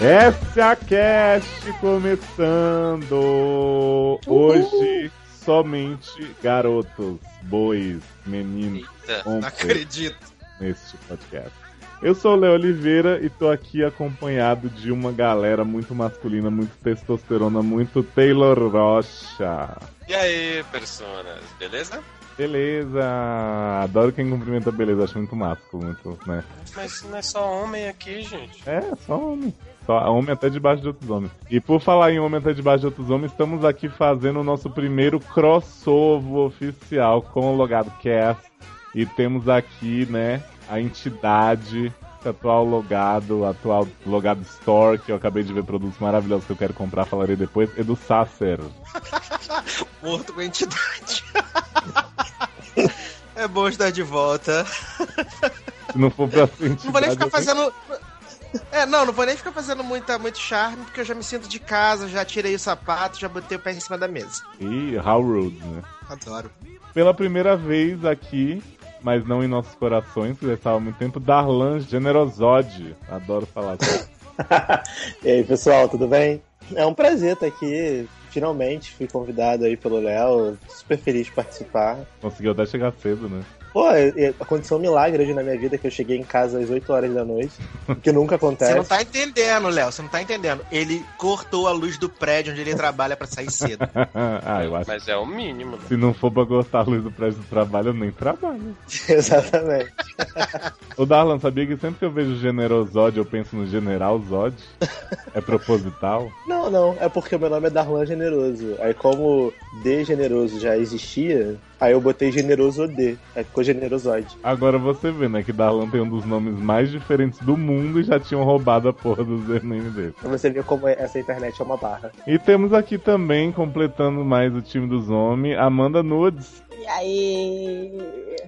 Essa cast começando hoje somente garotos, bois, meninos, Eita, Não acredito. neste podcast. Eu sou o Léo Oliveira e tô aqui acompanhado de uma galera muito masculina, muito testosterona, muito Taylor Rocha. E aí, personas, beleza? Beleza! Adoro quem cumprimenta beleza, acho muito másculo, muito, né? Mas não é só homem aqui, gente. É, só homem. Só homem até debaixo de outros homens. E por falar em homem até debaixo de outros homens, estamos aqui fazendo o nosso primeiro crossover oficial com o Logado Cast. E temos aqui, né, a entidade, atual logado, atual logado store, que eu acabei de ver produtos maravilhosos que eu quero comprar, falarei depois, Edu Sasser. Morto com a entidade. é bom estar de volta. Se não for pra sua entidade, Não vou nem ficar fazendo. É, não, não vou nem ficar fazendo muita, muito charme, porque eu já me sinto de casa, já tirei o sapato, já botei o pé em cima da mesa. E how rude, né? Adoro. Pela primeira vez aqui, mas não em nossos corações, que já estava há muito tempo, Darlan Generosode. Adoro falar assim. E aí, pessoal, tudo bem? É um prazer estar aqui. Finalmente fui convidado aí pelo Léo. Super feliz de participar. Conseguiu até chegar cedo, né? Pô, aconteceu um milagre hoje na minha vida que eu cheguei em casa às 8 horas da noite. o que nunca Você acontece. não tá entendendo, Léo, você não tá entendendo. Ele cortou a luz do prédio onde ele trabalha pra sair cedo. ah, eu acho Mas é o mínimo, né? se não for pra gostar a luz do prédio do trabalho, eu nem trabalho. Exatamente. Ô Darlan, sabia que sempre que eu vejo Generosode, eu penso no General Zod? É proposital? Não, não, é porque o meu nome é Darlan Generoso. Aí, como D Generoso já existia, aí eu botei Generoso D. Aí ficou Generosode. Agora você vê, né, que Darlan tem um dos nomes mais diferentes do mundo e já tinham roubado a porra do username dele. Pra você ver como essa internet é uma barra. E temos aqui também, completando mais o time dos homens, Amanda Nudes. E aí,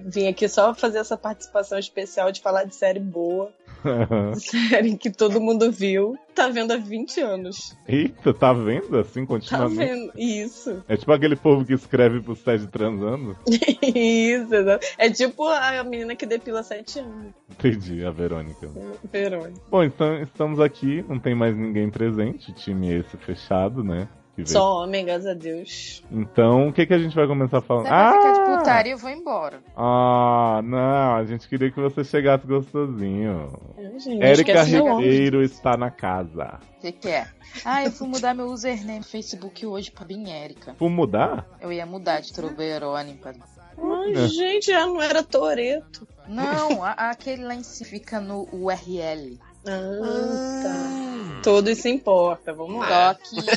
vim aqui só fazer essa participação especial de falar de série boa, série que todo mundo viu, tá vendo há 20 anos. Eita, tá vendo assim Tá continuamente? vendo? Isso. É tipo aquele povo que escreve pro Sede transando. Isso. É tipo a menina que depila 7 anos, Entendi, a Verônica. Verônica. Bom, então estamos aqui, não tem mais ninguém presente, time esse fechado, né? Que veio. Só homem, graças a Deus. Então, o que, que a gente vai começar falando? Você vai ficar de Ah! putaria e eu vou embora. Ah, não, a gente queria que você chegasse gostosinho. É, gente, Érica. Ribeiro está na casa. O que, que é? Ah, eu fui mudar meu username no Facebook hoje pra bem Érica. Vou mudar? Eu ia mudar de Troverônica. Ai, gente, já não era Toreto. Não, a- aquele lá em si fica no URL. Ah, tá. Todos se importa, vamos lá. Só que a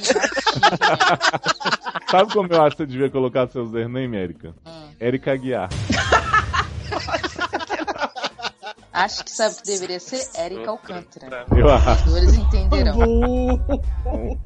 Sabe como eu acho que você devia colocar seu username, Érica? Hum. Érica Aguiar. Acho que sabe o que deveria ser Érica Alcântara. Eu acho. Eles entenderão. Burro.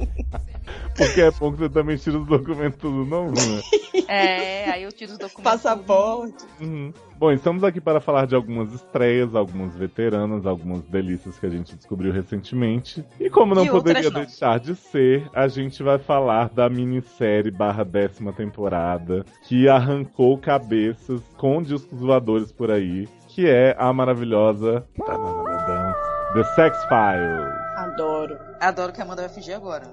Porque é bom que você também tira os documentos tudo novo, né? É, aí eu tiro os documentos. Passaporte. Uhum. Bom, estamos aqui para falar de algumas estreias, algumas veteranas, algumas delícias que a gente descobriu recentemente. E como não E poderia não. deixar de ser, a gente vai falar da minissérie barra décima temporada que arrancou cabeças com discos voadores por aí, que é a maravilhosa The Sex Files. Adoro. Adoro que a Amanda vai fingir agora.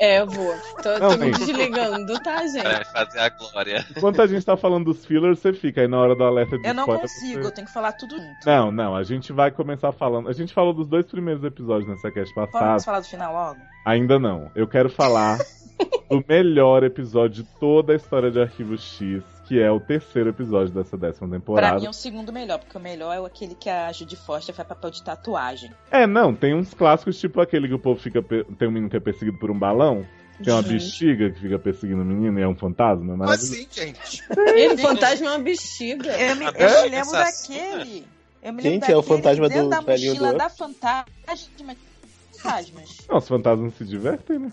É, eu vou. Tô, Não, tô me desligando, tá, gente? Vai fazer a glória. Enquanto a gente tá falando dos fillers, você fica aí na hora do alerta de Eu não spoiler, consigo, você- eu tenho que falar tudo junto. Não, não, a gente vai começar falando. A gente falou dos dois primeiros episódios nessa cast Vamos passada. falar do final logo? Ainda não. Eu quero falar do melhor episódio de toda a história de Arquivo X, que é o terceiro episódio dessa décima Pra temporada. mim é o segundo melhor, porque o melhor é aquele que a Judy Foster faz papel de tatuagem. É, não, tem uns clássicos, tipo aquele que o povo fica. Tem um menino que é perseguido por um balão. Tem uma Gente. bexiga que fica perseguindo o menino e é um fantasma. É maravilhoso. assim, gente? Ele, fantasma é uma bexiga. Eu me, eu bexiga me lembro assassina. daquele. Eu me Gente, lembro é o daquele fantasma do da velhinho mochila do da fantasma. Fantasmas. Não, os fantasmas se divertem, né?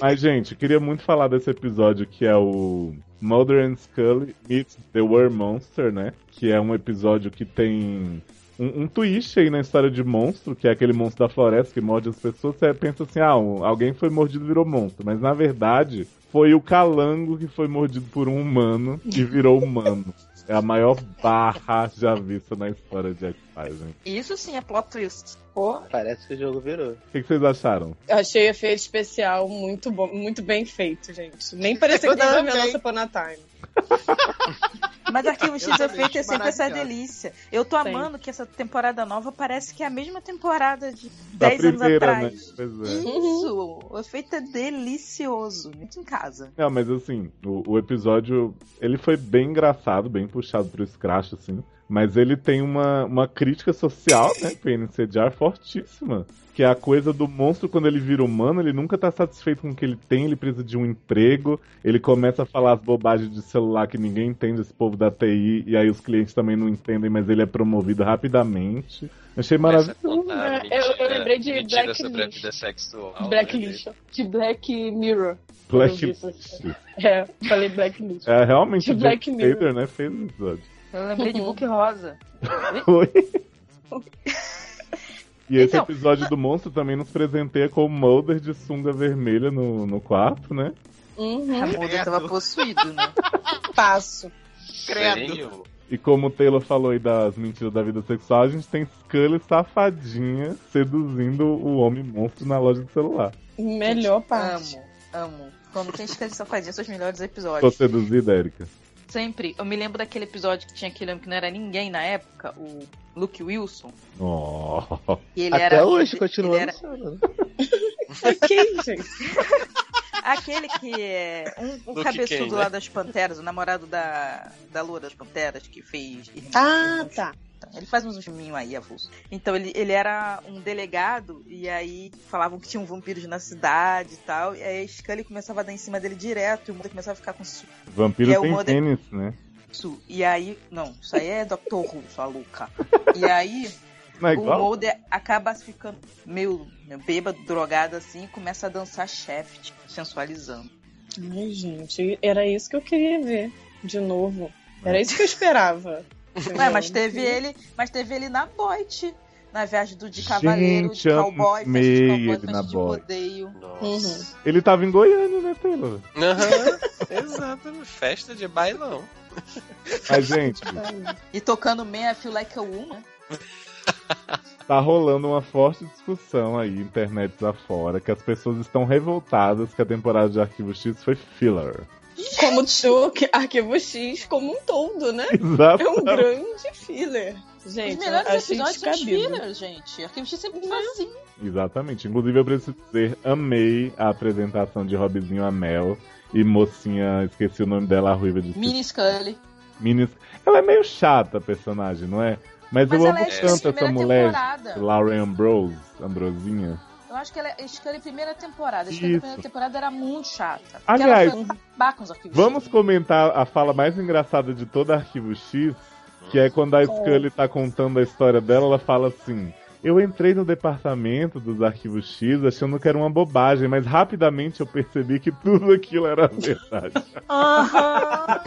Mas, gente, queria muito falar desse episódio que é o Mother and Scully meets the Were Monster, né? Que é um episódio que tem um, um twist aí na história de monstro, que é aquele monstro da floresta que morde as pessoas, você pensa assim, ah, alguém foi mordido e virou monstro. Mas na verdade, foi o calango que foi mordido por um humano e virou humano. É a maior barra já vista na história de X-Files, gente. Isso sim é plot twist. Pô, Parece que o jogo virou. O que, que vocês acharam? eu achei o efeito especial muito bom, muito bem feito, gente. Nem parecia que tava vendo. Nossa Upon a Time. Mas Arquivo X Eu Efeito é sempre essa delícia. Eu tô Sim. amando que essa temporada nova parece que é a mesma temporada de Da 10 anos primeira, né? atrás. Pois é. Isso! O efeito é delicioso. Muito em casa. Não, mas assim, o, o episódio, ele foi bem engraçado, bem puxado pro scratch, assim. Mas ele tem uma, uma crítica social, né, PNCDR fortíssima. Que é a coisa do monstro, quando ele vira humano, ele nunca tá satisfeito com o que ele tem, ele precisa de um emprego, ele começa a falar as bobagens de celular que ninguém entende, esse povo da TI, e aí os clientes também não entendem, mas ele é promovido rapidamente. Achei a maravilhoso. contar É, eu- eu mentira- lembrei de mentira Black sobre a vida sexual. Blacklist. De Black Mirror. Black Eu vi isso. É, falei Blacklist. É, realmente, De o Black Mirror. Taylor, né, fez o episódio. Eu lembrei de Book Rosa. Foi. E esse Então, episódio do monstro também nos presenteia com o Mulder de sunga vermelha no, no quarto, né? A Uhum. Mulder tava possuído, né? Passo. Credo. E como o Taylor falou aí das mentiras da vida sexual, a gente tem Scully safadinha seduzindo o homem monstro na loja de celular. Melhor parte. Amo, amo. Quando tem esquece safadinha, são os melhores Tô episódios. seduzida, Erika. Sempre. Eu me lembro daquele episódio que tinha aquele homem que não era ninguém na época, o Luke Wilson. Oh. E ele Até era, hoje, continua era sendo, né? Gente. Aquele que é um, o Luke cabeçudo quem, lá né? das Panteras, o namorado da, da Loura das Panteras, que fez. Ah, tá. Ele faz uns filminhos aí, avulso. Então ele, ele era um delegado, e aí falavam que tinham vampiros na cidade e tal. E aí a Scully começava a dar em cima dele direto, e o Mulder começava a ficar com Vampiro E é o tem Mulder- tênis, né? isso. E aí. Não, isso aí é Dr. Who, sua louca. E aí é o? Mulder acaba ficando meio, meio bêbado, drogado assim, e começa a dançar shaft, sensualizando. Ai, gente, era isso que eu queria ver de novo. Era isso que eu esperava. Ué, mas teve ele, mas teve ele na Boit. Na viagem do de cavaleiro, Gente, de cowboy, festa de amei cowboy, ele na de rodeio. Nossa. Ele tava em Goiânia, né, Taylor? Aham, exato. Festa de bailão. Mas, gente, E tocando Man I Feel Like a Woman. tá rolando uma forte discussão aí, internet afora, que as pessoas estão revoltadas que a temporada de Arquivo X foi filler. Como o Arquivo X como um todo, né? Exato. É um grande filler. Os Gente, melhores achei episódios são os descabido. fillers, gente. Arquivo X sempre faz assim. Exatamente. Inclusive, eu preciso dizer, amei a apresentação de Robzinho Amel e mocinha, esqueci o nome dela, a ruiva de Mini Scully. Minis. Ela é meio chata, a personagem, não é? Mas, Mas eu amo é tanto essa mulher, temporada. Lauren Ambrose, Ambrosinha. Eu acho que ela é Scully primeira temporada. Isso. primeira temporada era muito chata. Aliás, ela foi acabar com os arquivos Vamos X. comentar a fala mais engraçada de todo Arquivo X, que é quando a Scully tá contando a história dela, ela fala assim: Eu entrei no departamento dos Arquivos X achando que era uma bobagem, mas rapidamente eu percebi que tudo aquilo era verdade. Aham.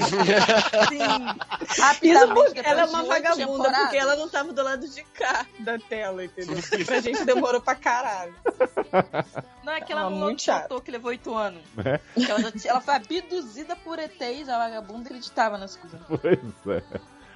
Sim. Rapidamente, ela é uma vagabunda, temporadas. porque ela não tava do lado de cá da tela, entendeu? Pra gente demorou pra caralho. Não, é que ela não muito chato. notou que levou oito anos. Que Ela, já tinha- ela foi abduzida por ETs, a vagabunda acreditava nas coisas. Pois é.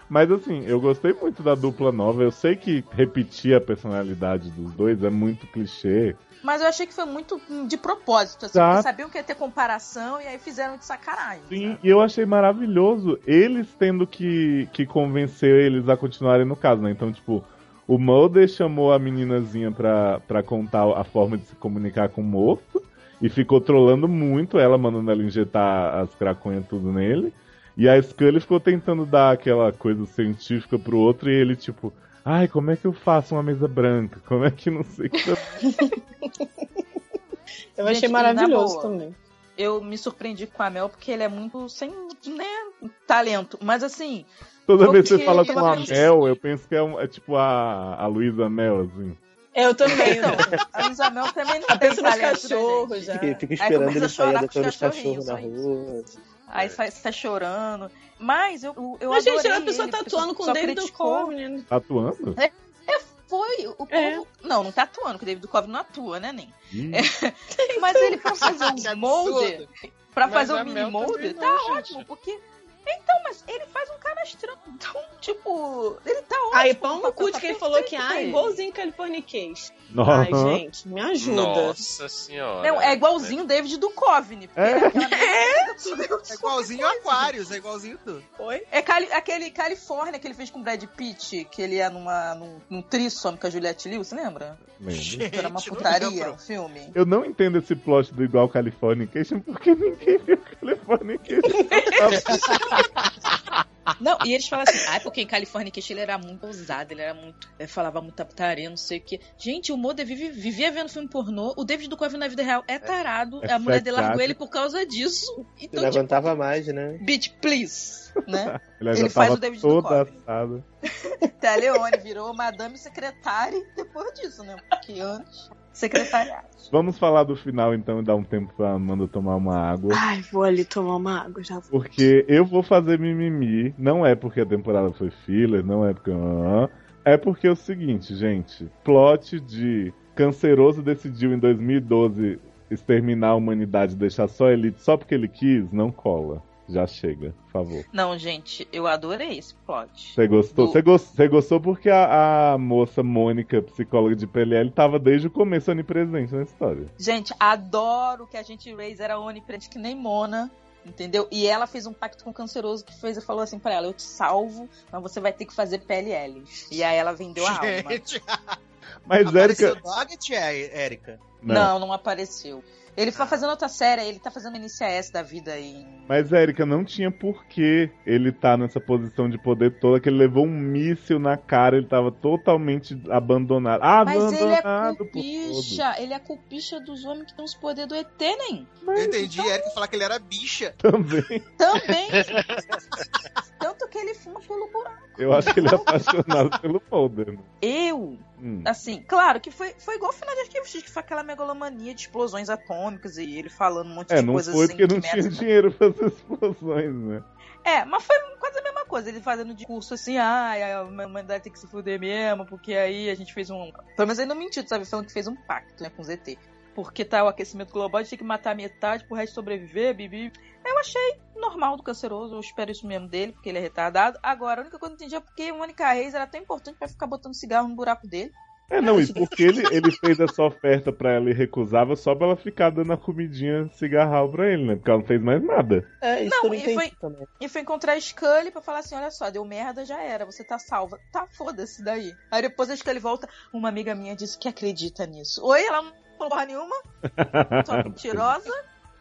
Mas assim, eu gostei muito da dupla nova. Eu sei que repetir a personalidade dos dois é muito clichê. Mas eu achei que foi muito hum, de propósito, assim, Tá. porque sabiam que ia ter comparação e aí fizeram de sacanagem. Sim, sabe? e eu achei maravilhoso eles tendo que, que convencer eles a continuarem no caso, né? Então, tipo, o Mulder chamou a meninazinha pra, pra contar a forma de se comunicar com o morto e ficou trolando muito ela, mandando ela injetar as craconhas tudo nele. E a Scully ficou tentando dar aquela coisa científica pro outro e ele, tipo, ai, como é que eu faço uma mesa branca? Como é que não sei o que. Eu Gente, achei e na maravilhoso também. Eu me surpreendi com a Mel porque ele é muito sem né, talento. Mas assim, Toda vez que você fala eu com a Mel, eu penso que é, um- é tipo a, a Luísa Mel, assim. É, eu também. então, né? a Luísa Mel também não Eu tem talento, né, cachorros gente? já. Fica, fica esperando ele sair cachorrinhos, cachorros na rua. Aí sai, sai chorando. Mas eu, eu Mas, gente, a pessoa ele, tá atuando com o David né? Duchovny. Tá atuando? foi. O É. povo. Não, não tá atuando, porque o David Duchovny não atua, né, nem. Hum. Mas ele pra fazer um absurdo. molde, pra Mas fazer um mini molde, tá ótimo, porque. Então, mas ele faz um cara estranho. Então, tipo, ele tá ótimo. Aí pão o no cu de tá quem falou que, ah, igualzinho Californication. Nossa. Ai, gente, me ajuda. Nossa senhora. Não, é igualzinho o David Duchovny. É. merda- É igualzinho Aquários, é igualzinho tudo. Oi? É Cali- aquele Califórnia que ele fez com o Brad Pitt, que ele é numa, num, num tríssono com a Juliette Lewis, você lembra? Que era uma Gente, putaria, o filme. Eu não entendo esse plot do igual Californication porque ninguém viu Californication. Não, e eles falam assim, ah, porque em Califórnia ele era muito ousado, ele era muito. Ele falava muita putaria, não sei o quê. Gente, o Moder vive, vivia vendo filme pornô. O David Duchovny na vida real é tarado. É a mulher dele largou ele por causa disso. Ele Então, tipo, aguentava mais, né? bitch, please. Né? Ele, Ele faz o David toda Duchovny. assada. Até a Leone virou madame secretária depois disso, né? Porque antes, secretariado. Vamos falar do final então e dar um tempo pra Amanda tomar uma água. Ai, vou ali tomar uma água já. vou. Porque eu vou fazer mimimi. Não é porque a temporada foi filler, não é porque. É porque é o seguinte, gente. Plot de Canceroso decidiu em 2012 exterminar a humanidade e deixar só a elite só porque ele quis, não cola. Já chega, por favor. Não, gente, eu adorei esse plot. Você gostou? Do- Você gos- você gostou porque a, a moça Mônica, psicóloga de PLL, tava desde o começo onipresente na história. Gente, adoro que a gente Raze era onipresente que nem Mona. Entendeu? E ela fez um pacto com o canceroso que fez e falou assim pra ela: Eu te salvo, mas você vai ter que fazer PLL. E aí ela vendeu a alma. Gente, Mas, apareceu Érica. É, Érica? Não. não, apareceu. Ele tá fazendo outra série, ele tá fazendo NCIS da vida aí. Mas, Érica, não tinha por que ele tá nessa posição de poder toda, que ele levou um míssil na cara, ele tava totalmente abandonado. Mas ele é abandonado por todos. culpicha, ele é culpicha dos homens que tem os poderes do ET, nem. Eu entendi, Érica falar que ele era bicha. Também. Também. Tanto que ele fuma pelo buraco. Eu acho que ele é apaixonado pelo Folder. né? Eu Hum. Assim, claro que foi, foi igual o final de Arquivo X, que foi aquela megalomania de explosões atômicas e ele falando um monte É, de não coisas foi assim. porque que não tinha dinheiro pra essas explosões, né? É, mas foi quase a mesma coisa. Ele fazendo discurso assim, ah, a humanidade tem que se fuder mesmo, porque aí a gente fez um. Pelo menos ele não mentiu, sabe? Falando que fez um pacto, né, com o ZT. Porque tá o aquecimento global, a gente tem que matar metade pro resto sobreviver, bibi. Eu achei normal do canceroso, eu espero isso mesmo dele, porque ele é retardado. Agora, a única coisa que eu entendi é porque Mônica Reis era tão importante pra ficar botando cigarro no buraco dele. É, não, e porque ele, ele fez essa oferta pra ela e recusava só pra ela ficar dando a comidinha cigarral pra ele, né? Porque ela não fez mais nada. É, isso Não, eu não e foi- também. E foi encontrar a Scully pra falar assim: olha só, deu merda, já era, você tá salva. Tá, foda-se daí. Aí depois a Scully volta, uma amiga minha disse que acredita nisso. Oi, ela porra nenhuma, só mentirosa.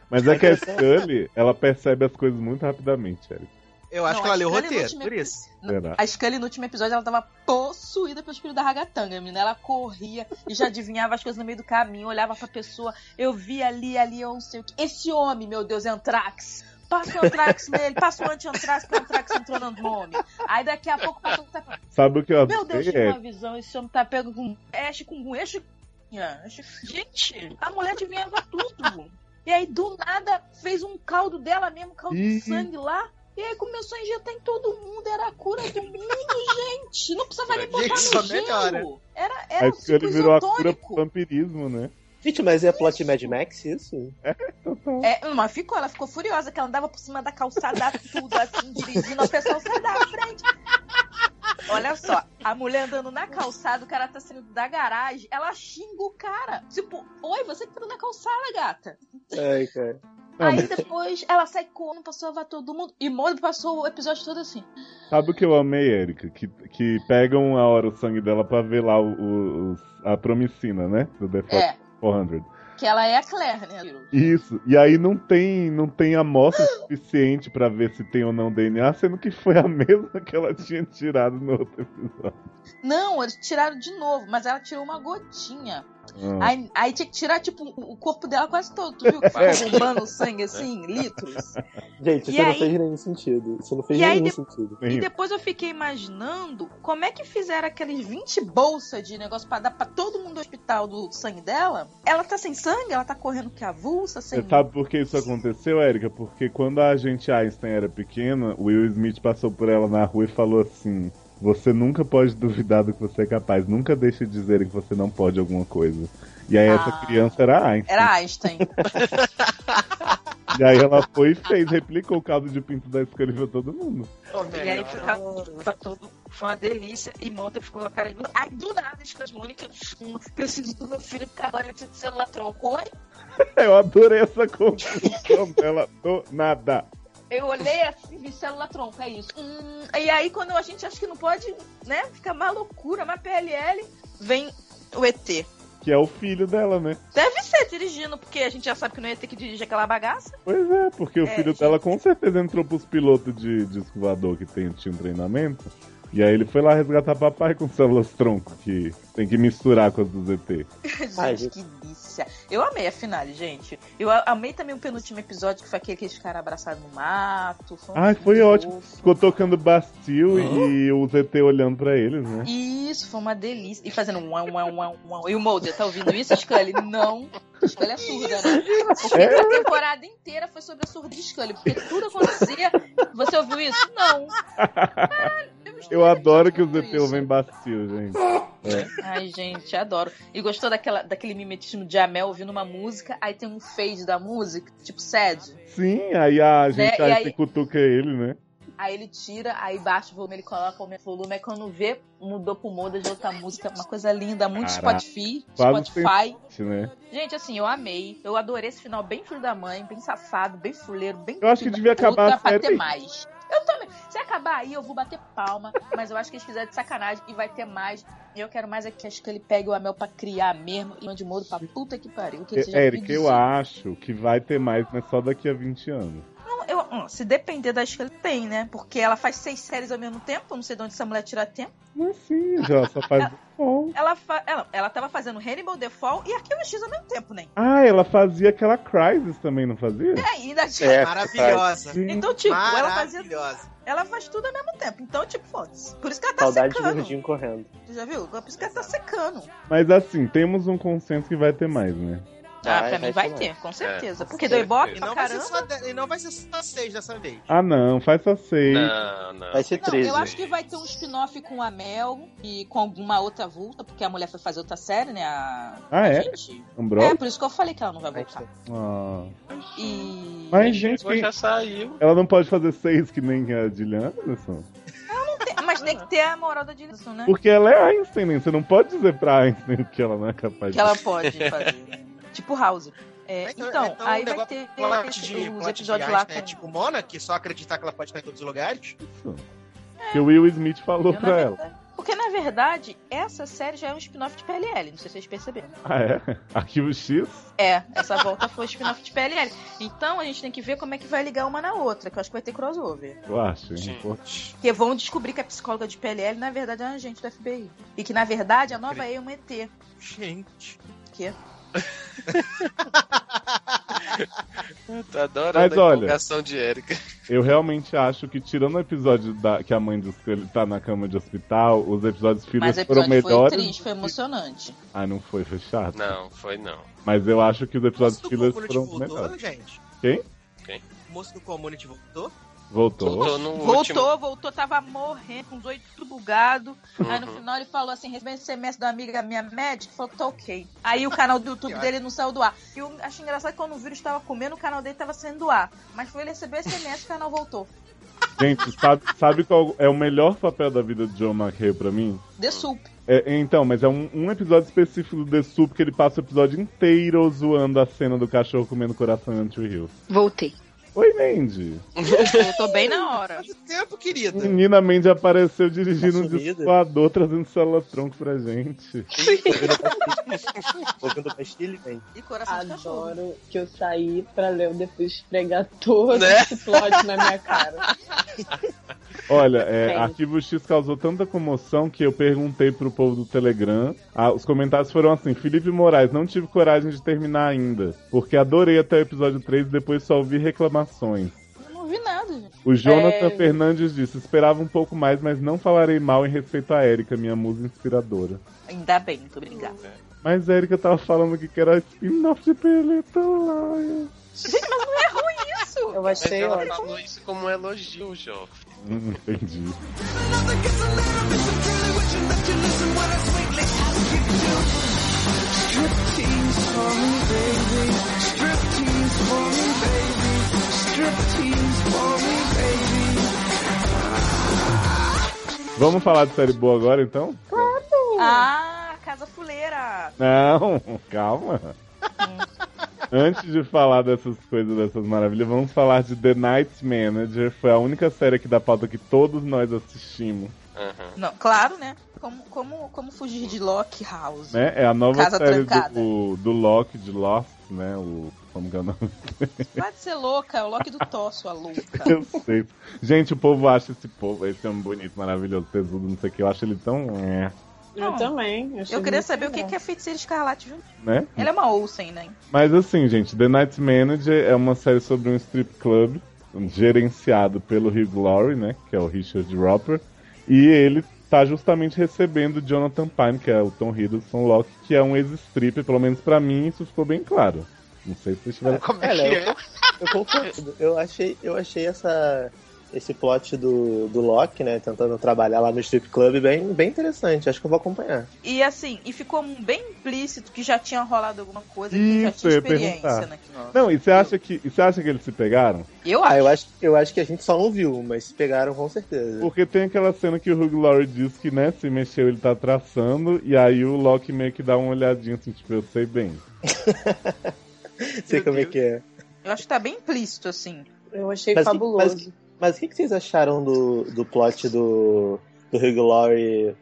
Mas é que a Scully, ela percebe as coisas muito rapidamente, Eric. Eu acho Não, que ela a leu o roteiro, por isso. A Scully no último episódio ela tava possuída pelo espírito da ragatanga, menina. Ela corria e já adivinhava as coisas no meio do caminho, olhava pra pessoa, eu vi ali, ali, eu não sei o que. Esse homem, meu Deus, é Antrax. Passa o Antrax nele, passa o anti-Antrax, o Antrax entrou no nome. Aí daqui a pouco passa o Sabe o que eu Meu Deus, tive uma visão. Esse homem tá pego com Ash com Ash. Gente, a mulher adivinhava tudo. E aí, do nada, fez um caldo dela mesmo, caldo de sangue lá. E aí começou a injetar em todo mundo. Era a cura do mundo, gente. Não precisava nem botar Gente, no gelo. melhora. Era, A era um Scully tipo virou a cura pro vampirismo, né? Gente, mas é plot Mad Max isso? Total. É, mas ficou, ela ficou furiosa, que ela andava por cima da calçada tudo, assim, dirigindo, a pessoa sai da frente. Olha só, a mulher andando na calçada, o cara tá saindo da garagem, ela xinga o cara. Tipo, oi, você que tá na calçada, gata. Ai, cara. Aí depois ela sai correndo pra salvar todo mundo. E Molly passou o episódio todo assim. sabe o que eu amei, Erika? Que, que pegam a hora o sangue dela pra ver lá o, o- a promicina, né? Do The É, 400. Que ela é a Claire, né? Isso. E aí não tem, não tem amostra suficiente pra ver se tem ou não DNA, sendo que foi a mesma que ela tinha tirado no outro episódio. Não, eles tiraram de novo, mas ela tirou uma gotinha. Ah. Aí, aí tinha que tirar, tipo, o corpo dela quase todo. Tu viu que ficou bombando sangue assim, litros? Gente, E isso não aí- fez nenhum sentido. Isso não fez E nenhum de- sentido. E depois eu fiquei imaginando como é que fizeram aqueles 20 bolsas de negócio pra dar pra todo mundo do hospital do sangue dela. Ela tá sem sangue, ela tá correndo que avulsa, sem. Você sabe por que isso aconteceu, Erika? Porque quando a agente Einstein era pequena, o Will Smith passou por ela na rua e falou assim: Você nunca pode duvidar do que você é capaz. Nunca deixe de dizerem que você não pode alguma coisa. E aí essa Ah. criança era Einstein. Era Einstein. E aí ela foi e fez, replicou o caldo de pinto da pra todo mundo. E aí fica, fica tudo. Foi uma delícia. E Monta ficou com a cara. de- Ai, do nada, as Mônica. Preciso do meu filho, porque agora eu preciso de celular tronco. Oi? Eu adorei essa conclusão dela do nada. Eu olhei assim, vi célula tronco, é isso. Hum, e aí, quando a gente acha que não pode, né? Fica uma loucura, uma PLL, vem o ET. Que é o filho dela, né? Deve ser dirigindo, porque a gente já sabe que não ia ter que dirigir aquela bagaça. Pois é, porque o É, filho gente. dela com certeza entrou pros pilotos de disco voador que tem, tinha um treinamento. E aí ele foi lá resgatar papai com células tronco, que tem que misturar com as do ZT. gente, Ai, gente. que delícia. Eu amei a finale, gente. Eu amei também o penúltimo episódio, que foi aquele que eles ficaram abraçados no mato. Foi um Ai, foi ótimo. fofo. Ficou tocando Bastille e o ZT olhando pra eles, né? Isso, foi uma delícia. E fazendo um, um, um, um, um. E o Mulder, tá ouvindo isso, Scully? Não. Scully é surda, né? Porque É. a temporada inteira foi sobre a surda de Scully. Porque tudo acontecia. Você ouviu isso? Não. Caralho, Eu adoro que o isso. ouvem Bastille, gente. Ai, gente, adoro. E gostou daquela, daquele mimetismo de Amel ouvindo uma música, aí tem um fade da música, tipo sad. Sim, aí a gente Né, aí aí- se cutuca ele, né? Aí ele tira, aí baixa o volume, ele coloca o volume, aí quando vê, mudou pro moda de outra música, uma coisa linda, muito Caraca. Spotify, Spotify. né? Gente, assim, eu amei. Eu adorei esse final bem filho da mãe, bem safado, bem fuleiro, bem. Eu acho que devia acabar a pra série mais. Eu também. Se acabar aí, eu vou bater palma. Mas eu acho que eles fizeram de sacanagem e vai ter mais. E eu quero mais é que acho que ele pegue o Amel pra criar mesmo e mande modo pra puta que pariu. Que ele seja Érica, eu acho que vai ter mais, mas só daqui a 20 anos. Não, eu, se depender da escolha, tem, né? Porque ela faz seis séries ao mesmo tempo. Eu não sei de onde essa mulher tira tempo. Mas sim, já só faz Ela, fa... ela, ela tava fazendo Hannibal, The Fall e Arquivo X ao mesmo tempo, né? Ah, ela fazia aquela Crisis também, não fazia? É, ainda tinha. É, Maravilhosa. Sim. Então, tipo, ela fazia Maravilhosa. Ela faz tudo ao mesmo tempo. Então, tipo, foda-se. Por isso que ela tá Saudade de secando. gordinho correndo. Tu já viu? Por isso que ela tá secando. Mas assim, temos um consenso que vai ter mais, né? Ah, Vai, pra vai mim vai ter ter, com certeza. com Porque deu ibope E pra não, vai ser caramba. só de- e não vai ser só seis dessa vez. Ah não, faz só seis. Não, não. Vai ser Não, 13. eu acho que vai ter um spin-off com a Mel e com alguma outra vulta, porque a mulher foi fazer outra série, né? A... Ah, é? Gente. É, por isso que eu falei que ela não vai Vai voltar. Ah. E. Mas, gente, quem- já saiu. ela não pode fazer seis que nem a Gillian Anderson? Mas tem que ter a moral da direção, né? Porque ela é Einstein, né? Você não pode dizer pra Einstein que ela não é capaz Que ela pode fazer. Tipo House. É, Então, então, então, aí o vai ter Plot esse- de, os plot de episódios lá Einstein com... é tipo Mona, que só acreditar que ela pode estar em todos os lugares. disso. Que o Will Smith falou Eu, pra ela. verdade- Porque, na verdade, essa série já é um spin-off de PLL. Não sei se vocês perceberam. Ah, é? Arquivo X? É, essa volta foi spin-off de PLL. Então, a gente tem que ver como é que vai ligar uma na outra, que eu acho que vai ter crossover. Eu acho. hein? Porque vão descobrir que a psicóloga de PLL, na verdade, é um agente do FBI. E que, na verdade, a nova E é um ET. Gente. Que? Eu tô adorando Mas a olha- de Erika. Eu realmente acho que, tirando o episódio da, que a mãe do Scully tá na cama de hospital, os episódios Mas fillers o foram episódio foi melhores. triste, foi emocionante. Ah, não foi, foi chato. Não, foi não. Mas eu acho que os episódios Community foram voltou, melhores. gente? Quem? O moço do Community voltou? Voltou. Voltou no Voltou, último. voltou, tava morrendo, com os oito tudo bugado. Aí no Uhum. final ele falou assim: recebi esse semestre da amiga minha médica, falou que tá ok. Aí o canal do YouTube dele não saiu do ar. E eu achei engraçado que quando o vírus tava comendo, o canal dele tava saindo do ar. Mas foi ele receber esse semestre o canal voltou. Gente, sabe, sabe qual é o melhor papel da vida de John McHale pra mim? The Soup. É, então, mas é um, um episódio específico do The Soup que ele passa o episódio inteiro zoando a cena do cachorro comendo coração em Hill. Voltei. Oi, Mandy. Voltou bem na hora. Quanto tempo, querida? Menina Mandy apareceu dirigindo um Tá sumida? discoador trazendo célula tronco pra gente. Ouvindo pastilha, vem. E coração de cachorro. Adoro que eu saí pra ler depois esfregar todo Né? esse plot na minha cara. Olha, é. Arquivo X causou tanta comoção que eu perguntei pro povo do Telegram. Ah, os comentários foram assim: Felipe Moraes, não tive coragem de terminar ainda, porque adorei até o episódio 3 e depois só ouvi reclamações. Eu não vi nada, gente. O Jonathan É. Fernandes disse: esperava um pouco mais, mas não falarei mal em respeito a Erika, minha musa inspiradora. Ainda bem, muito obrigada. Mas a Erika tava falando que era spin-off de Peleta lá. Gente, mas não é ruim isso! Eu Mas achei ela ótimo. falou isso como um elogio, Joff. Hum, entendi. Vamos falar de série boa agora, então? Ah, Casa Fuleira. Não, calma. Antes de falar dessas coisas, dessas maravilhas, vamos falar de The Night Manager. Foi a única série aqui da pauta que todos nós assistimos. Uhum. Não, claro, né? Como, como, como fugir de Lock House? Né? É a nova Casa série do, do Loki, de Lost, né? O, como que é o nome? Vai ser louca, é o Loki do Tosso, a louca. Eu sei. Gente, o povo acha esse povo, esse homem bonito, maravilhoso, tesudo, não sei o que. Eu acho ele tão. É, Eu Não. também. achei Eu queria saber o que legal. que é Feiticeira Escarlate junto. né? Ela é uma Olsen, né? Mas assim, gente, The Night Manager é uma série sobre um strip club gerenciado pelo Hugh Laurie, né? Que é o Richard Roper. E ele tá justamente recebendo Jonathan Pine, que é o Tom Hiddleston Locke, que é um ex-stripper, pelo menos pra mim isso ficou bem claro. Não sei se vocês tiveram. Como é que é? Eu concordo. Eu achei, eu achei essa, esse plot do, do Loki, né? Tentando trabalhar lá no strip club bem, bem interessante. Acho que eu vou acompanhar. E assim, e ficou bem implícito que já tinha rolado alguma coisa, que já Isso, tinha experiência, né? Não, e você acha que. E você acha que eles se pegaram? Eu acho. Ah, eu acho, eu acho que a gente só não viu, mas se pegaram com certeza. Porque tem aquela cena que o Hugh Laurie diz que, né, se mexeu ele tá traçando, e aí o Loki meio que dá uma olhadinha assim, tipo, eu sei bem. Sei Meu como é Deus. que é. Eu acho que tá bem implícito, assim. Eu achei Mas fabuloso. mas- Mas o que, que vocês acharam do, do plot do, do Hugh Laurie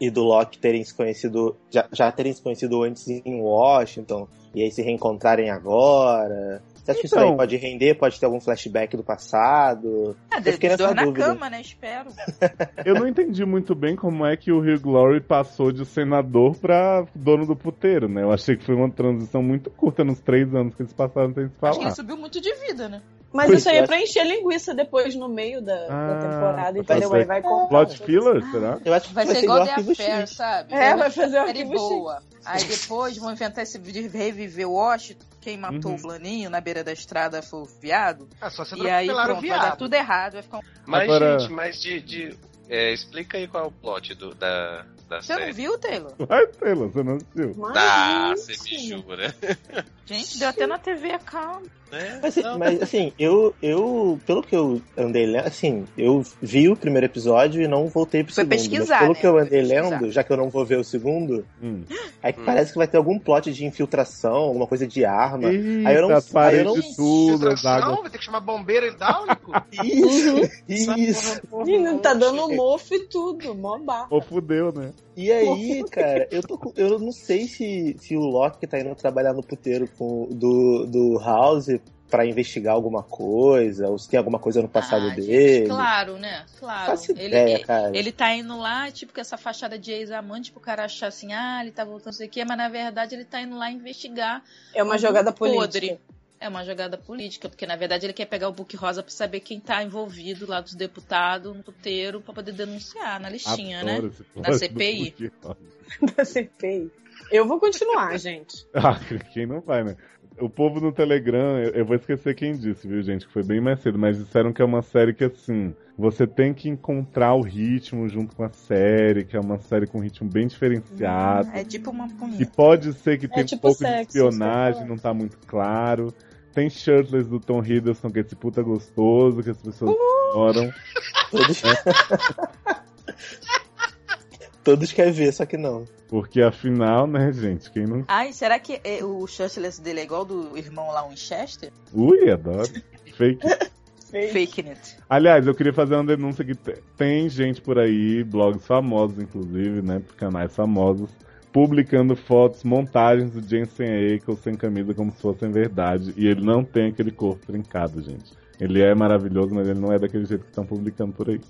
e do Loki terem se conhecido, já, já terem se conhecido antes em Washington, e aí se reencontrarem agora? Você acha que isso Então. aí pode render? Pode ter algum flashback do passado? Ah, Eu fiquei nessa dor na dúvida. cama, né? Espero. Eu não entendi muito bem como é que o Hugh Laurie passou de senador pra dono do puteiro, né? Eu achei que foi uma transição muito curta nos três anos que eles passaram sem se Acho que ele falar. subiu muito de vida, né? Mas Pois isso aí é. é pra encher linguiça depois no meio da, da Ah, temporada, vai entendeu? ser Aí vai contar. Plot filler, será? Eu acho que Vai ser ser igual igual The Affair, X. sabe? É, vai fazer uma série boa. Aí depois vão inventar esse de reviver Washington, quem matou Uhum. o Blaninho na beira da estrada foi o viado. Ah, só você E aí pronto, vai dar viado. tudo errado, vai ficar um... Mas, Agora- gente, mas de. de- é, explica aí qual é o plot do, da, da Você não série. viu, Taylor? Vai, Taylor, você não assistiu. Mas Ah, você me jura. Gente, deu até na TV, calma. Né? Mas, mas, assim, eu, eu, pelo que eu andei lendo, assim, eu vi o primeiro episódio e não voltei pro Foi segundo. pesquisar, mas pelo né? que eu andei lendo, já que eu não vou ver o segundo, Hum. é que Hum. parece que vai ter algum plot de infiltração, alguma coisa de arma. Eita, Aí eu não- aí eu não- paredes tudo, as Filtração, águas. vai ter que chamar bombeiro hidráulico? Isso, isso. Menino, tá dando mofo e tudo, mó barra. Ou fudeu, né? E aí, cara, eu, tô, com- eu não sei se, se o Loki tá indo trabalhar no puteiro com, do, do House pra investigar alguma coisa, ou se tem alguma coisa no passado Ah, gente, dele. Claro, né? Claro. Ele, ideia, ele, cara. ele tá indo lá, tipo, com essa fachada de ex-amante pro cara achar assim, ah, ele tá voltando não sei o quê, mas na verdade ele tá indo lá investigar. É uma algum jogada podre. política. É uma jogada política, porque na verdade ele quer pegar o Book Rosa pra saber quem tá envolvido lá dos deputados no puteiro pra poder denunciar na listinha, né? Adoro plot Na CPI. Da CPI. Eu vou continuar, gente. Ah, quem não vai, né? O povo no Telegram, eu, eu vou esquecer quem disse, viu, gente? Que foi bem mais cedo, mas disseram que é uma série que, assim, você tem que encontrar o ritmo junto com a série, que é uma série com um ritmo bem diferenciado. É tipo uma E punheta. pode ser que tenha um tipo pouco de sexo, ia espionagem, falar. não tá muito claro. Tem Shirtless do Tom Hiddleston, que é esse puta gostoso, que as pessoas adoram. Todos... Querem ver, só que não. Porque afinal, né, gente, quem não. Ai, será que é- o Shirtless dele é igual do irmão lá, Winchester? Ui, adoro. Fake. Fake it. Aliás, eu queria fazer uma denúncia que te- tem gente por aí, blogs famosos, inclusive, né, canais famosos, publicando fotos, montagens do Jensen Ackles sem camisa como se fossem verdade. E ele não tem aquele corpo trincado, gente. Ele é maravilhoso, mas ele não é daquele jeito que estão publicando por aí.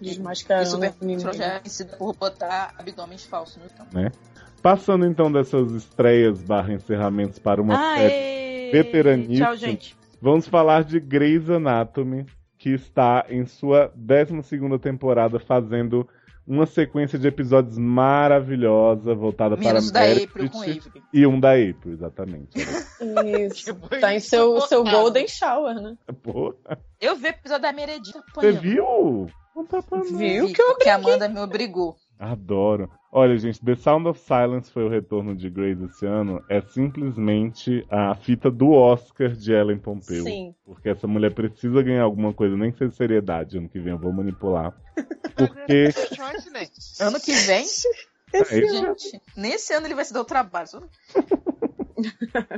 Desmascarando Isso o é já é conhecido por botar abdômenes falsos no campo. Passando então dessas estreias barra encerramentos para uma série, Aê! veteraníssima. Tchau, gente. vamos falar de Grey's Anatomy, que está em sua 12ª temporada fazendo uma sequência de episódios maravilhosa voltada Menos para Meredith April com Avery. e um da April, exatamente. Isso. Tipo, Tá em seu, seu. Golden Shower, né? Pô, Eu vi o episódio da Meredith você viu? Não tá pra não. Viu Vi, que eu porque a Amanda me obrigou. Adoro. Olha, gente, The Sound of Silence foi o retorno de Grey's esse ano. É simplesmente a fita do Oscar de Ellen Pompeu. Sim. Porque essa mulher precisa ganhar alguma coisa, nem que seja seriedade. Ano que vem eu vou manipular. Porque. Ano que vem, é, gente, nesse ano ele vai se dar o trabalho.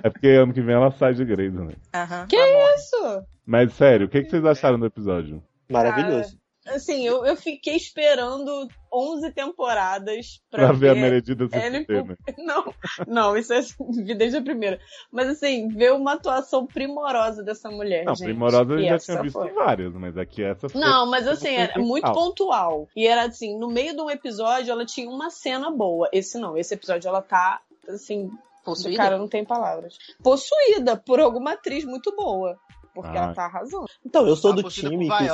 É porque ano que vem ela sai de Grey's, né? Aham, Que amor. isso? Mas sério, o que, que vocês acharam do episódio? Maravilhoso. Assim, eu, eu fiquei esperando 11 temporadas pra, Pra ver a Meredith Ellen né? Não, não, isso é vi desde a primeira. Mas assim, ver uma atuação primorosa dessa mulher. Não, gente. primorosa eu E já tinha visto foi. várias, mas aqui essa foi. Não, mas assim, era muito pontual. E era assim, no meio de um episódio ela tinha uma cena boa. Esse não, esse episódio ela tá, assim, Possuída? cara, não tem palavras. Possuída por alguma atriz muito boa. Porque Ah. ela tá arrasando. Então, eu sou Tá do time que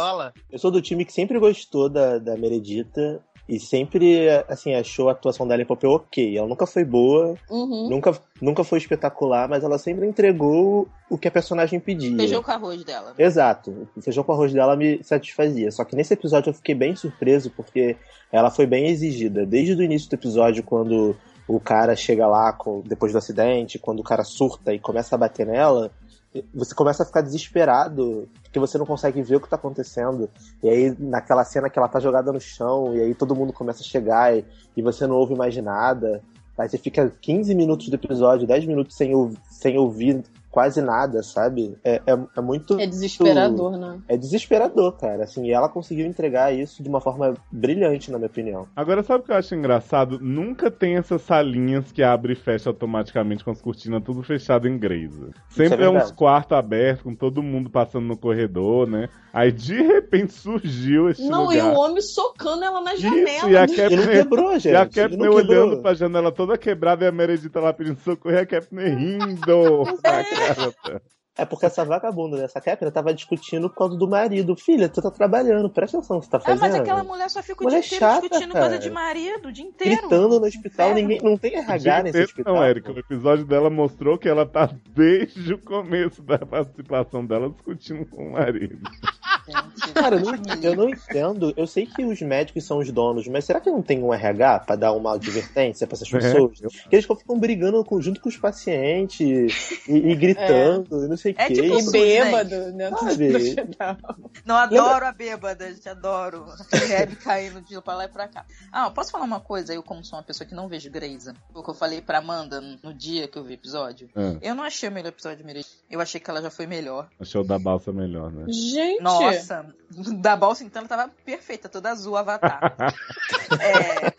eu sou do time que sempre gostou da, da Meredita e sempre assim achou a atuação dela em papel ok. Ela nunca foi boa, Uhum. nunca, nunca foi espetacular, mas ela sempre entregou o que a personagem pedia. Feijão com arroz dela. Exato. O feijão com arroz dela me satisfazia. Só que nesse episódio eu fiquei bem surpreso porque ela foi bem exigida. Desde o início do episódio, quando o cara chega lá com- depois do acidente, quando o cara surta e começa a bater nela, você começa a ficar desesperado porque você não consegue ver o que tá acontecendo. E aí, naquela cena que ela tá jogada no chão, e aí todo mundo começa a chegar e, e você não ouve mais nada. Aí você fica 15 minutos do episódio, 10 minutos sem, ouv- sem ouvir quase nada, sabe? É, é, é muito. É desesperador, né? É desesperador, cara. Assim, e ela conseguiu entregar isso de uma forma brilhante, na minha opinião. Agora, sabe o que eu acho engraçado? Nunca tem essas salinhas que abre e fecha automaticamente com as cortinas tudo fechado em Grey's. Sempre é é, uns quartos abertos, com todo mundo passando no corredor, né? Aí, de repente, surgiu esse Não, lugar. e o homem socando ela na janela. Isso, e a Kepner, quebrou, gente. e a Ele Kepner olhando pra janela toda quebrada e a Meredith lá pedindo socorro e a Kepner rindo. na cara. É porque essa vagabunda dessa Kepner tava discutindo por causa do marido. Filha, tu tá trabalhando, presta atenção no que você tá Ah, fazendo. mas aquela mulher só fica o Mulher dia inteiro chata, discutindo cara. coisa de marido, o dia inteiro. Gritando no hospital, ninguém. Não tem RH nesse Não, hospital. Érica, o episódio dela mostrou que ela tá desde o começo da participação dela discutindo com o marido. Gente, Cara, eu não, eu não entendo. Eu sei que os médicos são os donos, mas será que não tem um RH pra dar uma advertência pra essas É, pessoas? eu- Que eles ficam brigando com- junto com os pacientes e, e gritando, e não sei o É quê. tipo E SUS, bêbado Sabe? hospital. Não, adoro a bêbada, gente, adoro. Hebe caindo de pra lá e pra cá. Ah, posso falar uma coisa? Eu, como sou uma pessoa que não vejo Grey's, o que eu falei pra Amanda no dia que eu vi o episódio, É, eu não achei o melhor episódio de Meredith. Eu achei que ela já foi melhor. achei o da balsa melhor, né? Gente, Nossa, da bolsa então ela tava perfeita, toda azul, avatar. É,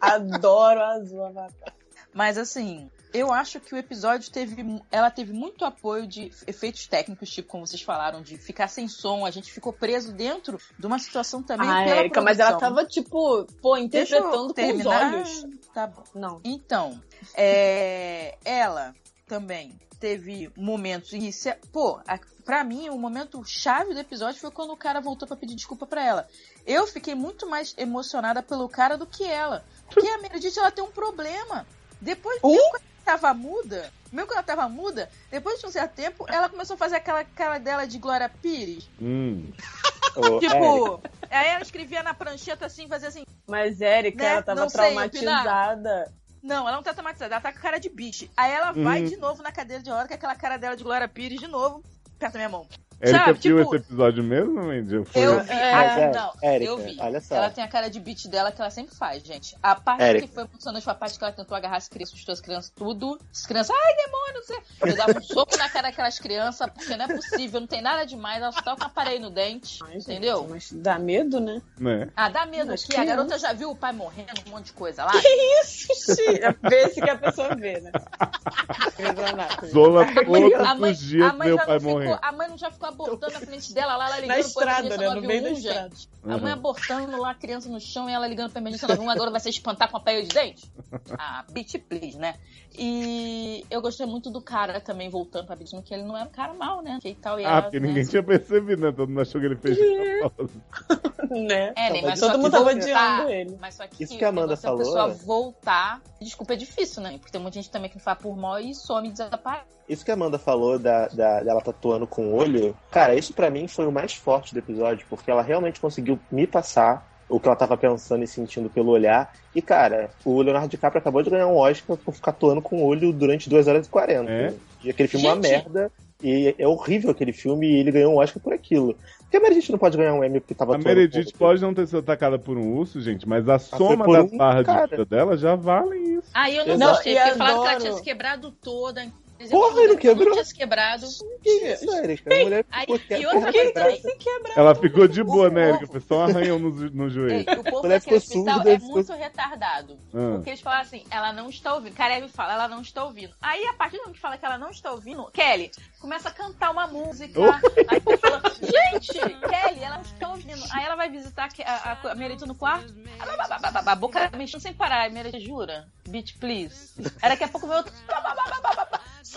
adoro a azul avatar. Mas assim, eu acho que o episódio teve. Ela teve muito apoio de efeitos técnicos, tipo, como vocês falaram, de ficar sem som. A gente ficou preso dentro de uma situação também. Ah, pela Érica, mas ela tava, tipo, pô, interpretando com os olhos. Tá bom. Não. Então, é, ela também teve momentos iniciais. Pô, a, pra mim, o momento chave do episódio foi quando o cara voltou pra pedir desculpa pra ela. Eu fiquei muito mais emocionada pelo cara do que ela. Porque a Meredith, ela tem um problema. Depois, Um? mesmo quando ela tava muda, mesmo quando ela tava muda, depois de um certo tempo, ela começou a fazer aquela cara dela de Glória Pires. Hum. Tipo, aí ela escrevia na prancheta assim, fazia assim. Mas, Érica, Né? ela tava Não sei traumatizada. Não, ela não tá traumatizada, ela tá com cara de bicho. Aí ela vai Uhum. de novo na cadeira de roda com aquela cara dela de Glória Pires de novo, perto da minha mão. Érica Sabe, viu tipo- esse episódio mesmo, Mandy? Eu vi. É, ah, é, não, Érica, eu vi. olha só. Ela tem a cara de beat dela que ela sempre faz, gente. A parte Érica. que foi emocionante foi a parte que ela tentou agarrar as crianças, assustou as crianças, tudo. As crianças, ai, demônio, não sei. Eu dava um soco na cara daquelas crianças, porque não é possível, não tem nada demais, ela só tá com um aparelho no dente, Ai, gente, entendeu? Mas dá medo, né? Né? Ah, dá medo Mas que a garota já viu o pai morrendo, um monte de coisa lá. Vê se que a pessoa vê, né? Zola A mãe, a mãe meu já ficou, a mãe não já ficou abortando na frente dela lá, ela Na ligando pro estrada, emergência né? No meio da 911, estrada. gente. A mãe Uhum. abortando lá, a criança no chão e ela ligando pra emergência 911, agora vai se espantar com a pele de dente? Ah, bitch, please, né? E eu gostei muito do cara também voltando pra Bitch, que ele não era um cara mal, né? Que tal, e Ah, ela, porque né, ninguém tinha percebido, né? Todo mundo achou que ele fez. Né? É, né? Não, Mas Todo mundo tava voltar- odiando ele. Mas só que, Isso que a Amanda é falou- A pessoa voltar. Desculpa, é difícil, né? Porque tem muita gente também que faz por mal e some e desaparece. Isso que a Amanda falou da, da, dela tatuando com o olho, cara, isso pra mim foi o mais forte do episódio, porque ela realmente conseguiu me passar o que ela tava pensando e sentindo pelo olhar. E, cara, o Leonardo DiCaprio acabou de ganhar um Oscar por ficar atuando com o olho durante 2 horas e 40. É? E aquele filme é uma merda. E é horrível aquele filme e ele ganhou um Oscar por aquilo. Por que a Meredith não pode ganhar um Emmy porque tava A Meredith pode não ter sido atacada por um urso, gente, mas a soma das um barras de vida dela já valem isso. Aí eu não Exato. gostei, porque falaram que ela tinha se quebrado toda. Porra, ele quebrou? Tinha se quebrado. Isso, Erika? A mulher Aí, e outra coisa. Se. Ela ficou de boa, né, Erika? Foi só um arranhão no, no Ei, joelho. o povo daquele hospital surda, é ficou- muito retardado. Ah. Porque eles falam assim, ela não está ouvindo. Karebe fala, ela não está ouvindo. Aí, a partir do momento que fala que ela não está ouvindo, Kelly começa a cantar uma música. Aí ele fala, gente, Kelly, ela está ouvindo. Aí ela vai visitar a, a, a Meredith no quarto. A, a boca mexendo sem parar. Meredith, jura? Bitch, please. Aí daqui a pouco veio outro.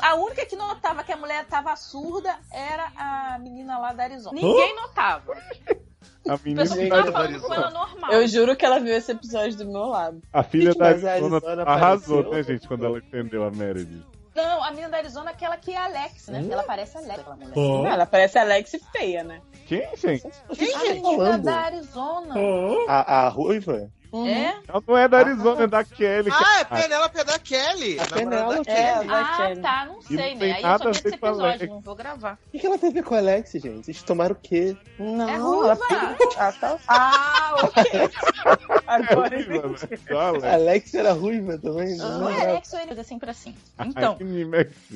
A única que notava que a mulher estava surda era a menina lá da Arizona. Ninguém notava. A menina, tava falando com ela normal. Eu juro que ela viu esse episódio do meu lado. a filha Gente, da Arizona Arizona arrasou, apareceu. né, gente, quando ela entendeu a Meredith. Não, a menina da Arizona é aquela que é a Alex, né? Ela parece a Alex, aquela mulher. Não, Ela parece Alex feia, né? Quem, gente? Quem A tá menina falando? da Arizona. A, a ruiva? É? Ela não é da Arizona, é da Kelly. Ah, é. Penélope da Kelly. A namorada Penélope. da É, Kelly. da Ah, Kelly. tá, não sei, não né? tem Aí eu nada só a vi esse a episódio, não vou gravar. O que, que ela tem a ver com a Alex, gente? Vocês tomaram o quê? Não, É ela ruiva. Ah, tá. Ah, ok. Agora É eu horrível, entendi. né? Só a Alex. A Alex era ruiva também? Não Não é. Alex ou ele, é sempre assim. Então,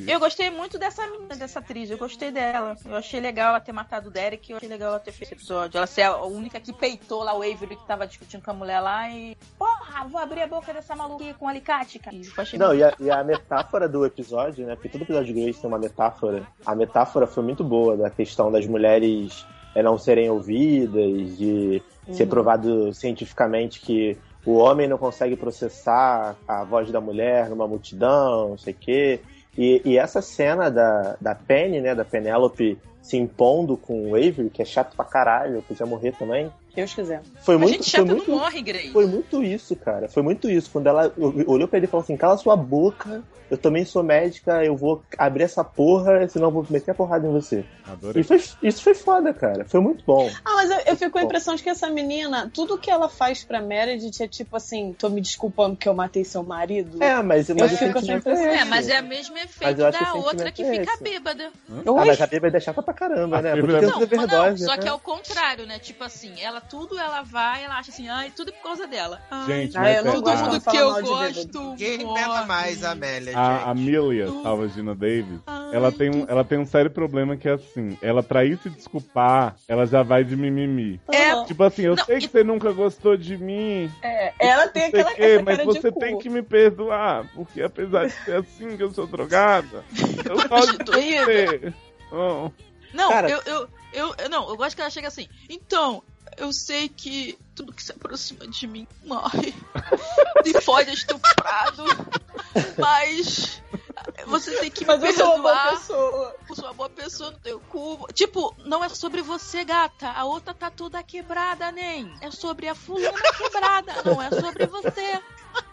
eu gostei muito dessa menina, dessa atriz. Eu gostei dela. Eu achei legal ela ter matado o Derek. Eu achei legal ela ter feito esse episódio. Ela ser a única que peitou lá o Avery que tava discutindo com a mulher lá e. Porra, vou abrir a boca dessa maluca aqui com um alicate, cara. Eu Não, e a, e a metáfora do episódio, né? Porque todo episódio de Grace tem uma metáfora. A metáfora foi muito boa da questão das mulheres é, não serem ouvidas, de ser provado cientificamente que o homem não consegue processar a voz da mulher numa multidão, não sei o quê. E, e essa cena da, da Penny, né, da Penélope se impondo com o Avery, que é chato pra caralho, podia morrer também. Deus quiser. Foi A muito, gente foi chata muito, não morre, Grace. foi muito isso, cara. Foi muito isso. Quando ela olhou pra ele e falou assim: cala sua boca, eu também sou médica, eu vou abrir essa porra, senão eu vou meter a porrada em você. Adorei. E foi, isso foi foda, cara. Foi muito bom. Ah, mas eu, eu fico com a impressão de que essa menina, tudo que ela faz pra Meredith é tipo assim, tô me desculpando que eu matei seu marido. É, mas, mas o fico com sentimento essa é É, mas é o mesmo Mas efeito eu acho que da o outra que é fica esse. bêbada. Ah, mas a bêbada é chata pra caramba, A né? bêbada é- Não, não, só né? que é o contrário, né? Tipo assim, ela tudo ela vai, ela acha assim, ai, tudo é por causa dela. Ai, Gente, mas eu não é- todo gosto a- mundo que eu gosto. Morre. inventa mais a Amélia, A. Amelia, salva Gina Davis, Ai, ela tem, um, ela tem um sério problema que é assim, ela pra ir se desculpar, ela já vai de mimimi. É, Uhum. Tipo assim, eu Não, sei que você nunca gostou de mim, É, ela tem aquela essa mas cara você de cu. tem que me perdoar, porque apesar de ser assim que eu sou drogada, eu gosto de você. Oh. Não, Cara- eu, eu, eu, eu- não, eu gosto que ela chega assim. Então, eu sei que tudo que se aproxima de mim morre. Se fode estuprado. Mas você tem que me Mas eu sou uma boa pessoa. Eu sou uma boa pessoa no teu cu. Tipo, não é sobre você, gata. A outra tá toda quebrada, nem. É sobre a fulana quebrada. Não é sobre você.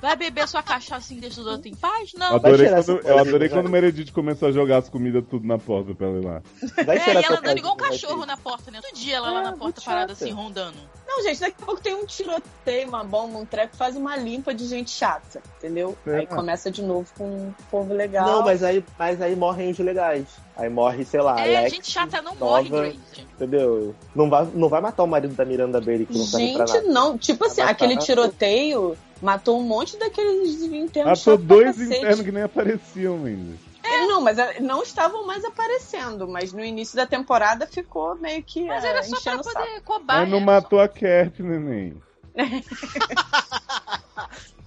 Vai beber sua cachaça e deixa os outros em paz? Não. Vai adorei, quando, eu adorei quando o Meredith começou a jogar as comidas tudo na porta pra ela ir lá. Vai É, e ela andando igual um cachorro na porta, né? Todo dia ela É, lá na muito porta parada chata. assim, rondando. Não, gente, daqui a pouco tem um tiroteio, uma bomba, um treco, faz uma limpa de gente chata, entendeu? É. Aí começa de novo com um povo legal. Não, mas aí, mas aí morrem os legais. Aí morre, sei lá, é, Alex, gente chata não nova, morre, Grace. entendeu? Não vai, não vai matar o marido da Miranda Bailey que não serve pra Gente, nada. não. Tipo assim, aquele tiroteio matou um monte daqueles internos. Matou dois internos que nem apareciam, Mendes. É, Não, mas eh, não estavam mais aparecendo. Mas no início da temporada ficou meio que Mas eh, era só pra poder cobaia. Mas não matou a Cap, neném.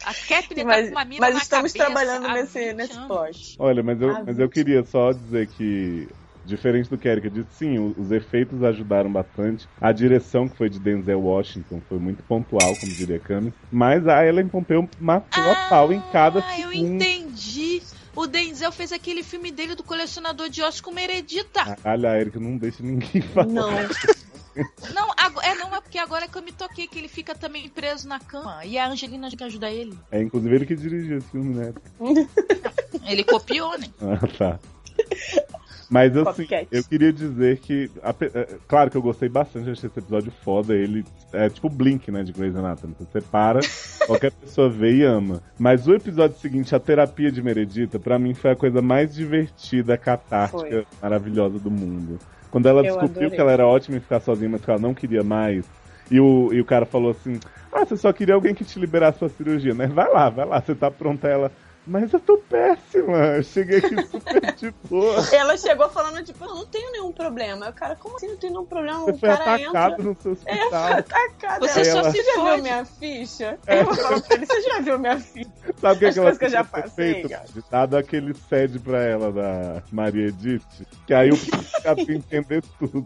A Mas, tá com uma mira mas na estamos cabeça trabalhando nesse, 20 nesse plot. Olha, mas eu, Ah, mas eu queria só dizer que, diferente do que a Erika disse, sim, os efeitos ajudaram bastante. A direção, que foi de Denzel Washington, foi muito pontual, como diria Camis. Mas a Ellen Pompeu matou a pau em cada Ah, eu entendi. O Denzel fez aquele filme dele do colecionador de ossos com Meredita. Caralho, a Erika não deixa ninguém falar. Não. Não, é não, é porque agora que eu me toquei que ele fica também preso na cama e a Angelina que ajuda ele. É inclusive ele que dirigiu esse filme, né? Ele copiou, né? Ah, tá. Mas assim, Copycat. eu queria dizer que. ape- é, Claro que eu gostei bastante, achei esse episódio foda. Ele é tipo o Blink, né, de Grey's Anatomy. Você para, qualquer pessoa vê e ama. Mas o episódio seguinte, a terapia de Meredita, pra mim foi a coisa mais divertida, catártica, Foi. maravilhosa do mundo. Quando ela Eu descobriu adorei. que ela era ótima em ficar sozinha, mas que ela não queria mais. E o, e o cara falou assim: Ah, você só queria alguém que te liberasse pra cirurgia, né? Vai lá, vai lá, você tá pronta. Ela, mas eu tô péssima. Eu cheguei aqui super de boa. Ela chegou falando, tipo, eu não tenho nenhum problema. O cara, como assim não tem nenhum problema? Você o foi cara atacado entra. no seu É, foi hospital. atacado. Você Ela, só você se já viu minha ficha? Eu vou falar pra ele, você já viu minha ficha? Sabe o que, As que ela que eu já passei, feito? cara. Dado aquele sede pra ela da Maria Edith, que aí o cara ia entender tudo.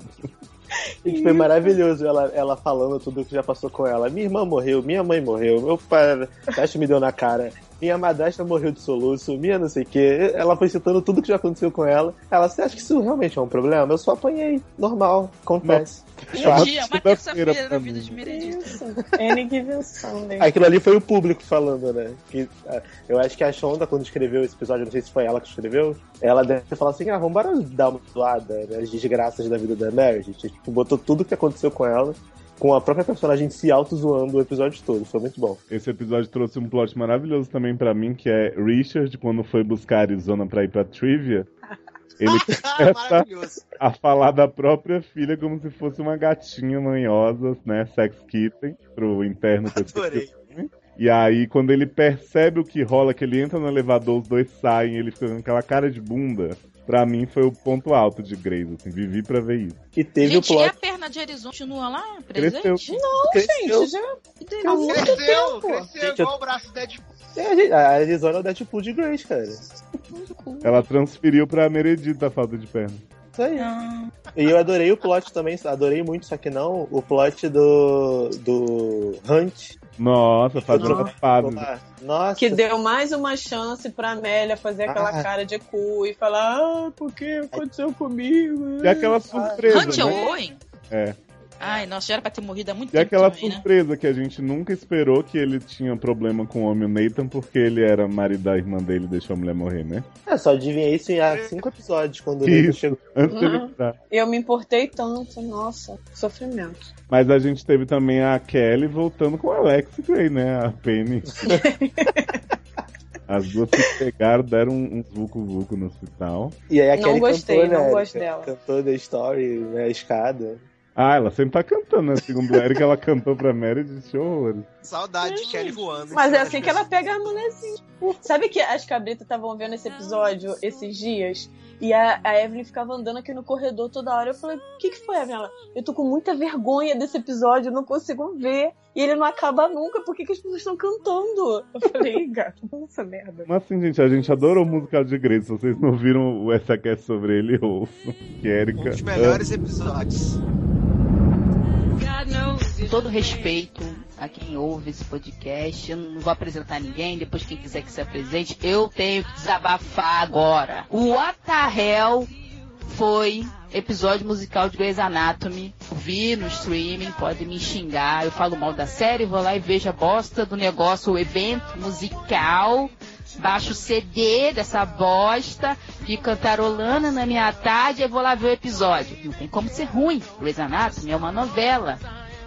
E foi maravilhoso ela, ela falando tudo que já passou com ela. Minha irmã morreu, minha mãe morreu, meu pai acho me deu na cara. Minha madrasta morreu de soluço, minha não sei o que. Ela foi citando tudo que já aconteceu com ela. Ela, você acha que isso realmente é um problema? Eu só apanhei, normal, acontece. Um dia, uma terça-feira na vida de Meredith. Isso. Any Given Sunday. Aquilo ali foi o público falando, né? Que, ah, eu acho que a Shonda, quando escreveu esse episódio, não sei se foi ela que escreveu, ela deve ter falado assim: ah, vamos dar uma zoada nas desgraças da vida da Meredith. Tipo, botou tudo que aconteceu com ela, com a própria personagem se auto-zoando o episódio todo. Foi muito bom. Esse episódio trouxe um plot maravilhoso também pra mim, que é Richard, quando foi buscar Arizona pra ir pra Trivia, ele começa a falar da própria filha como se fosse uma gatinha manhosa, né? Sex kitten, pro interno Adorei. E aí, quando ele percebe o que rola, que ele entra no elevador, os dois saem, ele fica com aquela cara de bunda. Pra mim foi o ponto alto de Grace, assim, vivi pra ver isso. E teve Gente, o e a plot. perna de Arizona continua lá, Cresceu. presente? Cresceu. Gente, já Que há muito Cresceu, tempo. cresceu Gente, igual o braço do Deadpool. É, a gente- a Arizona é o Deadpool de Grace, cara. Isso Ela transferiu pra Meredith a falta de perna. aí. Ah, E eu adorei o plot também, adorei muito, só que não, o plot do. do Hunt. Nossa, fazendo Nossa. as pazes. Nossa. Que deu mais uma chance pra Amélia fazer aquela Ah. cara de cu e falar, ah, por que aconteceu comigo? E aquela surpresa, Hunt né? Owen? É. Ai, nossa, já era pra ter morrido há muito E tempo aquela também, né? surpresa que a gente nunca esperou que ele tinha problema com o homem o Nathan porque ele era marido da irmã dele e deixou a mulher morrer, né? É, só adivinhei isso em há cinco episódios, quando o Nathan Isso. chegou. Antes dele Uhum. entrar. Eu me importei tanto, nossa, sofrimento. Mas a gente teve também a Kelly voltando com a Alex Gray, né? A Penny. As duas se pegaram, deram um, um vucu-vucu no hospital. E aí a Não Kelly gostei, cantou, não né? gosto dela. Cantou The Story, né? A escada. Ah, ela sempre tá cantando, né? Segundo o Eric, ela cantou pra Meredith horrores. Saudade de Kelly voando. Mas é assim que ela pega a mulherzinha. Sabe que as cabritas estavam vendo esse episódio esses dias? E a, a Evelyn ficava andando aqui no corredor toda hora. Eu falei, o que, que foi, Evelyn? Ela, eu tô com muita vergonha desse episódio, eu não consigo ver. E ele não acaba nunca, por que, que as pessoas estão cantando? Eu falei, gato, essa merda. Mas assim, gente, a gente adorou o musical de Grace. Se vocês não viram o SACast sobre ele, ouçam. Que Erika. Um dos melhores episódios. Com todo respeito a quem ouve esse podcast, eu não vou apresentar ninguém, depois quem quiser que se apresente, eu tenho que desabafar agora. O What the Hell foi episódio musical de Grey's Anatomy. Vi no streaming, pode me xingar. Eu falo mal da série, vou lá e vejo a bosta do negócio, o evento musical. Baixo o CD dessa bosta, fico cantarolando na minha tarde e vou lá ver o episódio. Não tem como ser ruim. Grey's Anatomy é uma novela.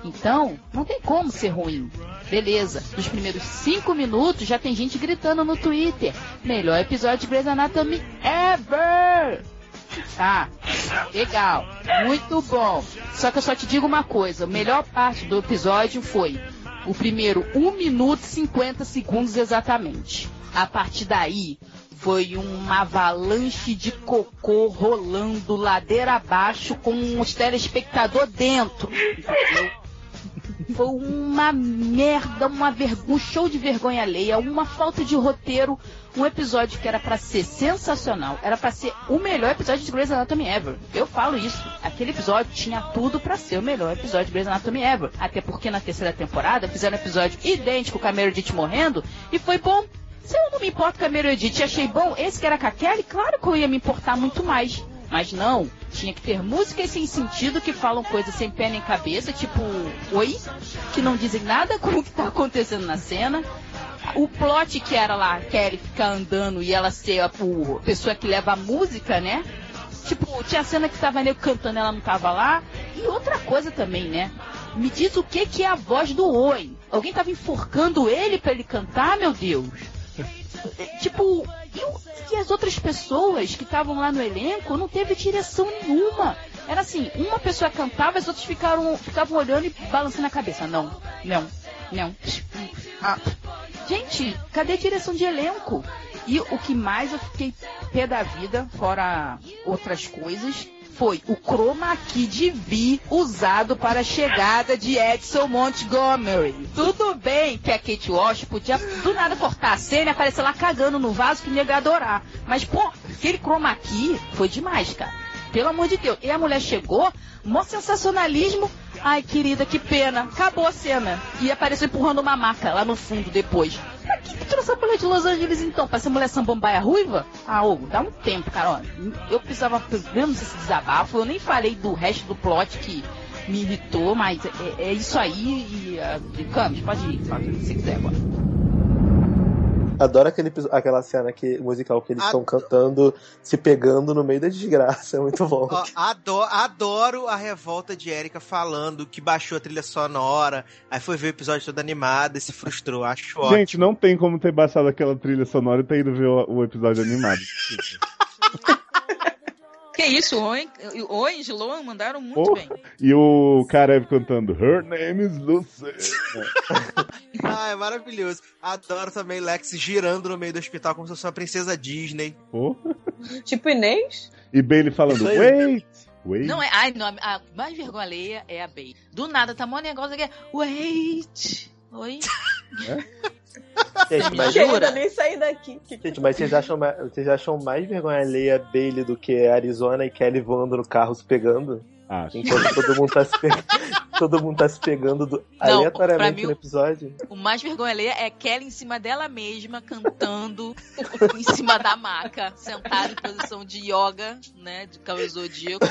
Então, não tem como ser ruim. Beleza, nos primeiros cinco minutos já tem gente gritando no Twitter. Melhor episódio de Grey's Anatomy ever! Tá, legal, muito bom. Só que eu só te digo uma coisa: a melhor parte do episódio foi o primeiro 1 minuto e 50 segundos exatamente. A partir daí foi uma avalanche de cocô rolando ladeira abaixo com os telespectadores dentro. Entendeu? Foi uma merda, uma vergonha, um show de vergonha alheia, uma falta de roteiro, um episódio que era pra ser sensacional, era pra ser o melhor episódio de Grey's Anatomy ever. Eu falo isso. Aquele episódio tinha tudo pra ser o melhor episódio de Grey's Anatomy ever. Até porque na terceira temporada fizeram um episódio idêntico com a Meredith morrendo e foi bom. Se eu não me importo com a Meredith achei bom, esse que era com a Kelly, claro que eu ia me importar muito mais. Mas não, tinha que ter músicas sem sentido que falam coisas sem pé nem cabeça, tipo oi, que não dizem nada com o que tá acontecendo na cena. O plot que era lá, Kelly ficar andando e ela ser a, a pessoa que leva a música, né? Tipo, tinha cena que tava nego cantando, ela não tava lá. E outra coisa também, né? Me diz o que que é a voz do Oi. Alguém tava enforcando ele pra ele cantar, meu Deus? tipo, e, o- e as outras pessoas que estavam lá no elenco não teve direção nenhuma. Era assim, uma pessoa cantava, as outras ficaram, ficavam olhando e balançando a cabeça. Não, não, não. Ah. Gente, cadê a direção de elenco? E o que mais eu fiquei pé da vida, fora outras coisas, foi o chroma key de Vi usado para a chegada de Edson Montgomery. Tudo bem que a Kate Walsh podia do nada cortar a cena e aparecer lá cagando no vaso que nego ia adorar. Mas, pô, aquele chroma key foi demais, cara. Pelo amor de Deus. E a mulher chegou, mó sensacionalismo. Ai, querida, que pena. Acabou a cena. E apareceu empurrando uma maca lá no fundo depois. Pra que, trouxe a mulher de Los Angeles então? Pra essa mulher sambambaia ruiva? Ah, ô, dá um tempo, cara. Ó, eu precisava menos esse desabafo. Eu nem falei do resto do plot que me irritou, mas é, é isso aí. E, uh, Camis, pode ir, você quiser agora. Adoro aquele, aquela cena que, musical que eles estão cantando, se pegando no meio da desgraça. É muito bom. Ó, adoro, adoro a revolta de Erika falando que baixou a trilha sonora, aí foi ver o episódio todo animado e se frustrou. Acho ótimo. Gente, não tem como ter baixado aquela trilha sonora e ter ido ver o, o episódio animado. Que isso, o Owen, o Owen e Sloan mandaram muito Oh. bem. E o Karev cantando Her name is Lucy. Ah, é maravilhoso. Adoro também Lex girando no meio do hospital como se fosse uma princesa Disney. Pô. Tipo Inês? E Bailey falando, wait, wait. Não é. Ai, não, a mais vergonha alheia é a Bey. Do nada, tá mó negócio aqui. Wait. Oi? Gente, mas, Jura? nem saí daqui. gente, mas vocês, acham mais, vocês acham mais vergonha alheia Bailey do que Arizona e Kelly voando no carro se pegando? Acho. Enquanto todo mundo tá se pegando, todo mundo tá se pegando do- pra aleatoriamente mim, no o- episódio. O mais vergonha alheia é Kelly em cima dela mesma, cantando em cima da maca, sentada em posição de yoga, né? De cabelo zodíaco.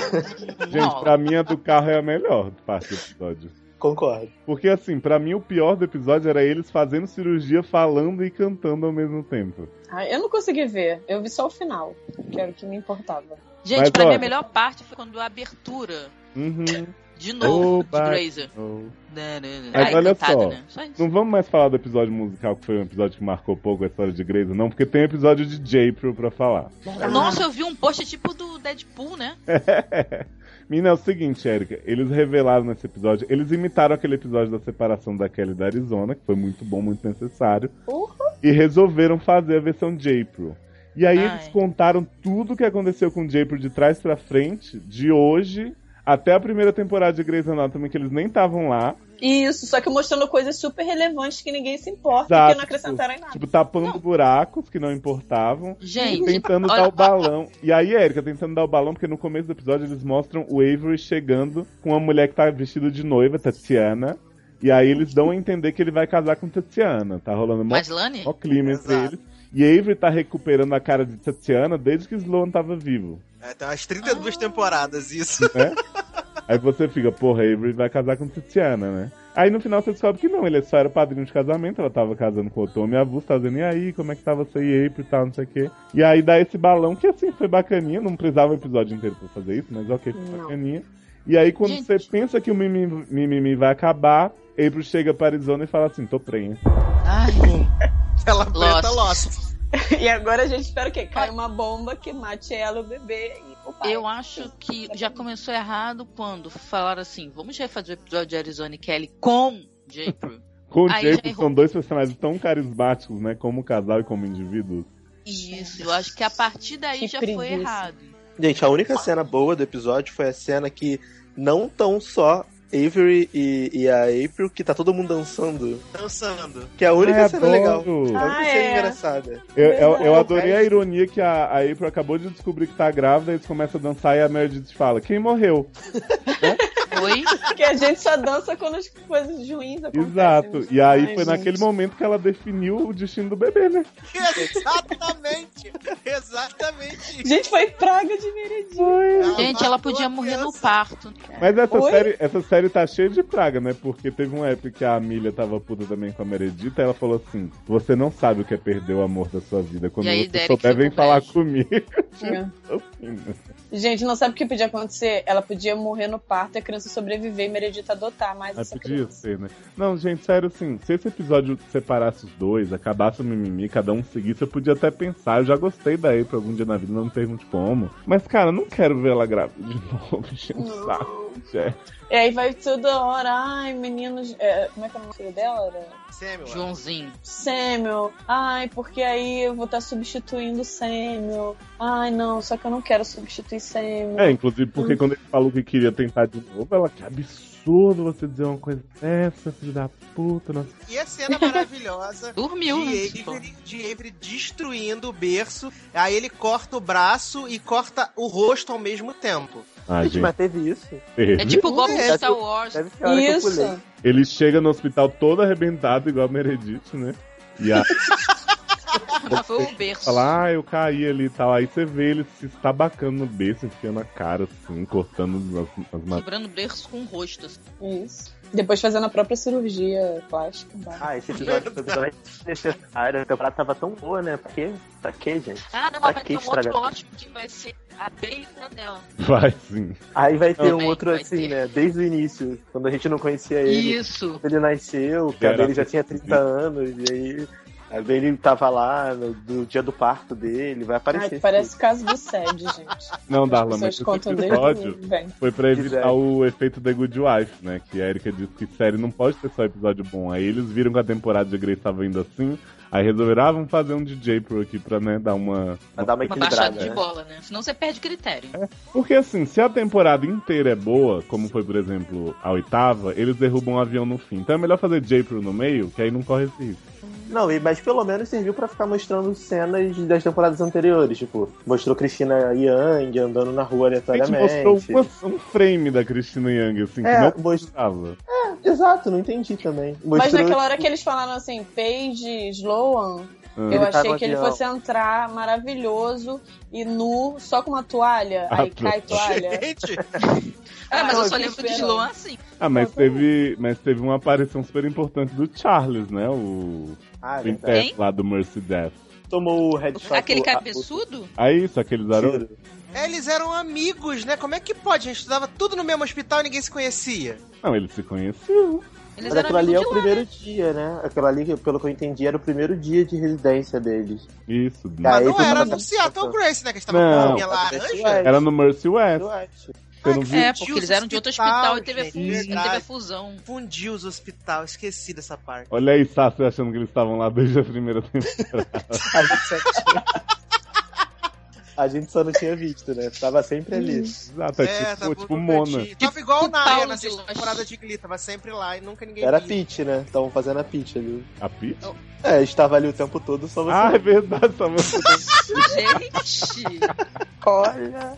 Não Gente, pra mim a do carro é a melhor parte do episódio. Concordo. Porque assim, pra mim o pior do episódio era eles fazendo cirurgia, falando e cantando ao mesmo tempo. Ah, eu não consegui ver. Eu vi só o final, que era o que me importava. Gente, Mas, pra mim olha- a melhor parte foi quando a abertura, Uhum. de novo, Oh, de. Grazer. Oh. Né, né, né. Mas Ai, olha cantada, só, né? Só. Não vamos mais falar do episódio musical, que foi um episódio que marcou pouco a história de Grey's, não, porque tem episódio de J-Pro pra falar. Nossa, eu vi um post tipo do Deadpool, né? Mina, é o seguinte, Erika, eles revelaram nesse episódio, eles imitaram aquele episódio da separação da Kelly da Arizona, que foi muito bom, muito necessário, Uhum. e resolveram fazer a versão J-Pro. E aí Ai. eles contaram tudo o que aconteceu com o J-Pro de trás pra frente, de hoje até a primeira temporada de Grey's Anatomy, que eles nem estavam lá, Isso, só que mostrando coisas super relevantes que ninguém se importa, Exato, porque não acrescentaram em nada. tipo, tapando buracos que não importavam, Gente, tentando olha- dar o balão. E aí, Erika, tentando dar o balão, porque no começo do episódio eles mostram o Avery chegando com uma mulher que tá vestida de noiva, Tatiana. E aí eles dão a entender que ele vai casar com Tatiana. Tá rolando mó, Mas Lani? mó clima entre Exato. eles. E Avery tá recuperando a cara de Tatiana desde que Sloan tava vivo. É, tem umas 32 Ah. temporadas isso. Né? aí você fica, porra, Avery vai casar com Tatiana, né? Aí no final você descobre que não, ele só era padrinho de casamento, ela tava casando com o Otome e a Vus, tá dizendo, e aí, como é que tava você e April e tal, não sei o quê. E aí dá esse balão que assim, foi bacaninha, não precisava o episódio inteiro pra fazer isso, mas ok, foi Não. bacaninha. E aí quando Gente. você pensa que o mimimi, mimimi vai acabar, April chega pra Arizona e fala assim, tô prenha. Ai, Ela preta Lost. Lost. E agora a gente espera que caia uma bomba que mate ela, o bebê e. eu acho que já começou errado quando falaram assim: vamos refazer o episódio de Arizona e Kelly com J-Pro. Com o são dois personagens tão carismáticos, né, como casal e como indivíduos. Isso, eu acho que a partir daí Que já foi preguiça. errado. Gente, a única cena boa do episódio foi a cena que não tão só Avery e, e a April, que tá todo mundo dançando. Dançando. Que é a única Ai, cena legal. A única Ah, cena é. engraçada. Eu, eu, eu adorei a ironia que a, a April acabou de descobrir que tá grávida, eles começam a dançar e a Meredith fala, quem morreu? Oi? Porque a gente só dança quando as coisas ruins acontecem. Exato. E aí Ai, foi gente. naquele momento que ela definiu o destino do bebê, né? Exatamente. Exatamente. Gente, foi praga de Meredith. Gente, ela podia morrer no parto. Mas essa Oi? série, essa série tá cheia de praga, né? Porque teve uma época que a Amelia tava puta também com a Meredita e ela falou assim: Você não sabe o que é perder o amor da sua vida. Quando E aí, você Derek souber, vem falar comigo. É. Assim, né? Gente, não sabe o que podia acontecer? Ela podia morrer no parto e a criança sobreviver e Meredith adotar mais Mas essa podia criança. ser, né? Não, gente, sério, assim, se esse episódio separasse os dois, acabasse o mimimi, cada um seguisse, eu podia até pensar, eu já gostei da April algum dia na vida, não me pergunte como. Mas, cara, não quero ver ela grávida de novo, enchendo o saco, gente. E aí vai toda hora, ai, meninos. é, como é que é o nome do filho dela? Era Samuel. Joãozinho. Samuel. Ai, porque aí eu vou estar substituindo Samuel. Ai, não, só que eu não quero substituir Samuel. É, inclusive porque quando ele falou que queria tentar de novo, ela, que absurdo você dizer uma coisa dessa, filho da puta, nossa. E a cena maravilhosa Dormiu, né? de Avery, de Avery destruindo o berço. Aí ele corta o braço e corta o rosto ao mesmo tempo. Ah, Gente, gente, mas teve isso. teve. É tipo o golpe É, de Star Wars. Deve ser a hora que eu pulei. Isso. Ele chega no hospital todo arrebentado, igual a Meredith, né? E a Foi o berço. fala, ah, eu caí ali e tal. Aí você vê ele se estabacando no berço, enfiando a cara, assim, cortando as, as Quebrando o berço com o rosto. assim. Isso. Depois fazendo a própria cirurgia plástica. Bah. Ah, esse episódio foi totalmente desnecessário. A temporada tava tão boa, né? Pra quê? Pra quê, gente? Ah, não, Pra vai que ter um outro ótimo que vai ser a beira dela. Vai sim. Aí vai ter um Também outro vai assim, ter. né? Desde o início, quando a gente não conhecia ele. Isso. Ele nasceu, o cara dele já tinha possível. 30 anos, e aí. Ele tava lá no do dia do parto dele, vai aparecer. Ai, parece o caso do SED, gente. Não, Darla, As mas esse episódio foi pra evitar Quiser. o efeito The Good Wife, né? Que a Erika disse que série não pode ter só episódio bom. Aí eles viram que a temporada de Grace tava indo assim, aí resolveram, ah, vamos fazer um DJ Pro aqui pra, né, dar uma... Pra dar uma Uma baixada equilibrada. de né? bola, né? Senão você perde critério. Porque assim, se a temporada inteira é boa, como foi, por exemplo, a oitava, eles derrubam um avião no fim. Então é melhor fazer J Pro no meio, que aí não corre esse risco. Não, mas pelo menos serviu pra ficar mostrando cenas das temporadas anteriores. Tipo, mostrou Cristina Young andando na rua A gente aleatoriamente. mostrou uma- um frame da Christina Young, assim, É, que não most- mostrava. Exato, não entendi também. Mas Mostrou- naquela hora que eles falaram assim, Paige, Sloan, Ah. eu Ele achei que ele avião. fosse entrar maravilhoso e nu, só com uma toalha. Ah, aí cai toalha. Gente, Ah, mas Ah, eu só lembro de. Sloan assim. Ah, mas teve, mas teve uma aparição super importante do Charles, né? O, Ah, verdade. intérprete lá do Mercy Death. Tomou o headshot. Aquele o- cabeçudo? Aí, isso, aqueles o garotos. tiro. eles eram amigos, né? Como é que pode? A gente estudava tudo no mesmo hospital e ninguém se conhecia. Não, eles se conheciam. Eles Mas aquilo ali é o primeiro dia, né? Aquilo ali, pelo que eu entendi, era o primeiro dia de residência deles. Isso. Mas não era no Seattle Grace, né? Que a gente tava Não. com a laranja. Era no Mercy West. Eu acho. Você não? É, porque eles eram de outro hospital e teve a, fusão, teve a fusão. Fundiu os hospital, esqueci dessa parte. Olha aí, Sassi, achando que eles estavam lá desde a primeira temporada. A gente só tinha... A gente só não tinha visto, né? Tava sempre ali. Exato, é, tá tipo, tipo no Mona. cantinho. Tava igual Tipo na sexta Lost. temporada de Glee, tava sempre lá e nunca ninguém Era via. Peach, né? Estavam fazendo a Peach ali. A Peach? É, estava ali o tempo todo, só você. Ah, é verdade, só você. Gente! Olha!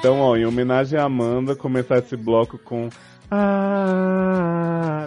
Então, ó, em homenagem à Amanda, começar esse bloco com. Ah,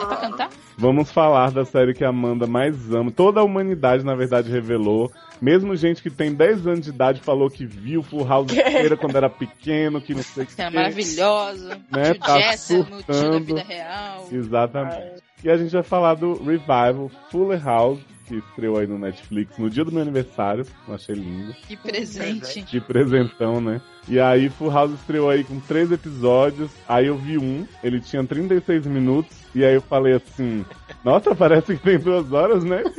É pra cantar? Vamos falar da série que a Amanda mais ama. Toda a humanidade, na verdade, revelou. Mesmo gente que tem 10 anos de idade falou que viu Full House inteira quando era pequeno, que não sei o Que é que. maravilhosa. Né, Tio tá Jesse é no tio da surtando. vida real. Exatamente. E a gente vai falar do Revival Fuller House, que estreou aí no Netflix no dia do meu aniversário. Eu achei lindo. Que presente. De presentão, né? E aí Full House estreou aí com três episódios. Aí eu vi um, ele tinha 36 minutos. E aí eu falei assim: Nossa, parece que tem duas horas, né?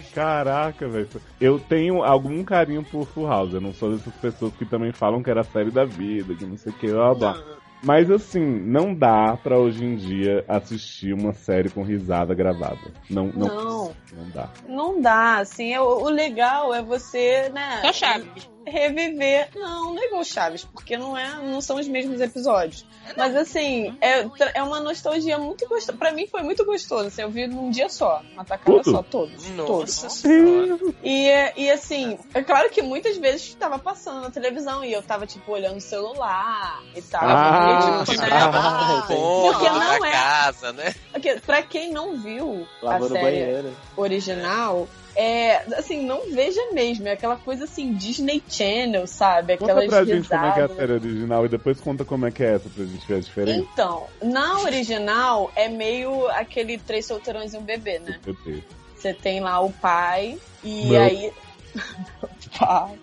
Que. Caraca, velho. Eu tenho algum carinho por Full House. Eu não sou dessas pessoas que também falam que era a série da vida, que não sei o que, blá blá. Mas assim, não dá pra hoje em dia assistir uma série com risada gravada. Não, não, Não. não dá. Não dá, assim, é- o, o legal é você, né? Só Chaves. Reviver. Não, não é igual Chaves, porque não, é, não são os mesmos episódios. Mas assim, é, é uma nostalgia muito gostosa. Pra mim foi muito gostoso. Assim, eu vi num dia só, uma tacada Tudo? só, todos. Nossa Todos. senhora. E, e assim, é claro que muitas vezes tava passando na televisão e eu tava, tipo, olhando o celular e tal. Ah, e, tipo, né, Ah, Porque não é. casa, né? porque, pra quem não viu a Lavando série banheiro. original, é, assim, não veja mesmo. É aquela coisa assim, Disney Channel, sabe? Conta Aquelas pra gente como é que é a risadas. série original e depois conta como é que é essa pra gente ver a diferença. Então, na original é meio aquele três solteirões e um bebê, né? Meu Deus. Você tem lá o pai e Meu. aí. pai.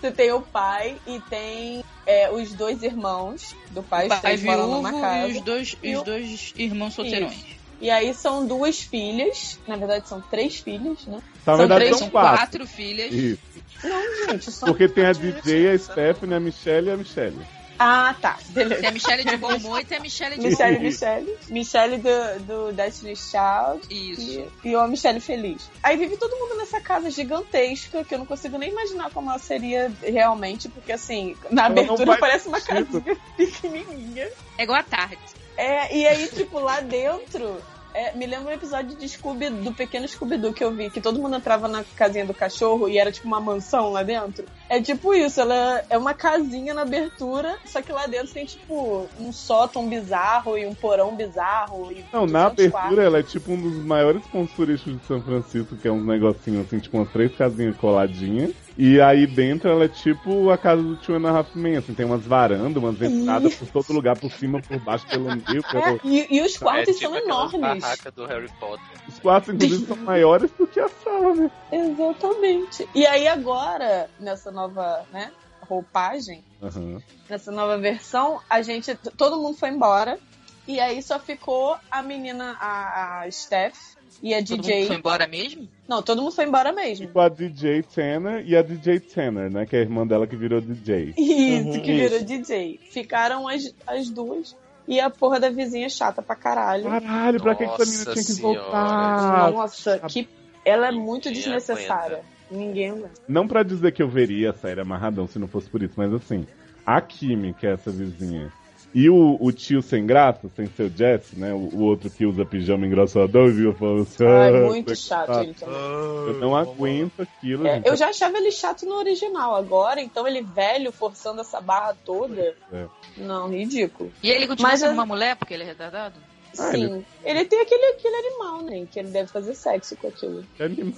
Você tem o pai e tem é, os dois irmãos do pai, O os pai viúvo numa casa. e os dois, e os o- dois irmãos solteirões. E aí são duas filhas, na verdade são três filhas, né? Na São verdade três- são quatro. quatro filhas. Isso. Não, gente, são. Porque tem a DJ, a Stephanie, a Michelle e a Michelle. Ah, tá, beleza. Tem a Michelle de bom humor e tem a Michelle de Michelle, Michelle. Michelle do, do Destiny's Child. Isso. E, e uma Michelle feliz. Aí vive todo mundo nessa casa gigantesca, que eu não consigo nem imaginar como ela seria realmente, porque assim, na abertura parece uma casinha pequenininha. É igual a tarde. É, e aí, tipo, lá dentro, é, me lembra um episódio de Scooby, do pequeno Scooby-Doo que eu vi, que todo mundo entrava na casinha do cachorro e era tipo uma mansão lá dentro. É tipo isso, ela é uma casinha na abertura, só que lá dentro tem tipo um sótão bizarro e um porão bizarro. E Não, na 200 abertura quartos. ela é tipo um dos maiores pontos turísticos de São Francisco, que é uns negocinhos assim, tipo umas três casinhas coladinhas. E aí dentro ela é tipo a casa do Two and a Half Men, assim, tem umas varandas, umas entradas por todo lugar, por cima, por baixo, pelo meio, É, pelo... e, e os quartos é tipo são enormes. do Harry Potter. Os quartos, inclusive, são maiores do que a sala, né? Exatamente. E aí agora, nessa nova, né, roupagem, Aham. nessa nova versão, a gente. Todo mundo foi embora. E aí só ficou a menina, a, a Steph e a Todo DJ. mundo foi embora mesmo? Não, todo mundo foi embora mesmo. Tipo a DJ Tanner e a DJ Tanner, né? Que é a irmã dela que virou DJ. Isso, Uhum, que virou isso. DJ. Ficaram as, as duas. E a porra da vizinha chata pra caralho. Caralho, pra que, que essa menina tinha que voltar? Nossa, que. Ela é muito Ninguém desnecessária. aguenta. Ninguém aguenta. Não pra dizer que eu veria a série amarradão se não fosse por isso, mas assim, a Kimi, que é essa vizinha, e o, o tio sem graça, sem ser o Jesse, né? O, o outro que usa pijama engraçadão e viu falando assim. Ai, "Ah, muito que chato chato." ele também. Eu não aguento aquilo, É, gente. eu já achava ele chato no original. Agora, então, ele velho, forçando essa barra toda. É. Não, ridículo. E ele continua Mas sendo uma mulher porque ele é retardado? Ah, Sim. Ele... tem aquele, aquele animal, né? Que ele deve fazer sexo com aquilo. Que anima-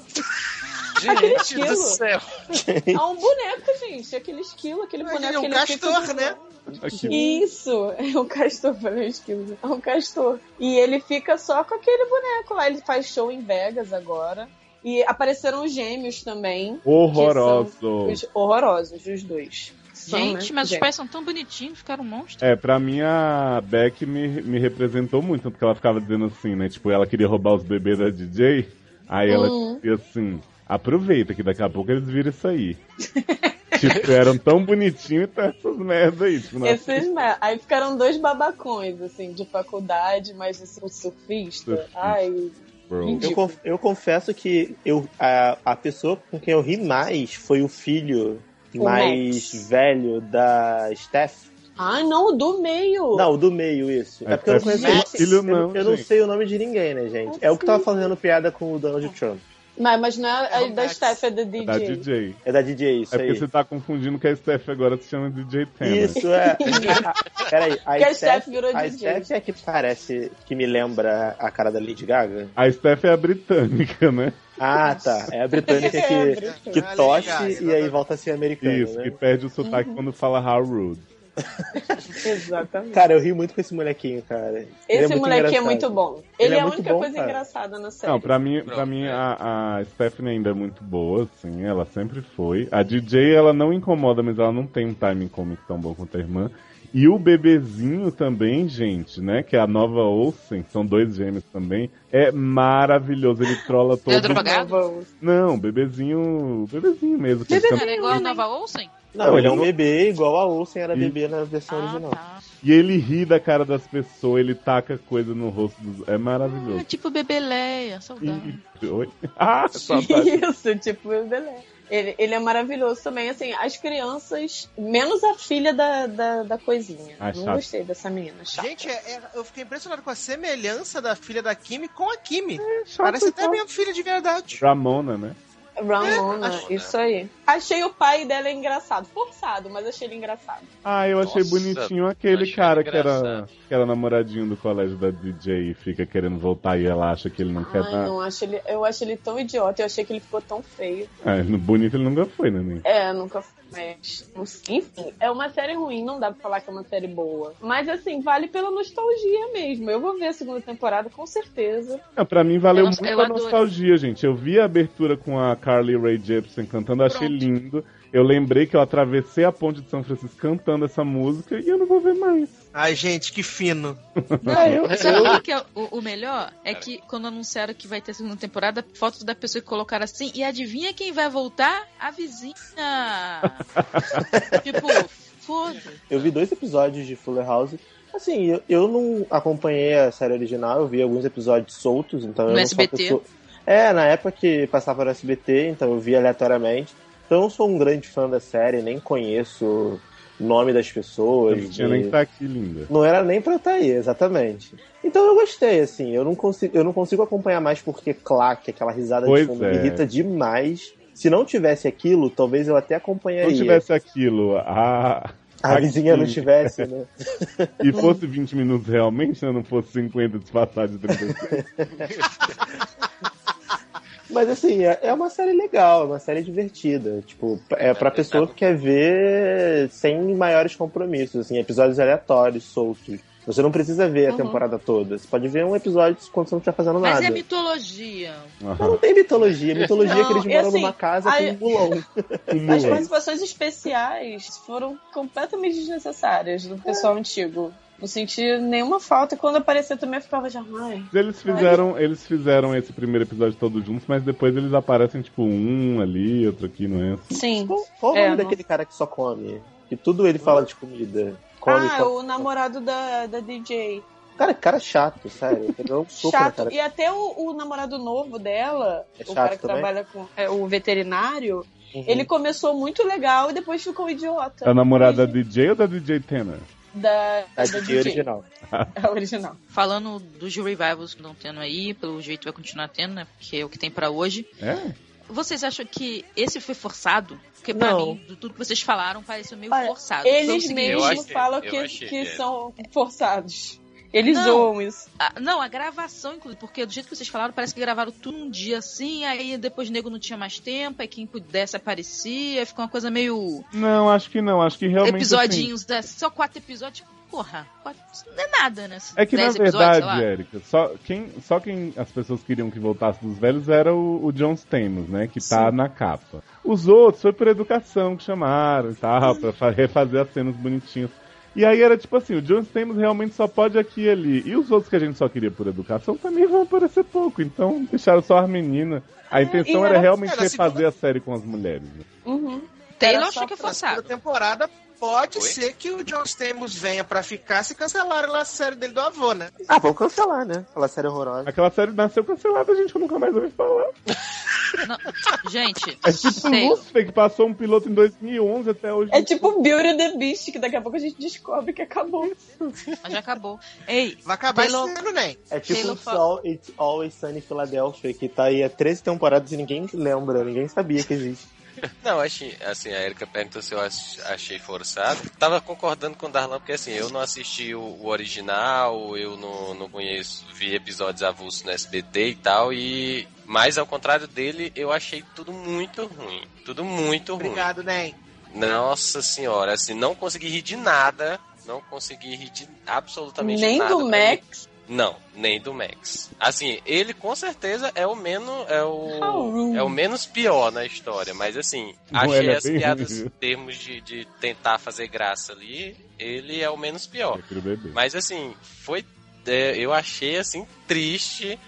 Aquele Gente esquilo. do céu. É um boneco, gente. Aquele esquilo, aquele Mas boneco ele é um que ele castor, fica... né? Aqui. Isso, é um castor, falei esquilo. É um castor. E ele fica só com aquele boneco lá. Ele faz show em Vegas agora. E apareceram os gêmeos também. Horroroso. Os horrorosos, os dois. São, Gente, né? mas os pais são tão bonitinhos, ficaram monstros. É, pra mim a Beck me, me representou muito, porque ela ficava dizendo assim, né? Tipo, ela queria roubar os bebês da DJ, aí ela Hum. dizia assim, aproveita que daqui a pouco eles viram isso aí. tipo, eram tão bonitinhos e tá essas merda aí. Tipo, nossa, Esses, né? Aí ficaram dois babacões, assim, de faculdade, mas assim, um surfista. Surfista. Ai. Eu, conf- eu confesso que eu, a, a pessoa com quem eu ri mais foi o filho O mais Max. velho da Steph. Ai, não, o do meio. Não, o do meio, isso. É, É porque eu não conheço. Filho eu, não, eu não gente. sei o nome de ninguém, né, gente? É o que tava fazendo piada com o Donald Trump. Mas, mas não é a É o da. Steph, é da É DJ. da DJ. É da DJ, isso É porque aí. você tá confundindo que a Steph agora se chama DJ Tanner. Isso, é. Peraí, a Que a Steph, Steph virou a DJ. Steph é que parece, que me lembra a cara da Lady Gaga? A Steph é a britânica, né? Ah, tá. É a britânica É, a que, britânica. que Ah, tosse Gaga, e aí volta a ser americana, Isso, né? que perde o sotaque quando fala how rude. Exatamente. Cara, eu ri muito com esse molequinho, cara. Ele Esse muito moleque é muito bom. Ele Ele, é é a muito única bom, coisa cara. engraçada na série. Não, pra mim, Pronto, pra mim é. a, a Stephanie ainda é muito boa, assim, ela sempre foi. A DJ, ela não incomoda, mas ela não tem um timing cômico tão bom quanto a irmã. E o bebezinho também, gente, né? Que é a nova Olsen, são dois gêmeos também. É maravilhoso, ele trola É todo. drogado? Vamos. Não, bebezinho. Bebezinho mesmo. Que Bebezinho. Era igual a Nova Olsen? Não, ele é um não- bebê igual a Olsen era E- bebê na versão Ah, original. tá. E ele ri da cara das pessoas, ele taca coisa no rosto dos. É Ah, maravilhoso. tipo Bebeleia, saudade. E- Oi? Ah, saudade. Isso, tipo, Belé. Ele, ele é maravilhoso também, assim, as crianças, menos a filha da, da, da coisinha. Ah, Não chato. gostei dessa menina, chata. Gente, é- é- eu fiquei impressionado com a semelhança da filha da Kimi com a Kimi. Chato Parece até minha filha de verdade. Ramona, né? Ramona, isso aí. Achei o pai dela engraçado, forçado, mas achei ele engraçado. Ah, eu achei Nossa, bonitinho aquele achei cara que era, que era namoradinho do colégio da DJ e fica querendo voltar e ela acha que ele não quer Ai, nada. não, acho ele, eu acho ele tão idiota, eu achei que ele ficou tão feio. Ah, no bonito ele nunca foi, né? Nem. É, nunca fui. Mas, enfim, é uma série ruim, não dá pra falar que é uma série boa. Mas assim, vale pela nostalgia mesmo. Eu vou ver a segunda temporada com certeza. Ah, pra mim valeu Eu muito eu a adoro. nostalgia, gente. Eu vi a abertura com a Carly Rae Jepsen cantando, eu achei Pronto. lindo. Eu lembrei que eu atravessei a ponte de São Francisco cantando essa música e eu não vou ver mais. Ai, gente, que fino. Não, sabe o que que é o, o melhor? É que quando anunciaram que vai ter segunda temporada, fotos da pessoa que colocaram assim, e adivinha quem vai voltar? A vizinha! tipo, foda. Eu vi dois episódios de Fuller House. Assim, eu, eu não acompanhei a série original, eu vi alguns episódios soltos, então No eu não SBT? pessoa... É, na época que passava no SBT, então eu vi aleatoriamente. Então eu não sou um grande fã da série, nem conheço o nome das pessoas. Não tinha e- nem que estar aqui, linda. Não era nem pra estar aí, exatamente. Então eu gostei, assim, eu não consigo, eu não consigo acompanhar mais porque claque, aquela risada Pois de fundo é. me irrita demais. Se não tivesse aquilo, talvez eu até Se acompanharia. não tivesse aquilo, a. A vizinha não tivesse, né? E fosse 20 minutos realmente, né? Não fosse 50 disfarçados de 36. Mas assim, é é uma série legal, é uma série divertida. Tipo, é pra pessoa que quer ver sem maiores compromissos, assim, episódios aleatórios, soltos. Você não precisa ver a Uhum. temporada toda. Você pode ver um episódio quando você não estiver fazendo Mas nada. é mitologia. Mas não tem mitologia. Mitologia é que Não, eles moram assim, numa casa aí- com um mulão. Um As participações especiais foram completamente desnecessárias do pessoal antigo. Não senti nenhuma falta. E quando apareceu também eu ficava já, ai. Eles fizeram, eles fizeram esse primeiro episódio todos juntos, mas depois eles aparecem, tipo, um ali, outro aqui, não é? Sim. Qual, qual o É, nome não- daquele cara que só come? Que tudo ele fala de comida. Come, Ah, come. o namorado da, da DJ. Cara, cara chato, sério. Um soco Chato. cara. E até o, o namorado novo dela, É o cara que também? trabalha com é, o veterinário, Uhum. ele começou muito legal e depois ficou idiota. É a namorada da DJ ou da DJ Tanner? Da, A da DJ DJ. original. A original. Falando dos revivals que estão tendo aí, pelo jeito vai continuar tendo, né? Porque é o que tem pra hoje. É? Vocês acham que esse foi forçado? Porque pra Não. mim, de tudo que vocês falaram, pareceu meio Olha, forçado. Eles seguinte- Eu mesmos falam que, achei, que é. são forçados. Eles Não. zoam isso. Ah, não, a gravação, inclusive, porque do jeito que vocês falaram, parece que gravaram tudo num dia assim, aí depois o nego não tinha mais tempo, aí quem pudesse aparecia, ficou uma coisa meio. Não, acho que não. Acho que realmente. assim, episodinhos, né? só quatro episódios. tipo, Porra, não é nada, né? É que na verdade. Érica, só quem, só quem as pessoas queriam que voltasse dos velhos era o, o John Stamos, né? Que tá na capa. Os outros foi por educação que chamaram e tal, pra fa- refazer as cenas bonitinhas. E aí era tipo assim, o John Stamos realmente só pode aqui e ali. E os outros que a gente só queria por educação também vão aparecer pouco. Então deixaram só as meninas. A intenção era era- realmente era a refazer segunda- a série com as mulheres. né? Uhum. Taylor achou que é forçado. temporada pode Oi? ser que o John Stamos venha pra ficar se cancelarem lá a série dele do avô, né? Ah, vamos cancelar, né? Aquela série horrorosa. Aquela série nasceu cancelada, gente, eu nunca mais ouvi falar. Não, gente, É tipo Taylor, Lucifer, que passou um piloto em 2011 até hoje. É tipo Beauty and the Beast, que daqui a pouco a gente descobre que acabou. mas já acabou. Ei, Vai acabar Taylor- esse ano, nem. É tipo Taylor o Sol It's Always Sunny Philadelphia, que tá aí há 13 temporadas e ninguém lembra, ninguém sabia que existe. Não, achei, assim, a Erika perguntou se eu ach- achei forçado. Tava concordando com o Darlan, porque assim, eu não assisti o, o original, eu não, não conheço, vi episódios avulsos no SBT e tal, e. Mas ao contrário dele, eu achei tudo muito ruim. Tudo muito ruim. Obrigado, nem. Nossa senhora, assim, não consegui rir de nada. Não consegui rir de absolutamente Nem nada. do Pra Max. Não, nem do Max. Assim, ele com certeza é o menos. É o, é o menos pior na história. Mas assim, Não, achei é as piadas em termos de, de tentar fazer graça ali. Ele é o menos pior. Mas assim, foi. é, eu achei assim triste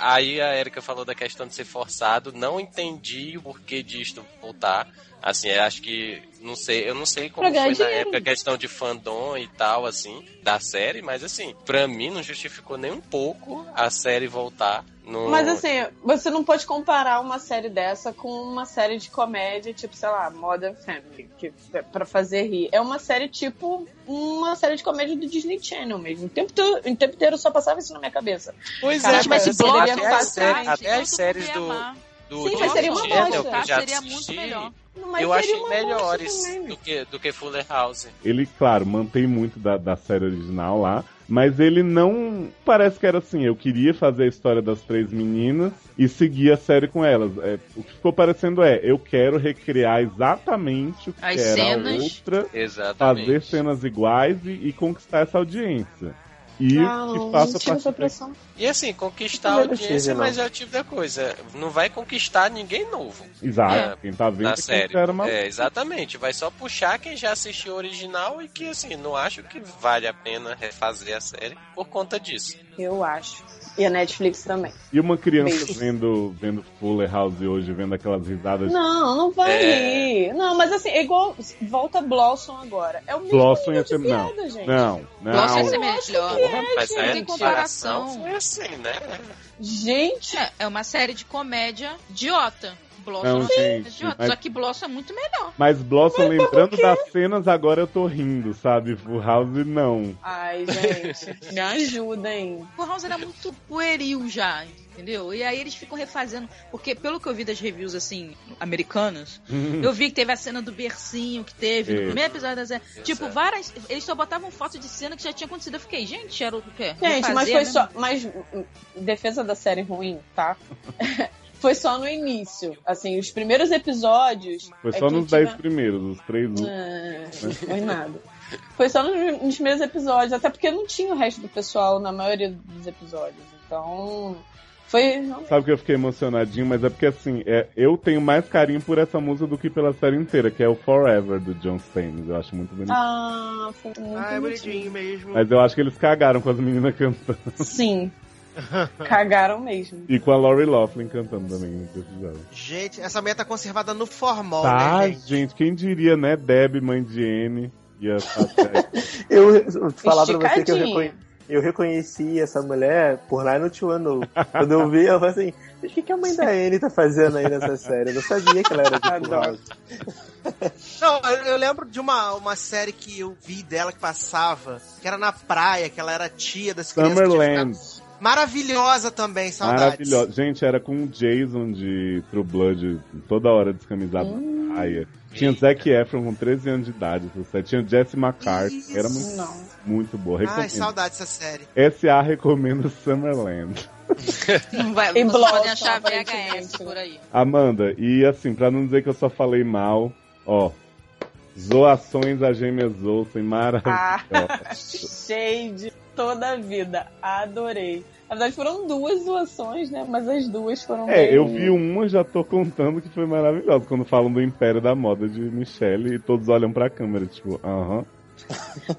Aí a Erika falou da questão de ser forçado. Não entendi o porquê disto voltar. Assim, acho que. Não sei, eu não sei como foi na dinheiro. época a questão de fandom e tal, assim, da série, mas assim, pra mim não justificou nem um pouco a série voltar no. Mas assim, você não pode comparar uma série dessa com uma série de comédia, tipo, sei lá, Modern Family, que é pra fazer rir. É uma série tipo uma série de comédia do Disney Channel mesmo. O tempo, to- o tempo inteiro só passava isso na minha cabeça. Pois Caraca, é, Gente, mas esse bloco até, faz as séries, até as todo séries do. amar. Do Sim, mas seria uma Channel bosta. que eu já Seria muito melhor. Mas eu achei melhores do que, do que Fuller House. Ele, claro, mantém muito da, da série original lá, mas ele não. Parece que era assim, eu queria fazer a história das três meninas e seguir a série com elas. É, o que ficou parecendo é, eu quero recriar exatamente o que As era cenas. a outra, Exatamente. fazer cenas iguais e, e conquistar essa audiência. E Ah, que não, faça não parte pressão. E assim, conquistar a Não é audiência, não. mas é o tipo da coisa. Não vai conquistar ninguém novo Exato, É, quem tá vendo na é série. uma... É, exatamente. Vai só puxar quem já assistiu o original e que, assim, não acho que vale a pena refazer a série por conta disso. Eu acho. E a Netflix também. E uma criança Beijo. vendo, vendo Fuller House hoje, vendo aquelas risadas Não, não vai É. rir. Não, mas assim, é igual. Volta Blossom agora. É o mesmo Blossom ia ser. Não, não, não. Blossom ia ser melhor. é, Mas gente. tem comparação foi assim, né? Gente, É, é uma série de comédia idiota. Blossom Não, é gente, idiota. mas- Só que Blossom é muito melhor. Mas Blossom, lembrando das cenas, agora eu tô rindo, sabe? Full House, não. ai, gente, me ajudem. O House era muito pueril já, entendeu? E aí eles ficam refazendo. Porque pelo que eu vi das reviews, assim, americanas, eu vi que teve a cena do bercinho que teve no primeiro episódio da série. Tipo, várias. Eles só botavam foto de cena que já tinha acontecido. Eu fiquei, gente, era o quê? Gente, mas Refazer foi a só. Mas hum, defesa da série ruim, tá? foi só no início. Assim, os primeiros episódios. Foi é só que nos tinha- 10 primeiros, os três últimos. Ah, não foi nada. Foi só nos, nos primeiros episódios, até porque não tinha o resto do pessoal na maioria dos episódios. Então. Foi. Sabe que eu fiquei emocionadinho, mas é porque assim, é, eu tenho mais carinho por essa música do que pela série inteira, que é o Forever do John Stamos. Eu acho muito bonito. Ah, foi muito Ah, é bonitinho mesmo. Mas eu acho que eles cagaram com as meninas cantando. Sim. Cagaram mesmo. E com a Lori Loughlin cantando também, não precisava. Gente, essa meia tá conservada no formol, Tá, né, gente? gente, quem diria, né? Deb, mãe de Anne, fazer. Eu, eu falar pra você que eu, Esticadinha. reconhe- eu reconheci essa mulher por 90210. Quando eu vi, eu falei assim, "Mas o que, que a mãe da Anne tá fazendo aí nessa série? Eu não sabia que ela era de House. Não, eu, eu lembro de uma, uma série que eu vi dela que passava, que era na praia, que ela era tia das crianças. Summerland. Maravilhosa também, saudades. Maravilhosa. Gente, era com o Jason de True Blood toda hora descamisado na praia. Tinha Zac Efron com 13 anos de idade. Tinha Jesse McCarthy, que era muito, Não. muito boa. Ai, Recomendo. saudades dessa série. SA recomenda Summerland. Não vai, E Blossom, podem achar VHS por aí. Amanda, e assim, pra não dizer que eu só falei mal, ó. Zoações a gêmeas Olsen, maravilhosa. Ah, shade toda a vida. Adorei. Na verdade, foram duas doações, né? Mas as duas foram. É, bem- eu vi uma, já tô contando que foi maravilhosa. Quando falam do Império da Moda de Michelle e todos olham pra câmera, tipo, aham.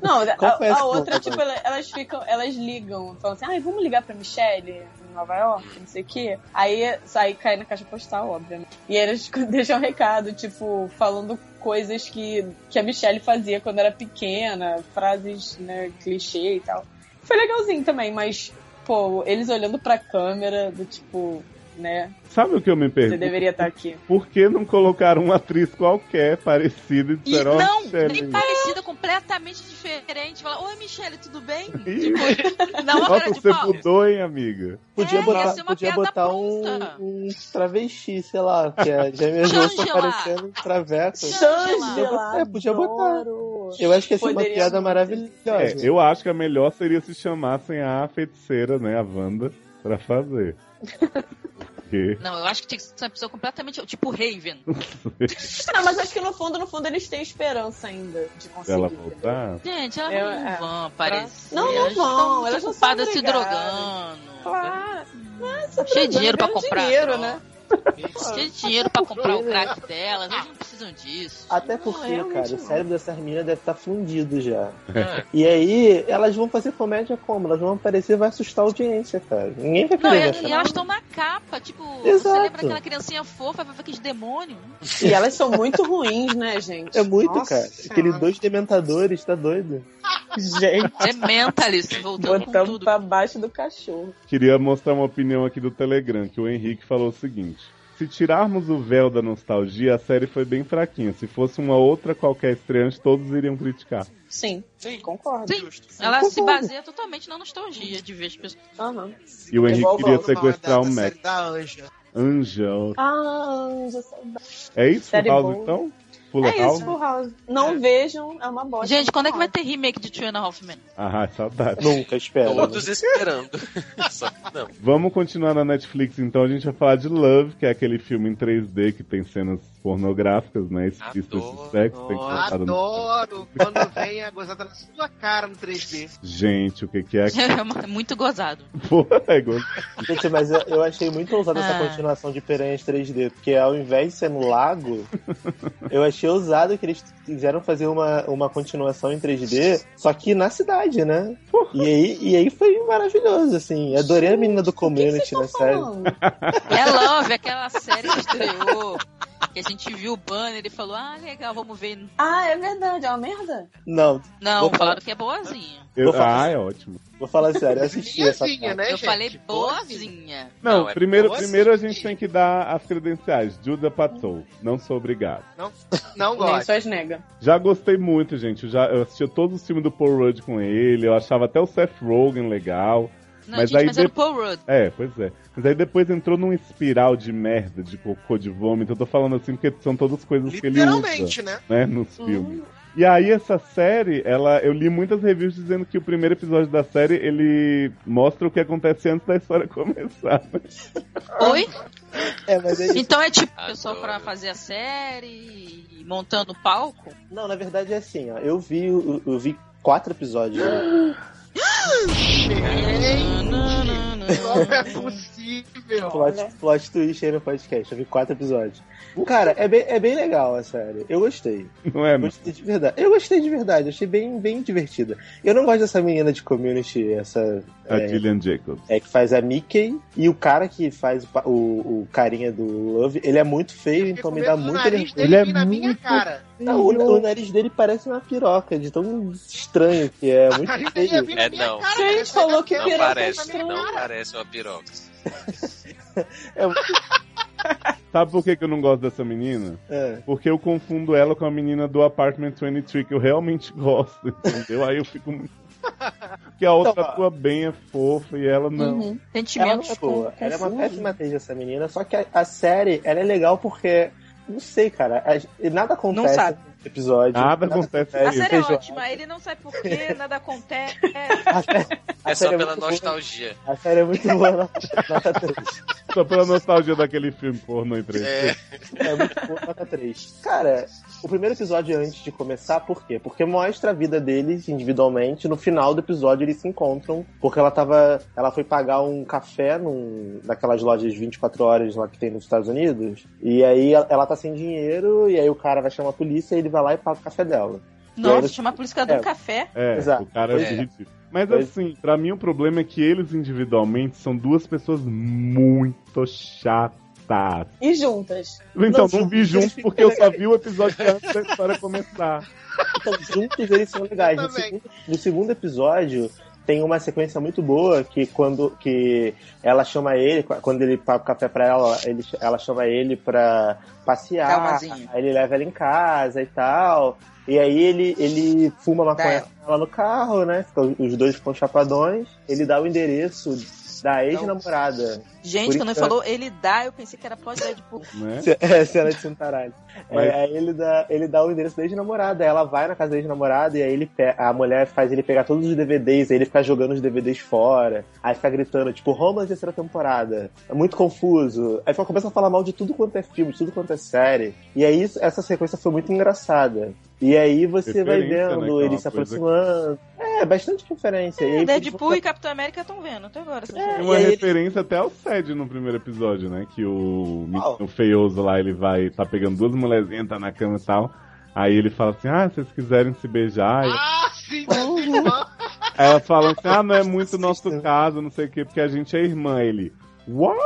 Não, a, Confesso a que outra, não, tipo, ela- elas ficam, elas ligam, falam assim, ai, vamos ligar pra Michelle em Nova York, não sei o quê. Aí, aí cai na caixa postal, obviamente. E aí eles deixam um recado, tipo, falando coisas que, que a Michelle fazia quando era pequena, frases, né, clichê e tal. Foi legalzinho também, mas, pô, eles olhando pra câmera, do tipo, né, Sabe o que eu me você pergunto? deveria estar aqui. Por que não colocaram uma atriz qualquer parecida e disseram, não, Michelle, nem parecida, completamente diferente. Fala, oi Michelle, tudo bem? Ih, Tipo, dá uma cara Nossa, de você pau. mudou, hein, amiga? Podia É, ia botar, ser uma podia botar um, um travesti, sei lá, que é gêmeas Olsen Shangela. parecendo traveco. Shangela, É, podia botar. Eu acho que ia ser uma piada maravilhosa. É, eu acho que a melhor seria se chamassem a feiticeira, né, a Wanda, pra fazer. Porque Não, eu acho que tinha que ser uma pessoa completamente. Tipo Raven. Não, mas acho que no fundo, no fundo, eles têm esperança ainda de se conseguir. ela voltar. Gente, elas Eu- não é. vão aparecer. Não, não Elas vão, estão elas não são ocupadas se drogando. Claro. Mas, Cheio de dinheiro pra ganhando comprar dinheiro, né? De dinheiro pra comprar o crack delas, eles não precisam disso. Até porque, realmente cara, o não. cérebro dessas meninas deve estar fundido já. É. E aí, elas vão fazer comédia como? Elas vão aparecer e vai assustar a audiência, cara. Ninguém vai Não, querer e, ver e elas estão na capa, tipo, Exato. você lembra aquela criancinha fofa, vai ver aqueles demônios? E elas são muito ruins, né, gente? É muito, Nossa cara. Senhora. Aqueles dois dementadores, tá doido? Gente, É mentalist, voltando com botando tudo. pra baixo do cachorro. Queria mostrar uma opinião aqui do Telegram, que o Henrique falou o seguinte. Se tirarmos o véu da nostalgia, a série foi bem fraquinha. Se fosse uma outra qualquer estreante, todos iriam criticar. Sim, Sim. concordo. Sim, ela se baseia totalmente na nostalgia de ver as pessoas. Aham. E o Henrique queria sequestrar o Mac. série da Anja. Anja. Ah, saudade. É isso, Série House, boa. então? Full É House? isso, Full House. Não vejam, é uma bosta. Gente, quando é que vai ter remake de Two and a Half Men? Ah, saudade. Nunca, espera. né? Todos esperando. Só não. Vamos continuar na Netflix, então a gente vai falar de Love, que é aquele filme em 3D que tem cenas pornográficas, né? Explícitas de Adoro. sexo. Tem que no- Adoro quando vem a gozada na sua cara no 3D. Gente, o que que é? É uma- muito gozado. Porra, é igual- Gente, mas eu, eu achei muito ousada essa Ah. continuação de Piranhas 3D, porque ao invés de ser no lago, eu achei ousado que eles quiseram fazer uma, uma continuação em 3D, só que na cidade, né? E aí, e aí foi maravilhoso, assim. Adorei a menina do community na série. É Love, aquela série que estreou. Que a gente viu o banner e falou, ah, legal, vamos ver. Ah, é verdade, é uma merda. Não, Não, Vou falar- falaram que é boazinha. Eu- falar- Ah, é ótimo. vou falar sério, eu assisti essa né, Eu gente? falei Boazinha. Não, Não, é primeiro, primeiro a gente tem que dar as credenciais. Judah Patou. Não sou obrigado. Não Nem gosto. suas nega. Já gostei muito, gente. Eu, já, eu assistia todos os filmes do Paul Rudd com ele. Eu achava até o Seth Rogen legal. Não, Mas gente, aí mas era o de- Paul Rudd. É, pois é. Mas aí depois entrou num espiral de merda, de cocô, de vômito. Eu tô falando assim porque são todas coisas que ele usa, Literalmente, né? né, nos filmes. E aí essa série, ela, eu li muitas reviews dizendo que o primeiro episódio da série, ele mostra o que acontece antes da história começar. né? Oi? É, mas é isso. Então é tipo pessoal Adoro. pra fazer a série e montando o palco? Não, na verdade é assim, ó. Eu vi, eu, eu vi quatro episódios. né? Como é possível? Plot, plot twist aí no podcast. Eu vi quatro episódios. Cara, é bem, é bem legal a série. Eu gostei. Não é? não? Gostei de verdade. Eu gostei de verdade. Achei bem, bem divertida. Eu não gosto dessa menina de community, essa. A É, Gillian Jacobs. é, que faz a Mickey. E o cara que faz o, o, o carinha do Love, ele é muito feio, então me dá muito nariz nervoso. dele Ele é na minha muito cara. Não, o, o nariz dele parece uma piroca, de tão estranho que é. Muito feio. É, não. cara. Gente, parece falou que Não piroca é parece, não parece uma piroca. Sabe por que, que eu não gosto dessa menina? É. Porque eu confundo ela com a menina do Apartment 23, que eu realmente gosto, entendeu? Aí eu fico muito. Porque a outra Então, atua bem, é fofa, e ela não. Uhum. Ela não Sentimentos. é boa. Ela é uma confuso. péssima atriz, essa menina. Só que a, a série, ela é legal porque. Não sei, cara. a- nada acontece sabe. Episódio. Nada acontece. A série é ótima, ele não sabe por quê, nada acontece. É só é pela nostalgia. A série é muito boa, nota, nota 3. Só pela nostalgia daquele filme pornô em 3D. É, É muito boa, nota 3. Cara, o primeiro episódio antes de começar, por quê? Porque mostra a vida deles individualmente. No final do episódio eles se encontram. Porque ela tava. Ela foi pagar um café num, naquelas lojas 24 horas lá que tem nos Estados Unidos. E aí ela, ela tá sem dinheiro. E aí o cara vai chamar a polícia e ele vai lá e paga o café dela. Nossa, chamar a polícia do É. café. É, Exato. o cara Pois é é. ridículo. Mas Pois- assim, pra mim o problema é que eles individualmente são duas pessoas muito chatas. E juntas. Então, Não, não, vi juntos porque eu só vi o episódio antes da história começar. Então, juntos eles são legais. No segundo, no segundo episódio, tem uma sequência muito boa que quando que ela chama ele, quando ele paga o café pra ela, ele, ela chama ele pra passear, Calmazinho. aí ele leva ela em casa e tal. E aí ele, ele fuma maconha com ela no carro, né? Os dois ficam chapadões. Ele dá o endereço da ex-namorada. Gente, quando ele falou ele dá, eu pensei que era pós-Deadpool. Né? É, cena de cintaralho. Mas- É, aí ele dá, ele dá o endereço da ex-namorada. Ela vai na casa da ex-namorada e aí ele a mulher faz ele pegar todos os DVDs, aí ele fica jogando os DVDs fora. Aí fica gritando, tipo, Romance terceira temporada. É muito confuso. Aí começa a falar mal de tudo quanto é filme, de tudo quanto é série. E aí isso- essa sequência foi muito engraçada. E aí você vai né, vendo que é uma ele se aproximando. É, bastante referência. E É, aí, Deadpool e Capitão América estão vendo até agora. Tem uma e referência até ao Sed no primeiro episódio, né? Que o Qual? menino feioso lá, ele vai, tá pegando duas mulherzinhas, tá na cama e tal. Aí ele fala assim, ah, se vocês quiserem se beijar. Ah, sim, irmã. Elas falam assim, ah, não é muito nosso caso, não sei o quê, porque a gente é irmã. Ele, what?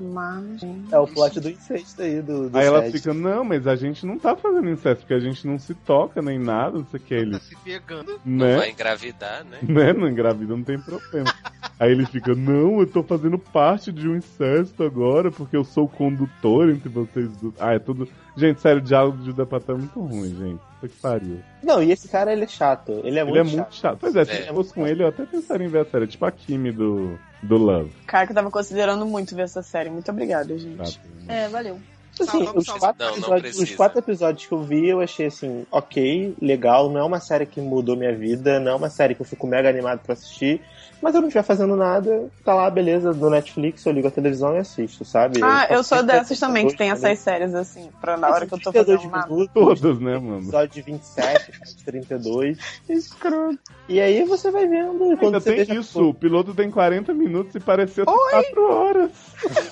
Mas... É o plot do incesto aí, do, do Aí ela fica, não, mas a gente não tá fazendo incesto, porque a gente não se toca nem nada, não sei o que. Ele, Tá se pegando. né? Vai engravidar, né? né? Não engravida, não tem problema. Aí ele fica, não, eu tô fazendo parte de um incesto agora, porque eu sou o condutor entre vocês dois. Ah, é tudo. Gente, sério, o diálogo de Judah Patel é muito ruim, gente. Puta que pariu. Não, e esse cara, ele é chato. Ele é ele muito é chato. muito chato. Pois é, se É. eu fosse com ele, eu até pensaria em ver a série. Tipo a Kimi do, do Love. Cara, que eu tava considerando muito ver essa série. Muito obrigada, gente. É, valeu. Assim, Não, os, quatro Não, não episódios, os quatro episódios que eu vi, eu achei assim, ok, legal. Não é uma série que mudou minha vida, não é uma série que eu fico mega animado pra assistir. Mas eu não estiver fazendo nada, tá lá, beleza, no Netflix, eu ligo a televisão e assisto, sabe? Ah, eu sou assisto dessas também, que tem também. essas séries assim, pra na hora que eu tô 32 fazendo nada. minutos, Todas, né, mano? episódio de 27, 32. Escroto. E aí você vai vendo. E quando Ainda você tem veja- isso, o piloto tem 40 minutos e pareceu ter 4 horas.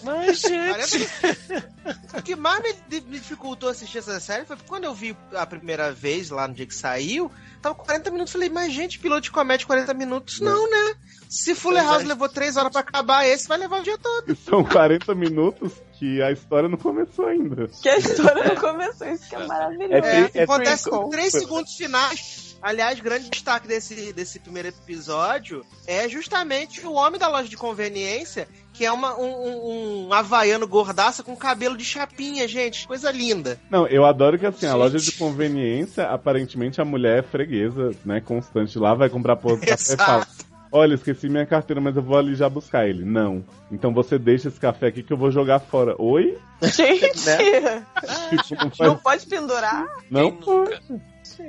Mas, gente. 40 O que mais me, me dificultou assistir essa série foi porque quando eu vi a primeira vez, lá no dia que saiu, tava com 40 minutos. Falei, mas gente, piloto de comédia 40 minutos? Não, né? Se Fuller House levou 3 horas pra acabar, esse vai levar o dia todo. E são 40 minutos que a história não começou ainda. Que a história não começou, isso que é maravilhoso. É, É, é acontece em 3 segundos finais. Aliás, grande destaque desse, desse primeiro episódio é justamente o homem da loja de conveniência, que é uma, um, um, um havaiano gordaça com cabelo de chapinha, gente. Coisa linda. Não, eu adoro que assim, a Gente. loja de conveniência, aparentemente a mulher é freguesa, né? Constante lá, vai comprar pão de café e. Olha, esqueci minha carteira, mas eu vou ali já buscar ele. Não. Então você deixa esse café aqui que eu vou jogar fora. Oi? Gente, Tipo, não faz- não pode pendurar? não Quem nunca?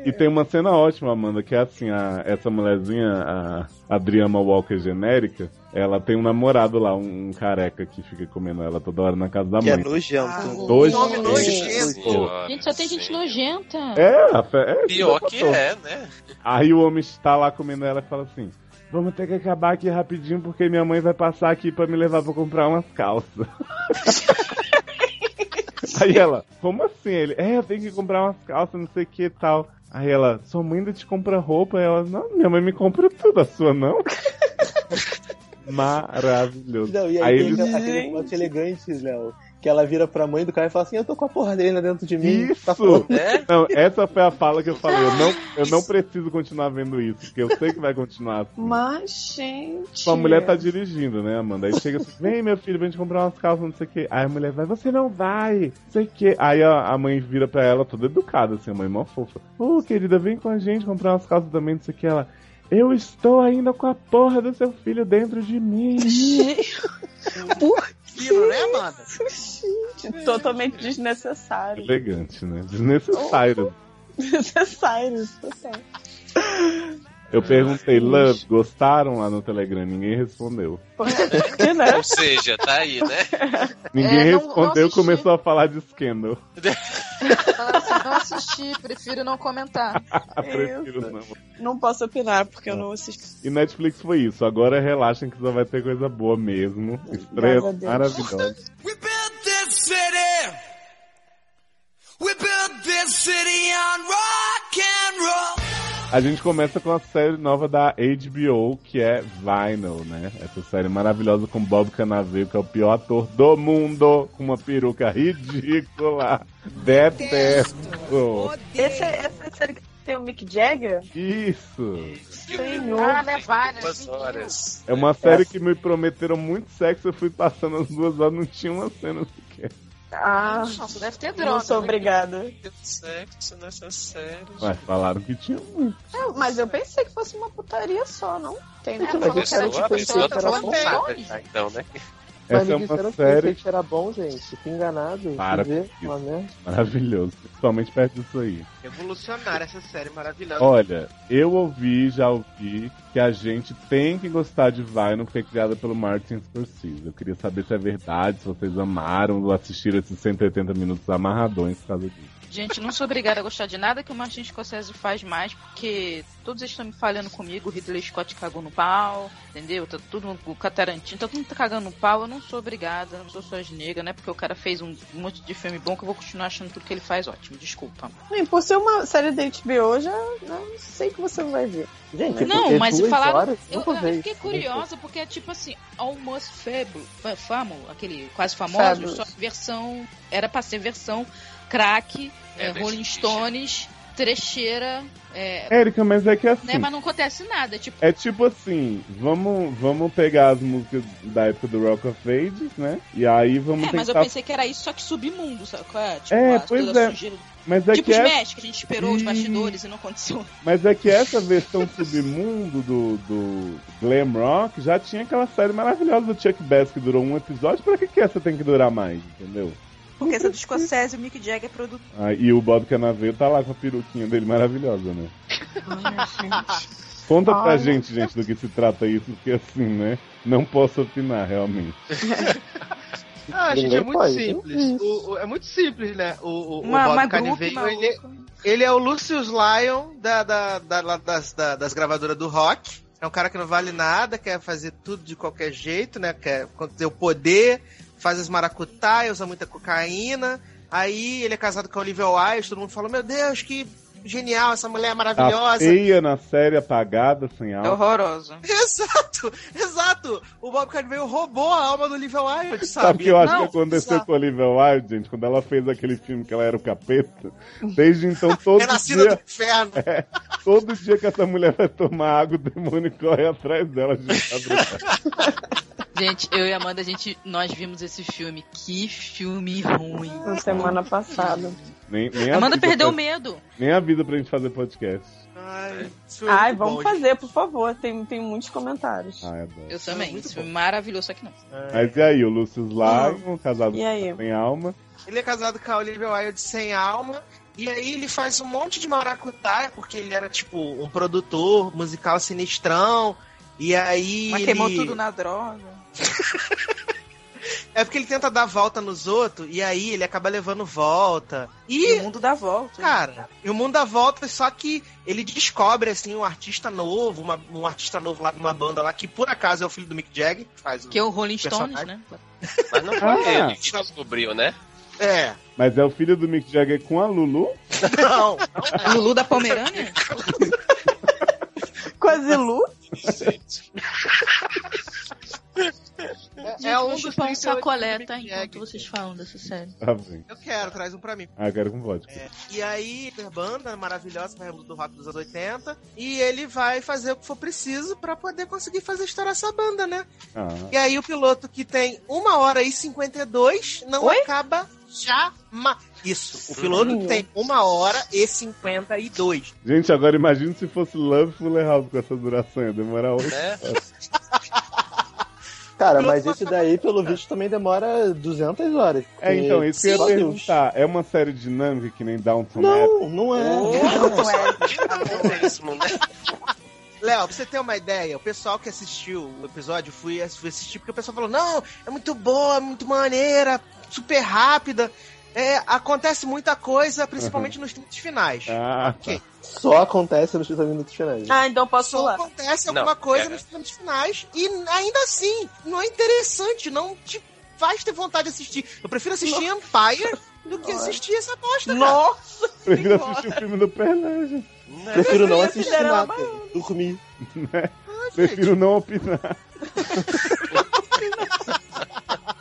E tem uma cena ótima, Amanda, que é assim, a, essa mulherzinha, a Adriana Walker genérica, ela tem um namorado lá, um, um careca que fica comendo ela toda hora na casa da Que é mãe. nojento. Dois Nome Gente, nojento. Gente, só tem gente sim. nojenta. É, fé- é, Pior que é, né? Aí o homem está lá comendo ela e fala assim: Vamos ter que acabar aqui rapidinho porque minha mãe vai passar aqui pra me levar pra comprar umas calças. Aí ela, como assim? Ele, é, eu tenho que comprar umas calças, não sei o que e tal. Aí ela, sua mãe ainda te compra roupa? Aí ela, não, minha mãe me compra tudo, a sua não? Maravilhoso. Não, e aí, Aí eles- aquele- elegante, Léo. Que ela vira pra mãe do cara e fala assim: Eu tô com a porra dele dentro de mim. Tá Isso! falando. É? Não, essa foi a fala que eu falei. Eu não, eu não preciso continuar vendo isso, porque eu sei que vai continuar assim. Mas, gente. Sua mulher tá dirigindo, né, Amanda? Aí chega assim, vem meu filho, pra gente comprar umas calças, não sei o que. Aí a mulher vai, você não vai, não sei o que. Aí a, a mãe vira pra ela toda educada, assim, a mãe mó fofa. Ô, querida, vem com a gente comprar umas calças também, não sei o que. Ela, eu estou ainda com a porra do seu filho dentro de mim. Tiro, né, Amanda? Gente, totalmente desnecessário. Elegante, né? Desnecessário. Desnecessário, total. Eu perguntei, Love, gostaram lá no Telegram? Ninguém respondeu. Porque, né? Ou seja, tá aí, né? Ninguém É, não- respondeu, assisti. começou a falar de Scandal. Não assisti, prefiro não comentar. Prefiro não. Não posso opinar, porque eu não assisti. E Netflix foi isso. Agora relaxem que só vai ter coisa boa mesmo. Estreia Deus. maravilhosa. We built this city. We built this city on rock and roll. A gente começa com a série nova da HBO, que é Vinyl, né? Essa série maravilhosa com Bob Cannavale, que é o pior ator do mundo, com uma peruca ridícula. Detesto. Esse, essa é a série que tem o Mick Jagger? Isso. Senhor. Ah, né? Duas horas. É uma série que me prometeram muito sexo, eu fui passando as duas horas, não tinha uma cena sequer. Ah, Nossa, deve ter droga. não sou né? obrigada. Sexo nessa série. Mas falaram que tinha muito. É, mas eu pensei que fosse uma putaria só, não? Tem É, muito mas mais. eu quero pessoa, te a pessoa era falando bom, Mas Essa é me uma disseram que série o era bom, gente. Que enganado. Para uma maravilhosa, principalmente perto disso aí. Revolucionária essa série maravilhosa. Olha, eu ouvi, já ouvi, que a gente tem que gostar de Vinyl, porque é criada pelo Martin Scorsese. Eu queria saber se é verdade, se vocês amaram ou assistiram esses 180 minutos amarradões por causa disso. Gente, não sou obrigada a gostar de nada que o Martin Scorsese faz mais, porque todos eles estão me falhando comigo. O Ridley Scott cagou no pau, entendeu? Tá tudo, o Catarantino, tá todo mundo cagando no pau. Eu não sou obrigada, não sou só nega, né? Porque o cara fez um monte de filme bom que eu vou continuar achando tudo que ele faz ótimo. Desculpa. E por ser uma série da HBO, já não sei que você vai ver. Gente, Não, mas falaram. horas, Eu, eu vi fiquei curiosa porque é tipo assim, Almost Fable, fa- Famo, aquele quase famoso, Fabulous. só que versão. Era pra ser versão crack, É, é, Rolling. Stones, trecheira, é, Érica, mas é que assim. né? Mas não acontece nada. Tipo, É tipo assim, vamos, vamos pegar as músicas da época do Rock of Ages, né? E aí vamos é, mas eu tentar. pensei que era isso, só que submundo, sabe? qual é? Tipo, É, a- pois é. sujeira. Mas é tipo que os é... Mesh, que a gente esperou os bastidores e não aconteceu. Mas é que essa versão submundo do, do Glam Rock já tinha aquela série maravilhosa do Chuck Bass que durou um episódio. Pra que, que essa tem que durar mais, entendeu? Porque essa do Scorsese, o Mick Jagger é produtor. Ah, e o Bob Canaveiro tá lá com a peruquinha dele maravilhosa, né? Conta pra Olha. gente, gente, do que se trata isso, porque assim, né? Não posso opinar, realmente. Ah, gente, Ninguém é muito pode. simples. O- o- é muito simples, né? O, o, Uma, o Bob maluco. ele, ele é o Lucius Lyon da, da, da- das, da- das gravadoras do rock. É um cara que não vale nada, quer fazer tudo de qualquer jeito, né? Quer ter o poder, faz as maracutaia, usa muita cocaína. Aí ele é casado com a Olivia Wilde, todo mundo fala, meu Deus, que genial, essa mulher é Tá maravilhosa. feia na série, apagada, sem É alma. horrorosa. Exato, exato. O Bob Cannavale roubou a alma do Olivia Wilde, Sabe o sabe? que eu acho Não, que aconteceu exato. com a Olivia Wilde, gente? Quando ela fez aquele filme que ela era o capeta. Desde então, todo Renascida do dia, inferno. todo dia que essa mulher vai tomar água, o demônio corre atrás dela. Gente, Gente, eu e a Amanda, a gente, nós vimos esse filme. Que filme ruim. Na semana passada. Nem, nem Amanda perdeu o pra, medo. Nem avisa pra gente fazer podcast. Ai, isso é Ai, vamos bom, fazer, por favor. Tem, tem muitos comentários. Ai. Eu também. Esse filme maravilhoso, só que não. Mas e aí, o Lucius Lyon, casado aí? sem alma. Ele é casado com a Olivia Wilde sem alma. E aí ele faz um monte de maracutaia, porque ele era, tipo, um produtor musical sinistrão. E aí. Mas ele... queimou tudo na droga. É porque ele tenta dar volta nos outros, e aí ele acaba levando volta. E E, o mundo dá volta. cara, e o mundo dá volta, só que ele descobre, assim, um artista novo, uma- um artista novo lá de uma banda lá, que por acaso é o filho do Mick Jagger. que Faz o... Que é o Rolling Stones, Personagem. né? Mas não foi Ah. ele que descobriu, né? É. Mas é o filho do Mick Jagger com a Lulu? Não, Lulu da Pomerânia? Quase Lu. É, é um chupar um 38 sacolé, do tá? Enquanto vocês falam dessa série. Bem. Eu quero, traz um pra mim. Ah, eu quero com vodka. E aí, a banda maravilhosa, vai do rock dos anos 80, e ele vai fazer o que for preciso pra poder conseguir fazer estourar essa banda, né? Ah, E aí o piloto que tem 1 hora e 52 não Oi? acaba jamais. Isso, o piloto que tem 1 hora e 52. Gente, agora imagina se fosse Love Fuller House com essa duração. Ia demorar oito Né? Cara, mas esse daí, pelo visto, também demora 200 horas. É, então, isso que eu ia perguntar. É uma série dinâmica que nem Downton Abbey? Não, não é. É mesmo, né? Léo, pra você ter uma ideia, o pessoal que assistiu o episódio fui, fui assistir porque o pessoal falou: não, é muito boa, é muito maneira, super rápida. É, acontece muita coisa, principalmente nos minutos finais. Ah, Ok. Só acontece nos 30 minutos finais. Ah, então posso Só pular. acontece Não, alguma coisa é. nos minutos finais e ainda assim não é interessante, não te faz ter vontade de assistir. Eu prefiro assistir Empire do que assistir essa bosta, cara. Nossa! prefiro assistir o filme do Pelé, gente. Prefiro não Eu ia assistir nada. Dormir. Prefiro não opinar.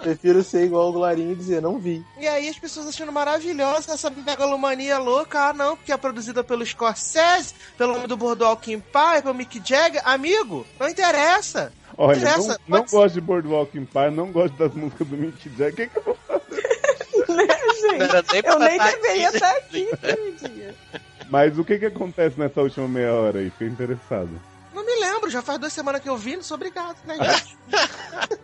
Prefiro ser igual o Glarinho e dizer, não vi. E aí as pessoas achando maravilhosa essa megalomania louca. Ah, não, porque é produzida pelo Scorsese, pelo nome do Boardwalk Empire, pelo Mick Jagger. Amigo, não interessa. Olha, Interessa, não, não pode- gosto de Boardwalk Empire, não gosto das músicas do Mick Jagger. O que, que eu vou Né, gente? Eu nem tá deveria aqui. estar aqui aquele dia. Mas o que que acontece nessa última meia hora aí? Fiquei interessado. Não me lembro, já faz duas semanas que eu vi, não sou obrigado, né, gente?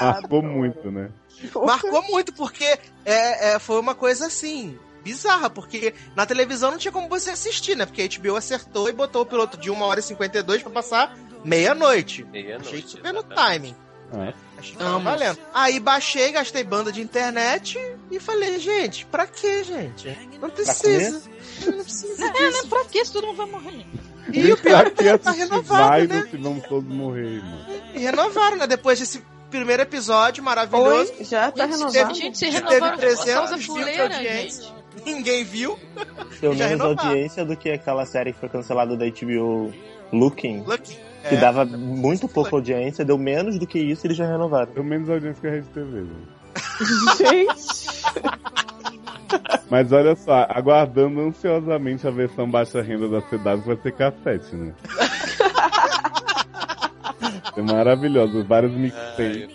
Marcou muito, né? Marcou muito, porque é, é, foi uma coisa assim. Bizarra, porque na televisão não tinha como você assistir, né? Porque a HBO acertou e botou o piloto de 1 hora e 52 pra passar meia-noite. Meia-noite, Achei super no timing. Ah, Achei que tava valendo. Aí baixei, gastei banda de internet e falei, gente, pra que, gente? Não precisa. Não precisa É, né? Pra que se todo mundo vai morrer? E o pior é que tá assistir renovado, vai né? se vamos todos morrer, mano. E renovaram, né? Depois desse primeiro episódio maravilhoso. Oi, já tá Gente, renovado. Gente, Teve renovaram 300 a causa mil de fuleira, audiência. gente. Ninguém viu. Deu menos renovaram. audiência do que aquela série que foi cancelada da HBO Looking, Lucky. que É. dava muito pouca audiência, deu menos do que isso e eles já renovaram. Deu menos audiência que a Rede TV, velho. Gente, Mas olha só, aguardando ansiosamente a versão baixa renda da que vai ser cassete, né? é maravilhoso, vários mixtapes.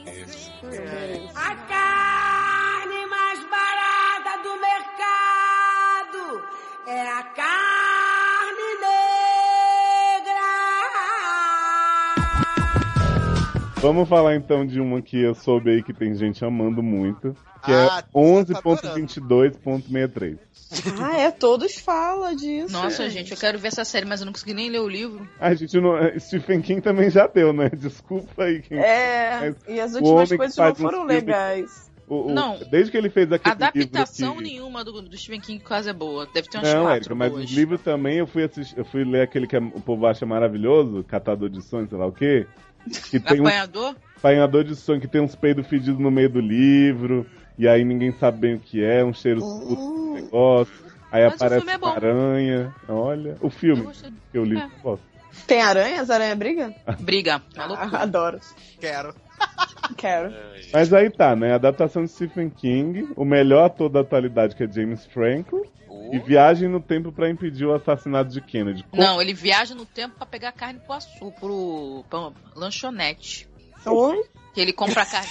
A carne mais barata do mercado é a carne Vamos falar então de uma que eu soube aí que tem gente amando muito, que Ah, é tá 11.22.63. ah, é, todos falam disso. Nossa, gente, eu quero ver essa série, mas eu não consegui nem ler o livro. A gente não. Stephen King também já deu, né? Desculpa aí quem. É, Mas e as últimas coisas não um foram legais. O- o- Não. Desde que ele fez aquele Adaptação que... nenhuma do, do Stephen King quase é boa. Deve ter umas Não, quatro Érica, mas boas. os livros também eu fui assistir, eu fui ler aquele que é- o povo acha maravilhoso, Catador de Sonhos, sei lá o quê. Que tem um Apanhador? apanhador de sonho que tem uns peidos fedidos no meio do livro, e aí ninguém sabe bem o que é, um cheiro do negócio. Aí Mas aparece é aranha. Olha, o Eu filme, gostei. que eu li, É. eu gosto. Tem aranhas? Aranha briga? Briga. Uma Ah, adoro. Quero. Quero. Mas aí tá, né? Adaptação de Stephen King, o melhor ator da atualidade que é James Franco, Uh, e Viagem no Tempo pra impedir o assassinato de Kennedy. Com- Não, ele viaja no tempo pra pegar carne pro açúcar, pro, pra lanchonete. Oi? Que ele compra carne.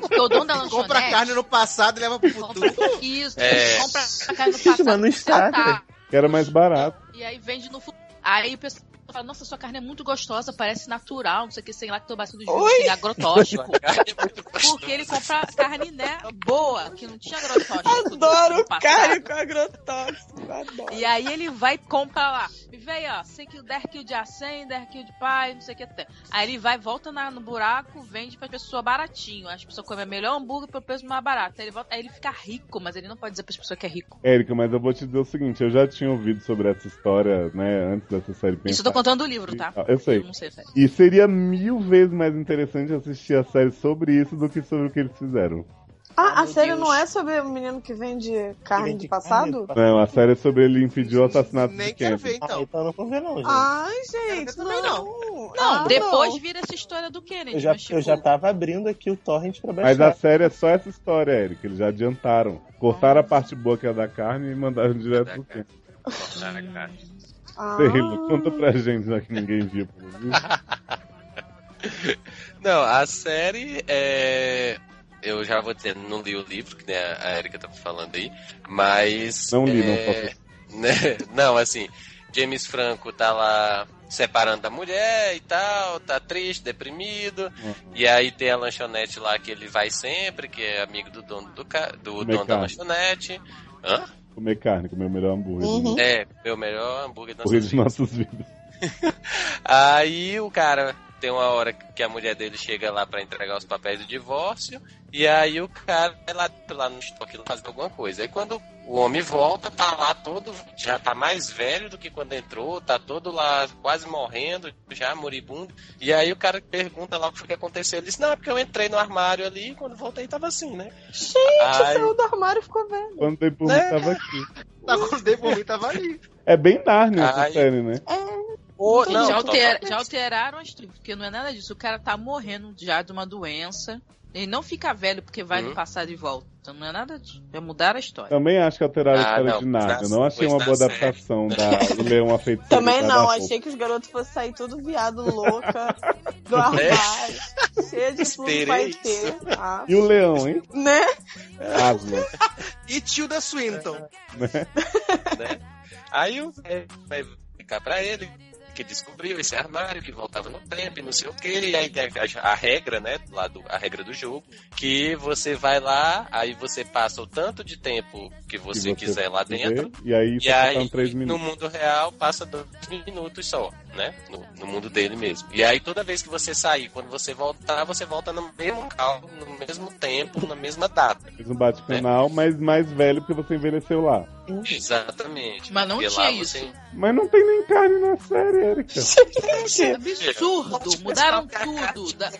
Porque o dono da lanchonete. Compra carne no passado e leva pro futuro. compra Isso, É. compra a carne no passado. mas não pro estraga. jantar. Que era mais barato. E aí vende no futuro. Aí o pessoal fala, nossa, sua carne é muito gostosa, parece natural, não sei o que, sem lactobacillus vírus, sem agrotóxico. Porque ele compra carne, né, boa, que não tinha agrotóxico. do- Adoro carne com agrotóxico. Adoro. E aí ele vai comprar lá. Me vem, ó, 100 quilos, 10 quilos de acém, 10 quilos de pai, não sei o que até. Aí ele vai, volta na- no buraco, vende pra pessoa baratinho. As pessoas comem melhor hambúrguer pelo preço mais barato. Aí ele, volta, aí ele fica rico, mas ele não pode dizer pras pessoas que é rico. Érica, mas eu vou te dizer o seguinte, eu já tinha ouvido sobre essa história, né, antes dessa série Isso eu tô pensar. Contando do livro, tá? Eu sei. não sei. E seria mil vezes mais interessante assistir a série sobre isso do que sobre o que eles fizeram. Ah, a meu série Deus. não é sobre o menino que vende carne vende do passado? carne. Não, a série é sobre ele impedir o assassinato Nem de quero ver, Ah, então. então eu não vou ver não, gente. Ai, gente, Eu também não. Não, Ah, depois não. vira essa história do Kennedy. eu, já, mas, tipo, eu já tava abrindo aqui o torrent pra Mas baixar. a série é só essa história, Érica. Eles já adiantaram. Cortaram a parte boa que é da carne e mandaram direto pro Kennedy. cortar a carne. Ah. Taylor, conta pra gente, já que ninguém viu. pelo visto. Não, a série é. Eu já vou dizer, não li o livro, que nem a Erika tava falando aí, mas. Não li, não é, posso. né, Não, assim, James Franco tá lá separando da mulher e tal, tá triste, deprimido. Hum. E aí tem a lanchonete lá que ele vai sempre, que é amigo do dono do, ca... do dono da lanchonete. Hã? Comer carne, comer o melhor hambúrguer. Uhum. né? É, meu melhor hambúrguer da Hambúrguer de nossas vidas. Aí o cara tem uma hora que a mulher dele chega lá pra entregar os papéis do divórcio. E aí o cara vai lá, lá no estoque fazer alguma coisa. Aí quando o homem volta, tá lá todo. Já tá mais velho do que quando entrou, tá todo lá quase morrendo, já moribundo. E aí o cara pergunta lá o que foi que aconteceu. Ele diz, não, é porque eu entrei no armário ali e quando voltei tava assim, né? Gente, Aí- saiu do armário e ficou velho. Quando dei por mim, Né? tava aqui. Tá com o por mim, tava ali. É bem Narnia essa Ai. série, né? Ô, Gente, não, já, totalmente. altera- já alteraram as trilhas, porque não é nada disso. O cara tá morrendo já de uma doença. Ele não fica velho porque vai Uhum. no passado e volta. Então não é nada disso. É mudar a história. Também acho que alteraram a Ah, história não, de Narnia. pois Não achei uma boa adaptação da, do Leão Afeitiço. Também da não, achei que os garotos fossem sair tudo viado louca do armário. Cheio de tudo vai ter. Ah, E o Leão, hein? né? Aslan. E Tilda Swinton. né? Aí o velho vai ficar pra ele que descobriu esse armário, que voltava no tempo e não sei o que, e aí tem a, a regra, né, lá do, a regra do jogo, que você vai lá, aí você passa o tanto de tempo que você, Que quiser lá dentro, E aí e aí três no mundo real passa dois minutos só. Né? No, no mundo dele mesmo. E aí toda vez que você sair, quando você voltar, você volta no mesmo local, no mesmo tempo, na mesma data. Fez um bate-canal, mas mais velho porque você envelheceu lá. Exatamente. Mas não Porque tinha isso. você- Mas não tem nem carne na série, Erika. Absurdo. Mudaram tudo. Da-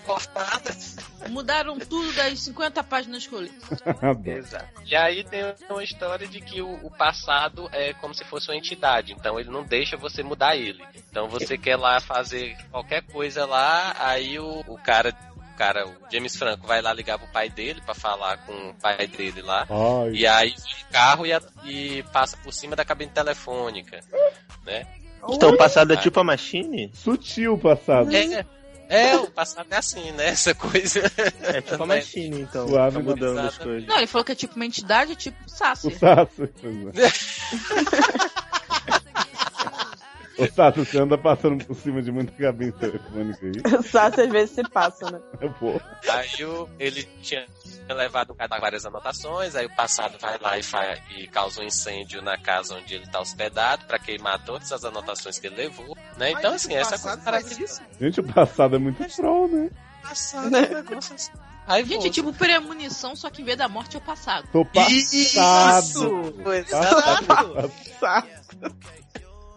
Mudaram tudo das 50 páginas que eu li. Adoro. Exato. E aí tem uma história de que o, o passado é como se fosse uma entidade, então ele não deixa você mudar ele. Então você quer lá fazer qualquer coisa lá, aí o, o cara, o cara, o James Franco vai lá ligar pro pai dele pra falar com o pai dele lá. Ai, E aí o carro e, a- e passa por cima da cabine telefônica, né? Então o passado é tipo a Machine? sutil o passado. É, é, o passado é assim, né? Essa coisa. É tipo a Machine, então. Suave, tá mudando as coisas. Não, ele falou que é tipo uma entidade, tipo O Sassi. É. Ô Sasso, você anda passando por cima de muita cabine telefônica aí? Sassi às vezes se passa, né? Pô, Aí o, ele tinha levado o cara várias anotações, aí o passado vai lá e, faz, e causa um incêndio na casa onde ele tá hospedado pra queimar todas as anotações que ele levou, né? Então, assim, o essa passado coisa maravilhosa. gente, o passado é muito troll, né? Passado, um negócio assim. Aí Gente, é tipo premonição, só que em vez da morte é o passado. Tô passado. Exato!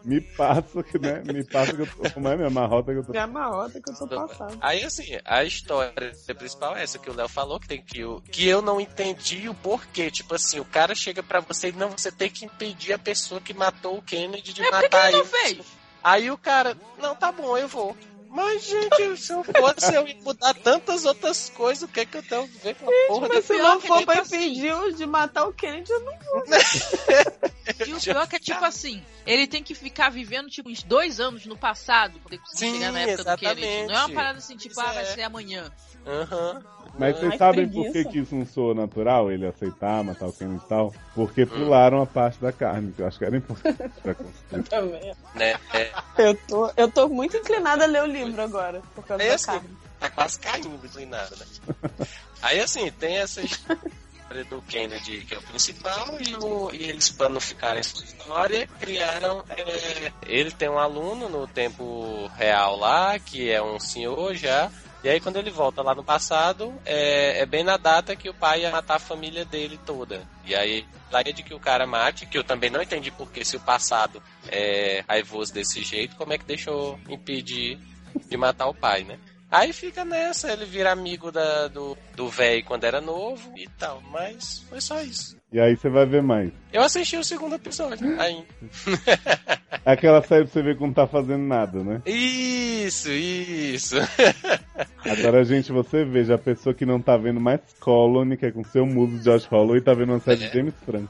Me passa, que, né? Me passa que eu tô. Como é minha marrota que eu tô. É uma rota que eu tô passando. Aí assim, a história principal é essa que o Léo falou, que tem que o que eu não entendi o porquê. Tipo assim, o cara chega pra você e não, você tem que impedir a pessoa que matou o Kennedy de É matar ele não ele. fez. Aí o cara, não, tá bom, eu vou. Mas, gente, se eu fosse, eu ia mudar tantas outras coisas, o que é que eu tenho a ver com a porra Mas se não que for pra assim. impedir o de matar o Kennedy, eu não E o pior é que é tipo assim, ele tem que ficar vivendo tipo uns dois anos no passado pra ele conseguir Sim, chegar na época do Kennedy. Não é uma exatamente. parada assim, tipo, Isso ah, vai é. ser amanhã. Aham. Mas vocês Ai, sabem por que, que isso não soa natural, ele aceitar, matar o Kennedy e tal? Porque pularam a parte da carne, que eu acho que era importante pra construir. também. Né? É, Eu tô, eu tô muito inclinada a ler o livro agora, por causa É da assim. carne. tá quase caindo inclinado, né? Aí assim, tem essa história do Kennedy, que é o principal, e, o- e eles, pra não ficarem essa história, criaram. é, ele tem um aluno no tempo real lá, que é um senhor já. E aí quando ele volta lá no passado, é, é bem na data que o pai ia matar a família dele toda. E aí, lá é de que o cara mate, que eu também não entendi porque se o passado é raivoso desse jeito, como é que deixou impedir de matar o pai, né? Aí fica nessa, ele vira amigo da, do do velho quando era novo e tal, mas foi só isso. E aí você vai ver mais. Eu assisti o segundo episódio ainda. É aquela série pra você ver como tá fazendo nada, né? Isso, isso. Agora, gente, você veja a pessoa que não tá vendo mais Colony, que é com seu muso de Josh Holloway, e tá vendo uma série de James Franco.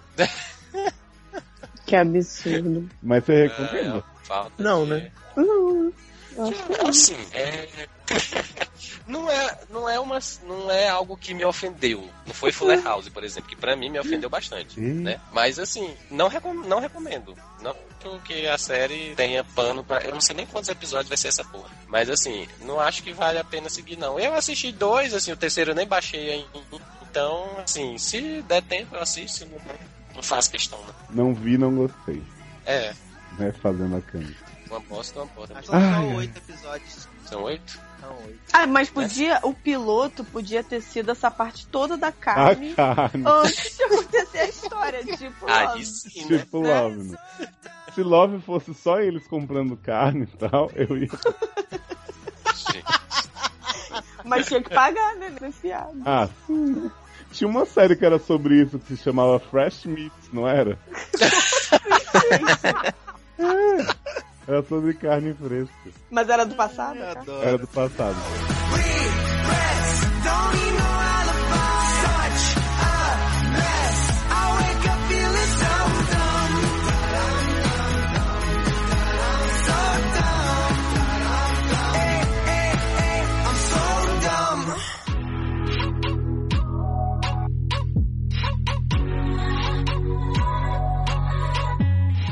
Que absurdo. Mas você recomenda? Falta Não, de- né? Não, que Assim, é... não é, não é uma, não é algo que me ofendeu. Não foi Fuller House, por exemplo, que pra mim me ofendeu bastante, né? Mas assim, não, recom não recomendo. Não que a série tenha pano pra. Eu não sei nem quantos episódios vai ser essa porra. Mas assim, não acho que vale a pena seguir, não. Eu assisti dois, assim, o terceiro eu nem baixei ainda. Então, assim, se der tempo eu assisto, não, não faço questão, não. Não vi, não gostei. É, Né? Fazendo a cama. Uma bosta, uma bosta. Acho que são oito episódios. São oito? São oito. Ah, mas podia, o piloto podia ter sido essa parte toda da carne carne. antes de acontecer a história, tipo, Aí Love. sim, né? Tipo Love, né? Se Love fosse só eles comprando carne e tal, eu ia. mas tinha que pagar, né? Negociado. Ah, sim. Tinha uma série que era sobre isso que se chamava Fresh Meats, não era? É, era sobre carne fresca. Mas era do passado, cara? Era do passado.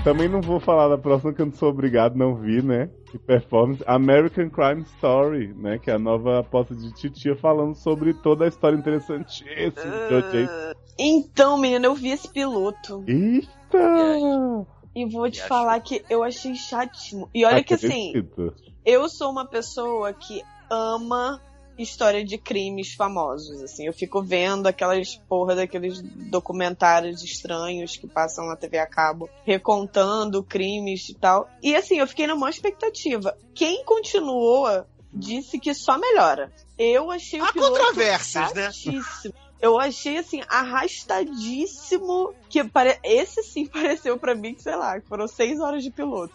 Também não vou falar da próxima que eu não sou obrigado, não vi, né? Que performance. American Crime Story, né? Que é a nova aposta de Titia falando sobre toda a história interessantíssima de O.J. Então, menina, eu vi esse piloto. Eita! E vou te E falar que eu achei chatíssimo. E olha que assim, Acredito. eu sou uma pessoa que ama história de crimes famosos, assim. Eu fico vendo aquelas porra daqueles documentários estranhos que passam na TV a cabo, recontando crimes e tal. E assim, eu fiquei na maior expectativa. Quem continuou disse que só melhora. Eu achei o Há controvérsias, né? Eu achei assim, arrastadíssimo. Que pare... Esse sim pareceu pra mim que, sei lá, que foram seis horas de piloto.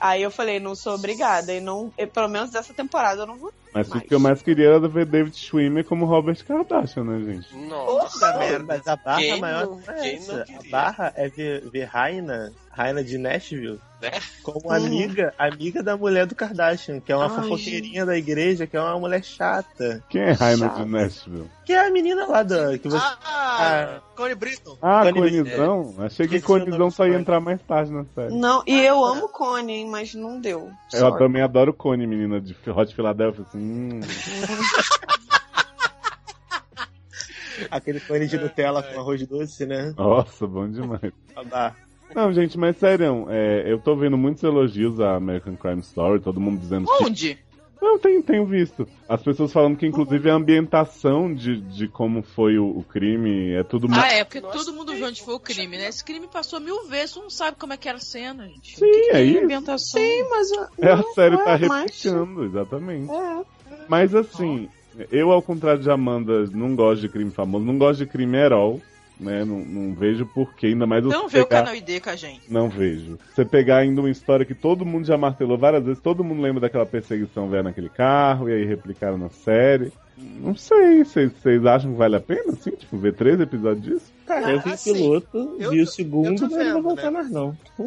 Aí eu falei, não sou obrigada. E não, e pelo menos dessa temporada eu não vou. Mas o Mas- que eu mais queria era ver David Schwimmer como Robert Kardashian, né, gente? Nossa. Merda. Mas a barra Quem maior não- não é essa. A barra é ver, ver Raina, Raina de Nashville, Né? como amiga, amiga da mulher do Kardashian, que é uma Ai, fofoqueirinha da igreja, que é uma mulher chata. Quem é Raina de Nashville? Que é a menina lá da. Que você... Ah, Connie Britton. Ah, Connie- Conizão? Achei que Conizão só ia entrar mais tarde na série. Não, e eu amo Connie, hein, mas não deu. Eu Sorry. também adoro Connie, menina de Hot Philadelphia. Assim, hum. Aquele cone de Nutella com arroz doce, né? Nossa, bom demais. Não, gente, mas sério, é, eu tô vendo muitos elogios a American Crime Story, todo mundo dizendo que. Onde? Não, tenho, tenho visto. As pessoas falando que, inclusive, a ambientação de, de como foi o, o crime é tudo muito. Ah, é, porque Nossa, todo mundo viu onde foi o crime, né? Esse crime passou mil vezes, tu não sabe como é que era a cena, gente. Sim, que que é isso. ambientação? Sim, mas. É, a série é, tá mas- replicando, exatamente. É. Mas assim, eu, ao contrário de Amanda, não gosto de crime famoso, não gosto de crime herói, né? Não, não vejo porquê, ainda mais não vê o pegar... canal ID com a gente. Não vejo. Você pegar ainda uma história que todo mundo já martelou várias vezes, todo mundo lembra daquela perseguição velha naquele carro, e aí replicaram na série. Não sei, vocês vocês acham que vale a pena, assim, tipo, ver três episódios disso? Cara, eu vi o assim, piloto, eu vi tô- o segundo, mas não vou voltar né? mais não. Eu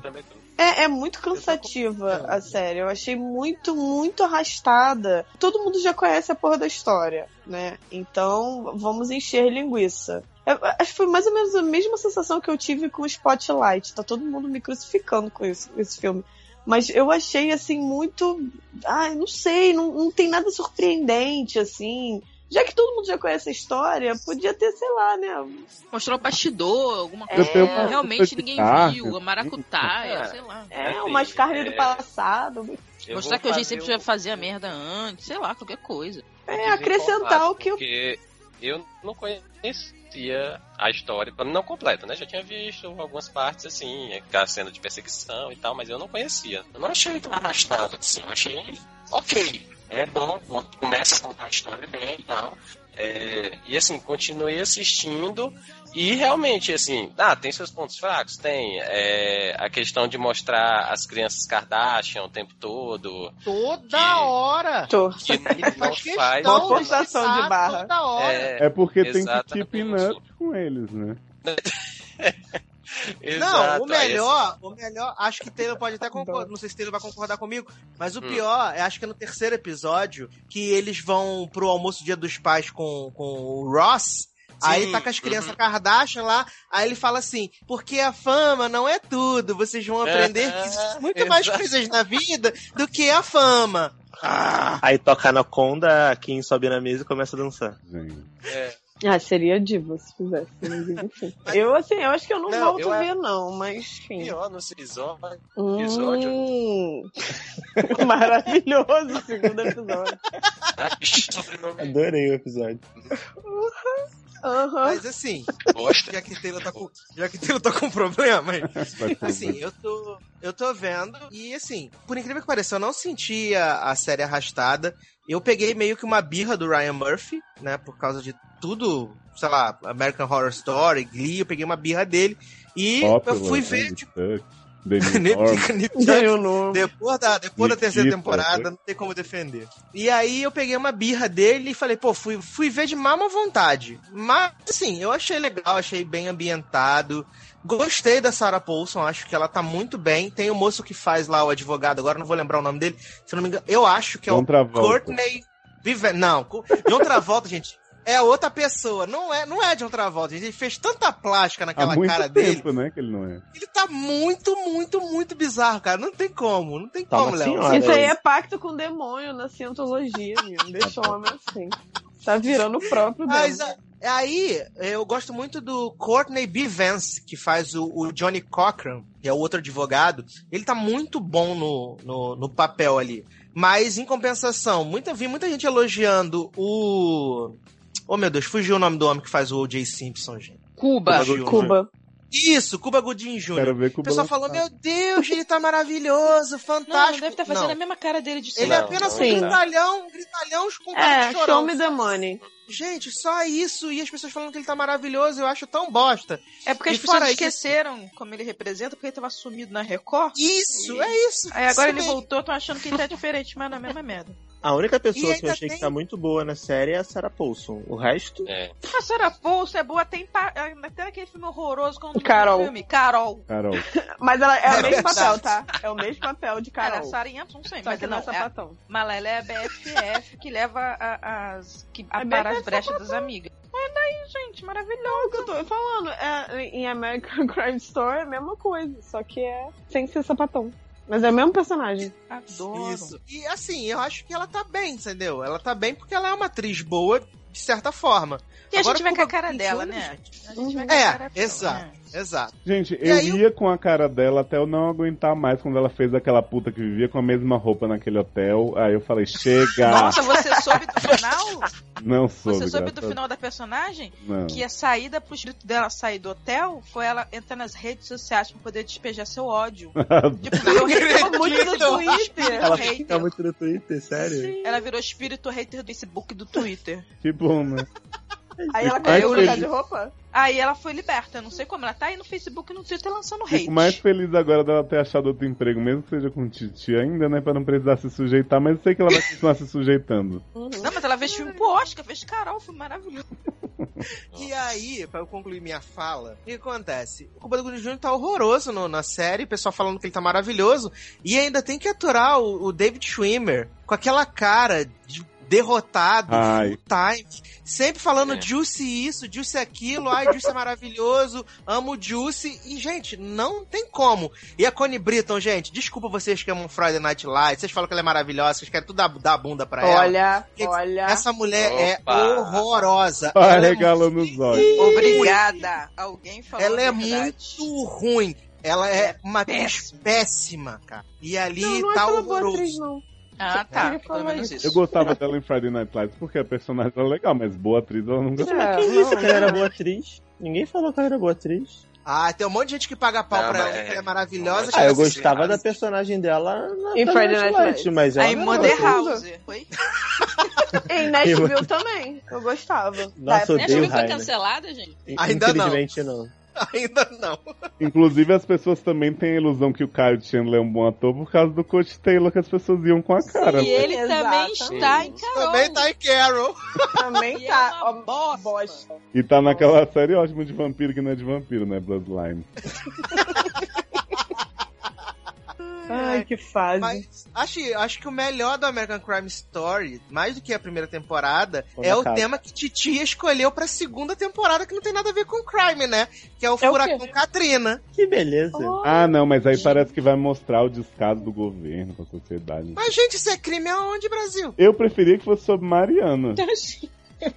tô. É, é muito cansativa a série. Eu achei muito, muito arrastada. Todo mundo já conhece a porra da história, né? Então, vamos encher linguiça. Eu acho que foi mais ou menos a mesma sensação que eu tive com o Spotlight. Tá todo mundo me crucificando com isso, esse filme. Mas eu achei, assim, muito. Ai, não sei, não, não tem nada surpreendente, assim. Já que todo mundo já conhece a história, podia ter, sei lá, né? Mostrar o bastidor, alguma É, coisa uma realmente ninguém carne, viu, a maracutaia, É. sei lá. É, Assim, umas carnes do é- passado. Eu Mostrar que a gente sempre o- já fazia merda antes, sei lá, qualquer coisa. É, acrescentar o que eu. Porque eu não conhecia a história, não completa, né? Já tinha visto algumas partes assim, aquela cena de perseguição e tal, mas eu não conhecia. Eu não achei tão arrastado assim, eu achei ok. É bom, começa a contar a história bem e tal. É, e assim, continuei assistindo e realmente, assim, ah, tem seus pontos fracos? Tem. É, a questão de mostrar as crianças Kardashian o tempo todo. Toda Que- hora. Que não Faz faz. Uma forçação de barra. Toda hora. É, É porque tem que keep up com eles, né? Não, o melhor, o melhor, acho que Taylor pode até concordar, não sei se Taylor vai concordar comigo, mas o Hum. pior, é, acho que é no terceiro episódio, que eles vão pro almoço dia dos pais com, com o Ross, aí tá com as crianças uhum. Kardashian lá, aí ele fala assim, porque a fama não é tudo, vocês vão aprender que existe muito mais coisas na vida do que a fama. Ah, Aí toca na conda, quem sobe na mesa e começa a dançar. É, Ah, seria diva se fizesse. mas enfim. Eu, assim, eu acho que eu não, Não, volto eu a é- ver, não, mas enfim. pior no episódio. Hum. Maravilhoso o segundo episódio. Adorei o episódio. Aham. mas assim, Bosta. já que Taylor tá com, já que Taylor tá com problema, Assim, eu tô, eu tô vendo e assim, por incrível que pareça, eu não senti a, série arrastada. Eu peguei meio que uma birra do Ryan Murphy, né, por causa de tudo, sei lá, American Horror Story, Glee, eu peguei uma birra dele e Popular, eu fui ver, tipo, Ganhou. Depois da, depois da terceira temporada, né? não tem como defender. E aí eu peguei uma birra dele e falei, pô, fui, fui ver de má vontade. Mas, assim, eu achei legal, achei bem ambientado. Gostei da Sarah Paulson, acho que ela tá muito bem. Tem o moço que faz lá o advogado, agora não vou lembrar o nome dele. Se eu não me engano, eu acho que é John o Travolta. Courtney Vive... Não, John Travolta, gente, é outra pessoa. Não é, não é John Travolta, gente. Ele fez tanta plástica Há naquela muito cara tempo, dele. né, que ele não é. Ele tá muito, muito, muito bizarro, cara. Não tem como, não tem Tá como, Léo. Isso aí é pacto com o demônio na cientologia, menino. Deixa o homem assim. Tá virando o próprio Mas, demônio. a- Aí, eu gosto muito do Courtney B. Vance, que faz o, o Johnny Cochran, que é o outro advogado. Ele tá muito bom no, no, no papel ali. Mas, em compensação, muita, vi muita gente elogiando o. Oh, meu Deus, fugiu o nome do homem que faz o O.J. Simpson, gente. Cuba. Fugiu. Cuba. Isso, Cuba Gooding Jr. Quero ver com O pessoal falou, meu Deus, ele tá maravilhoso, Não, fantástico. deve estar fazendo Não. a mesma cara dele de Ele é apenas um Sim. gritalhão, um gritalhão com cara É, de show me the money. Gente, só isso. E as pessoas falando que ele tá maravilhoso, eu acho tão bosta. É porque E as pessoas fora isso- esqueceram como ele representa, porque ele tava sumido na Record. Isso, é isso. Aí agora ele voltou, tô achando que ele tá diferente, mas na mesma merda. A única pessoa E que eu achei tem- que tá muito boa na série é a Sarah Paulson. O resto, É. A Sarah Paulson é boa, tem pa... até aquele filme horroroso com o Carol. filme. Carol. Carol. Mas ela é, É o mesmo verdade. papel, tá? É o mesmo papel de Ela é a Carol. Sarah Yampson, não sei, Só mas que não é não, é, sapatão. mas ela é a BFF que leva a- as. que É apara as brechas das amigas. Mas daí, gente, maravilhoso. o que eu tô falando. É, em American Crime Story é a mesma coisa, só que é sem ser sapatão. Mas é o mesmo personagem. Adoro. Isso. E assim, eu acho que ela tá bem, entendeu? Ela tá bem porque ela é uma atriz boa, de certa forma. E a Agora, gente vai com a cara dela, né? A gente vai com a É, cara dela, exato. Exato. Gente, E eu ia com a cara dela até eu não aguentar mais quando ela fez aquela puta que vivia com a mesma roupa naquele hotel. Aí eu falei, chega! Nossa, você soube do final? não soube, Você soube do final da personagem? Não. Que a saída pro espírito dela sair do hotel foi ela entrar nas redes sociais pra poder despejar seu ódio. Tipo, virou acredito. muito no Twitter. ela hater. fica muito no Twitter, sério. Ela virou espírito hater do Facebook do Twitter. que bom, né? Aí ela trocar feliz- de roupa? Aí ela foi liberta. Eu não sei como. Ela tá aí no Facebook e no Twitter lançando hate. Fico mais feliz agora dela ter achado outro emprego, mesmo que seja com Titi ainda, né? Pra não precisar se sujeitar, mas eu sei que ela vai continuar se sujeitando. Não, mas ela fez filme pro Oscar, fez Carol, filme maravilhoso. E aí, pra eu concluir minha fala, o que acontece? O Cuba do Gooding Jr. tá horroroso no- na série, o pessoal falando que ele tá maravilhoso, e ainda tem que aturar o, o David Schwimmer com aquela cara de derrotado, Ai. full time, sempre falando É. Juicy isso, Juicy aquilo, ai, Juicy é maravilhoso, amo Juicy, e gente, não tem como. E a Connie Britton, gente, desculpa vocês que amam Friday Night Lights, vocês falam que ela é maravilhosa, vocês querem tudo dar, dar a bunda pra ela. Olha, olha. Essa mulher Opa. é horrorosa. É regalando os olhos. Obrigada. Alguém falou ela é muito ruim. Ela é uma atriz péssima. péssima, cara. E ali Não, não tá acho ela boa horroroso. atriz, não. Ah, tá. Eu gostava dela em Friday Night Lights porque a personagem era legal, mas boa atriz ela nunca foi. É, Quem não, disse que ela era não. boa atriz? Ninguém falou que ela era boa atriz. Ah, tem um monte de gente que paga pau Não, pra ela, mas que ela é é- maravilhosa. Ah, eu que ela gostava da personagem dela na Em Friday Night Night Lights, mas ela Aí não Mother House. Foi? Em Nashville também. Eu gostava. Nossa, Nashville foi cancelada, gente? Ainda não. Infelizmente não. Ainda não. Inclusive, as pessoas também têm a ilusão que o Kyle Chandler é um bom ator por causa do Coach Taylor que as pessoas iam com a cara. E né? ele Exatamente. também está em Carol. Também tá em Carol. Também E é tá. uma ó, bosta. bosta. E tá naquela série ótima de vampiro que não é de vampiro, né? Bloodline. Ai, que fase. Mas acho, acho que o melhor do American Crime Story, mais do que a primeira temporada, é o tema que Titia escolheu pra segunda temporada, que não tem nada a ver com crime, né? Que é o É o Furacão quê? Katrina. Que beleza. Oh, Ah, não, mas aí parece que vai mostrar o descaso do governo com a sociedade. Mas, gente, isso é crime aonde, Brasil? Eu preferia que fosse sobre Mariana.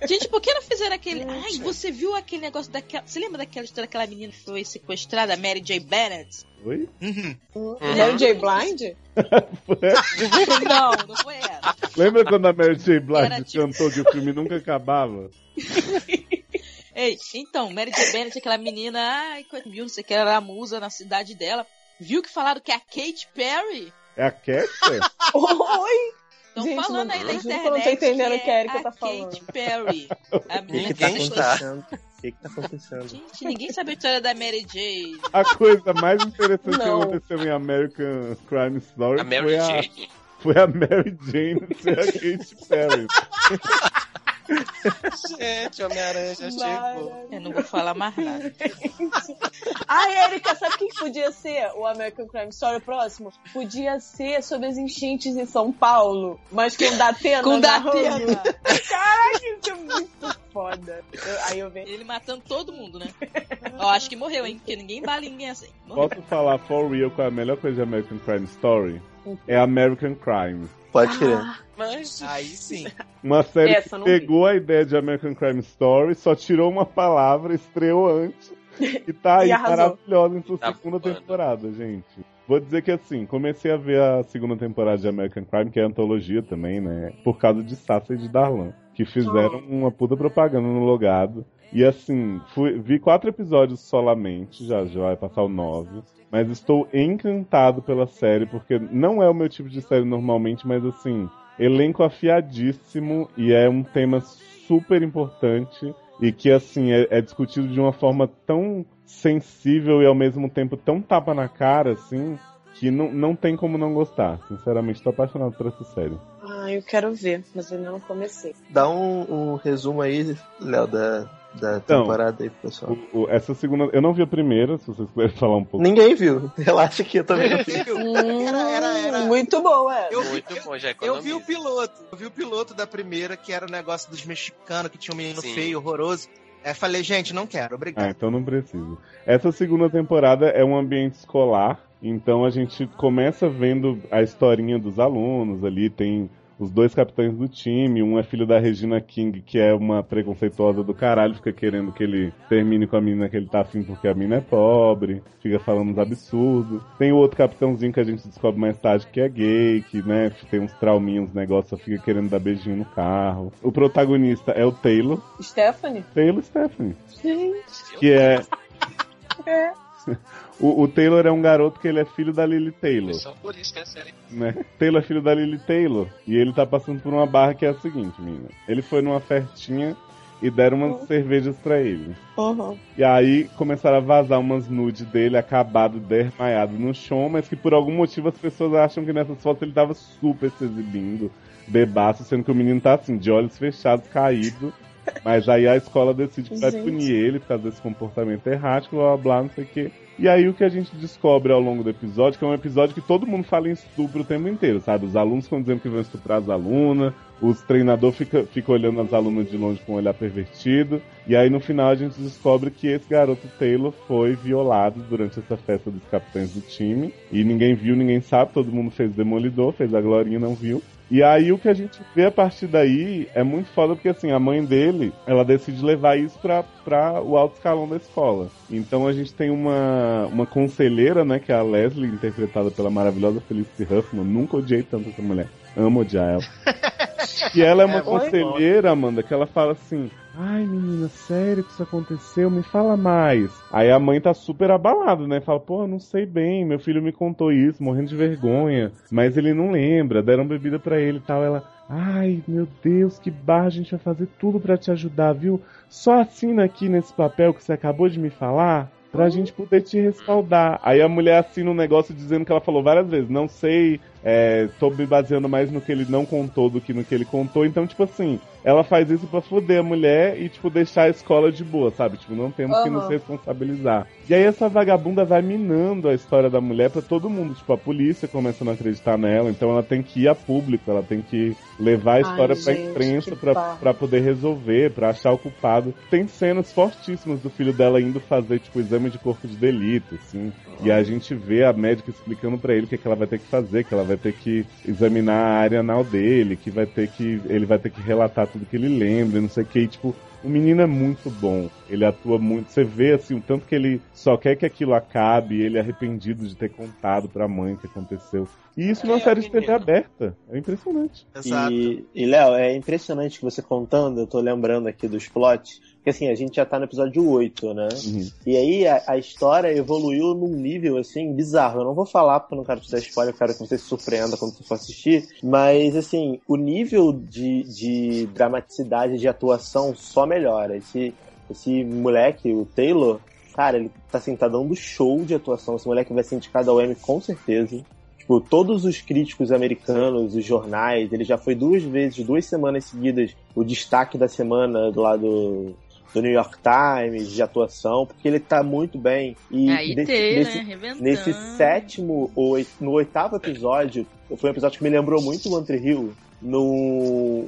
Gente, por que não fizeram aquele. Ai, você viu aquele negócio daquela. Você lembra daquela história daquela menina que foi sequestrada, a Mary J. Bennett? Oi? Uhum. Mary J. Blind? Não, não foi ela. Lembra quando a Mary J. Blige Era tipo- cantou que o filme nunca acabava? Ei, então, Mary J. Bennett, aquela menina, ai, coisa- viu, não sei o que, ela era a musa na cidade dela. Viu que falaram que é a Kate Perry? É a Catcher? Oi! Estão Gente, falando não- aí juro que eu internet. não tô entendendo o que a Erika é tá falando. Kate Perry. A O que, menina que tá que tá. acontecendo? O que, que tá acontecendo? Gente, ninguém sabe a história da Mary J. A coisa mais interessante que Não. aconteceu em American Crime Story A foi, a, Jane. foi a Mary Jane ser a Katy Perry. Gente, Homem-Aranha já chegou. Eu não vou falar mais nada. Ai, Erika, sabe o que podia ser o American Crime Story próximo? Podia ser sobre as enchentes em São Paulo, mas com Datena Com. Datena. Caraca, isso é muito foda. Eu- aí eu vejo. Ele matando todo mundo, né? Ó, acho que morreu, hein? Porque ninguém bala ninguém assim. Morreu. Posso falar for real qual é a melhor coisa de American Crime Story? É American Crime. Pode crer. Ah, Mas. Aí sim. Uma série Essa que pegou a ideia de American Crime Story, só tirou uma palavra, estreou antes e tá aí E maravilhosa em sua Tá segunda voando. temporada, gente. Vou dizer que assim, comecei a ver a segunda temporada de American Crime, que é antologia também, né? Por causa de Sassa e de Darlan, que fizeram uma puta propaganda no logado. E assim, fui, vi quatro episódios solamente, já, já vai passar o nove. Mas estou encantado pela série, porque não é o meu tipo de série normalmente, mas assim, elenco afiadíssimo e é um tema super importante e que assim é, é discutido de uma forma tão sensível e ao mesmo tempo tão tapa na cara assim que não, não tem como não gostar. Sinceramente, tô apaixonado por essa série. Ah, eu quero ver, mas ainda não comecei. Dá um, um resumo aí, Léo, da, da Então, temporada aí pro pessoal. O- o- essa segunda, eu não vi a primeira, se vocês puderem falar um pouco. Ninguém viu. Relaxa que eu também não vi. Era, era, era. Muito boa, é. Eu Muito bom, já eu vi o piloto. Eu vi o piloto da primeira, que era o negócio dos mexicanos, que tinha um menino Sim. feio, horroroso. Aí falei, gente, não quero, Ah, obrigado. então não precisa. Essa segunda temporada é um ambiente escolar, então a gente começa vendo a historinha dos alunos ali, tem os dois capitães do time, um é filho da Regina King, que é uma preconceituosa do caralho, fica querendo que ele termine com a menina que ele tá afim porque a menina é pobre, fica falando uns absurdos. Tem o outro capitãozinho que a gente descobre mais tarde que é gay, que, né, tem uns trauminhos, uns negócios, fica querendo dar beijinho no carro. O protagonista é o Taylor, Stephanie? Taylor Stephanie, Gente. que é É. O, o Taylor é um garoto que ele é filho da Lily Taylor, Só por isso que é série. né? Taylor é filho da Lily Taylor. E ele tá passando por uma barra que é a seguinte, menina. Ele foi numa festinha e deram umas cervejas pra ele. Uhum. E aí começaram a vazar umas nudes dele acabado, desmaiado no chão, mas que por algum motivo as pessoas acham que nessas fotos ele tava super se exibindo, bebaço, sendo que o menino tá assim, de olhos fechados, caído. Mas aí a escola decide que vai punir ele por causa desse comportamento errático, blá blá blá, não sei o quê. E aí o que a gente descobre ao longo do episódio, que é um episódio que todo mundo fala em estupro o tempo inteiro, sabe? Os alunos ficam dizendo que vão estuprar as alunas, os treinadores ficam fica olhando as alunas de longe com um olhar pervertido. E aí no final a gente descobre que esse garoto Taylor foi violado durante essa festa dos capitães do time. E ninguém viu, ninguém sabe, todo mundo fez demolidor, fez a Glorinha e não viu. E aí o que a gente vê a partir daí é muito foda, porque assim, a mãe dele, ela decide levar isso pra, pra o alto escalão da escola. Então a gente tem uma, uma conselheira, né, que é a Leslie, interpretada pela maravilhosa Felicity Huffman. Nunca odiei tanto essa mulher. Amo odiar ela. E ela é uma É, oi? conselheira, Amanda, que ela fala assim: Ai, menina, sério que isso aconteceu? Me fala mais. Aí a mãe tá super abalada, né? Fala, pô, não sei bem, meu filho me contou isso, morrendo de vergonha. Mas ele não lembra, deram bebida pra ele e tal. Ela, ai, meu Deus, que barra, a gente vai fazer tudo pra te ajudar, viu? Só assina aqui nesse papel que você acabou de me falar. Pra gente poder te respaldar. Aí a mulher assina um negócio dizendo que ela falou várias vezes, não sei, é, tô me baseando mais no que ele não contou do que no que ele contou. Então, tipo assim, ela faz isso pra foder a mulher e, tipo, deixar a escola de boa, sabe? Tipo, não temos que nos responsabilizar. E aí essa vagabunda vai minando a história da mulher pra todo mundo. Tipo, a polícia começa a não acreditar nela, então ela tem que ir a público, ela tem que levar a Ai, história pra gente, imprensa pra, pra poder resolver, pra achar o culpado. Tem cenas fortíssimas do filho dela indo fazer, tipo, exame de corpo de delito, assim. E a gente vê a médica explicando pra ele o que, que ela vai ter que fazer, que ela vai ter que examinar a área anal dele, que vai ter que. ele vai ter que relatar tudo que ele lembra, e não sei o que. E, tipo, o menino é muito bom. Ele atua muito. Você vê assim, o tanto que ele só quer que aquilo acabe, ele é arrependido de ter contado pra mãe o que aconteceu. E isso numa É, série de TV aberta. É impressionante. Exato. E, e Léo, é impressionante que você contando, eu tô lembrando aqui dos plots, porque assim, a gente já tá no episódio 8, né? Uhum. E aí a, a história evoluiu num nível assim bizarro. Eu não vou falar porque eu não quero te dar spoiler, eu quero que você se surpreenda quando você for assistir. Mas assim, o nível de, de dramaticidade de atuação só melhora. Esse, esse moleque, o Taylor, cara, ele tá assim, tá dando show de atuação. Esse moleque vai ser indicado ao Emmy com certeza. Tipo, todos os críticos americanos, os jornais, ele já foi duas vezes, duas semanas seguidas, o destaque da semana do lado do New York Times, de atuação, porque ele tá muito bem. E Aí desse- tem, nesse, né? Reventando. nesse sétimo, ou no oitavo episódio, foi um episódio que me lembrou muito o One Tree Hill. No...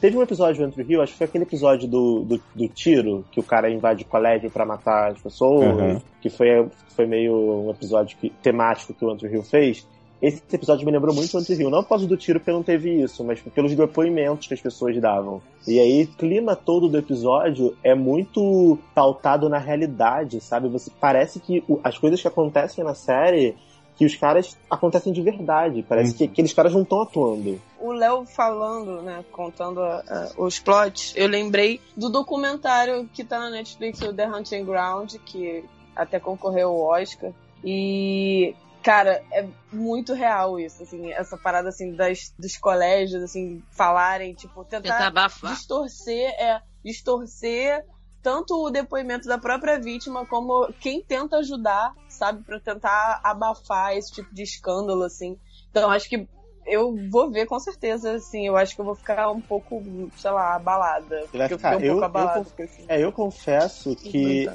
Teve um episódio do Tree Hill, acho que foi aquele episódio do, do, do tiro, que o cara invade o colégio pra matar as pessoas, Uhum. que foi, foi meio um episódio que- temático que o Tree Hill fez. Esse episódio me lembrou muito Tree Hill. Não por causa do tiro, porque não teve isso, mas pelos depoimentos que as pessoas davam. E aí, o clima todo do episódio é muito pautado na realidade, sabe? Você parece que o- as coisas que acontecem na série, que os caras acontecem de verdade. Parece Uhum. que aqueles caras não estão atuando. o Léo falando, né, contando ah, ah, os plots, eu lembrei do documentário que tá na Netflix, o The Hunting Ground, que até concorreu ao Oscar. E, cara, é muito real isso, assim, essa parada, assim, das, dos colégios, assim, falarem, tipo, Tentar tentar abafar. distorcer, é, distorcer tanto o depoimento da própria vítima como quem tenta ajudar, sabe, pra tentar abafar esse tipo de escândalo, assim. Então, acho que eu vou ver com certeza, assim, eu acho que eu vou ficar um pouco, sei lá, abalada. Vai Porque eu ficar- fiquei um eu- pouco eu abalada. conf- porque, assim, É, eu confesso que.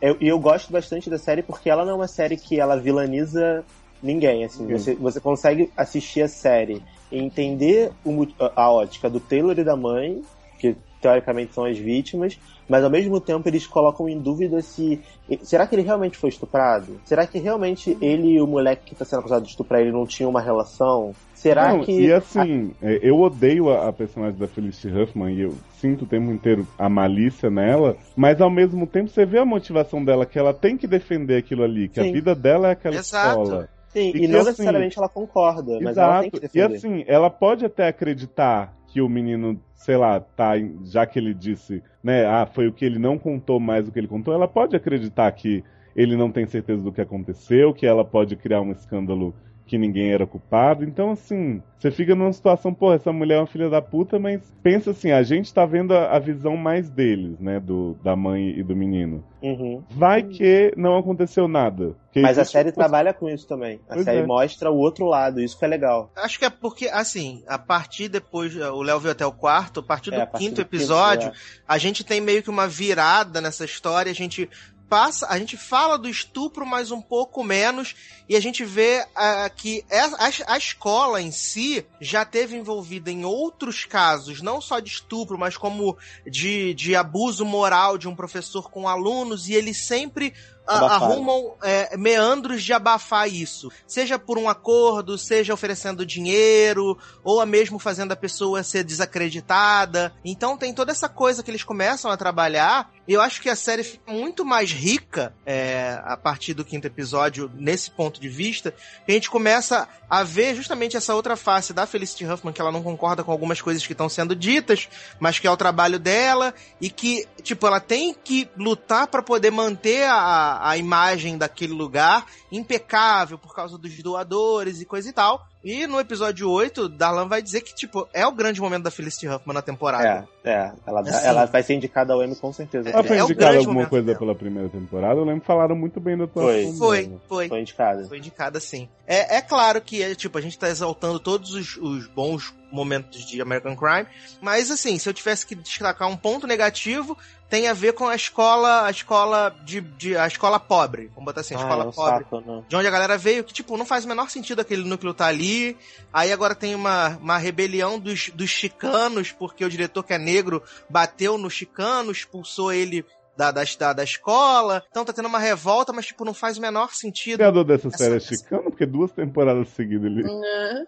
É, Eu, e eu gosto bastante da série porque ela não é uma série que ela vilaniza ninguém. Assim, Uhum. você, você consegue assistir a série e entender o a ótica do Taylor e da mãe, que teoricamente são as vítimas, mas ao mesmo tempo eles colocam em dúvida se. Será que ele realmente foi estuprado? Será que realmente ele e o moleque que está sendo acusado de estuprar ele não tinham uma relação? Será Não, que. E assim, é, eu odeio a, a personagem da Felicity Huffman e eu sinto o tempo inteiro a malícia nela, mas ao mesmo tempo você vê a motivação dela, que ela tem que defender aquilo ali, que Sim. a vida dela é aquela Exato. escola. Sim, E e, que, não assim, necessariamente ela concorda, mas ela tem que Exato. E defender. assim, ela pode até acreditar que o menino, sei lá, tá, já que ele disse, né, ah, foi o que ele não contou mais do que ele contou, ela pode acreditar que ele não tem certeza do que aconteceu, que ela pode criar um escândalo que ninguém era culpado. Então, assim, você fica numa situação, pô, essa mulher é uma filha da puta, mas pensa assim, a gente tá vendo a, a visão mais deles, né, do, da mãe e do menino. Uhum. Vai que não aconteceu nada. Que Mas a série trabalha com isso também. A Pois série é. mostra o outro lado, isso que é legal. Acho que é porque, assim, a partir depois, o Léo viu até o quarto, a partir do É, a partir quinto do quinto, episódio, é. a gente tem meio que uma virada nessa história, a gente passa, a gente fala do estupro, mas um pouco menos, e a gente vê ah, que é- a, a escola em si já teve envolvida em outros casos, não só de estupro, mas como de, de abuso moral de um professor com alunos, e eles sempre. Arrumam é, meandros de abafar isso. Seja por um acordo, seja oferecendo dinheiro, ou a mesmo fazendo a pessoa ser desacreditada. Então tem toda essa coisa que eles começam a trabalhar. E eu acho que a série fica muito mais rica é, a partir do quinto episódio, nesse ponto de vista, que a gente começa a ver justamente essa outra face da Felicity Huffman, que ela não concorda com algumas coisas que estão sendo ditas, mas que é o trabalho dela, e que, tipo, ela tem que lutar para poder manter a, a imagem daquele lugar impecável por causa dos doadores e coisa e tal. E no episódio 8, Darlan vai dizer que, tipo, é o grande momento da Felicity Huffman na temporada. É, é. Ela, Assim. ela vai ser indicada ao Emmy com certeza. Ela foi É o indicada grande alguma momento coisa dela. pela primeira temporada, eu lembro que falaram muito bem da atuação Foi, dela. foi. Foi indicada. Foi indicada sim. É, é claro que, é, tipo, a gente tá exaltando todos os, os bons momentos de American Crime, mas assim, se eu tivesse que destacar um ponto negativo, tem a ver com a escola, a escola de, de a escola pobre, vamos botar assim, a Ah, escola é um pobre. saco, né? De onde a galera veio, que, tipo, não faz o menor sentido aquele núcleo tá ali. Aí agora tem uma, uma rebelião dos, dos chicanos, porque o diretor que é negro bateu no chicano, expulsou ele da, da, da, da escola. Então tá tendo uma revolta, mas, tipo, não faz o menor O sentido. criador dessa Essa- série é essa- chicano, porque duas temporadas seguidas ele né?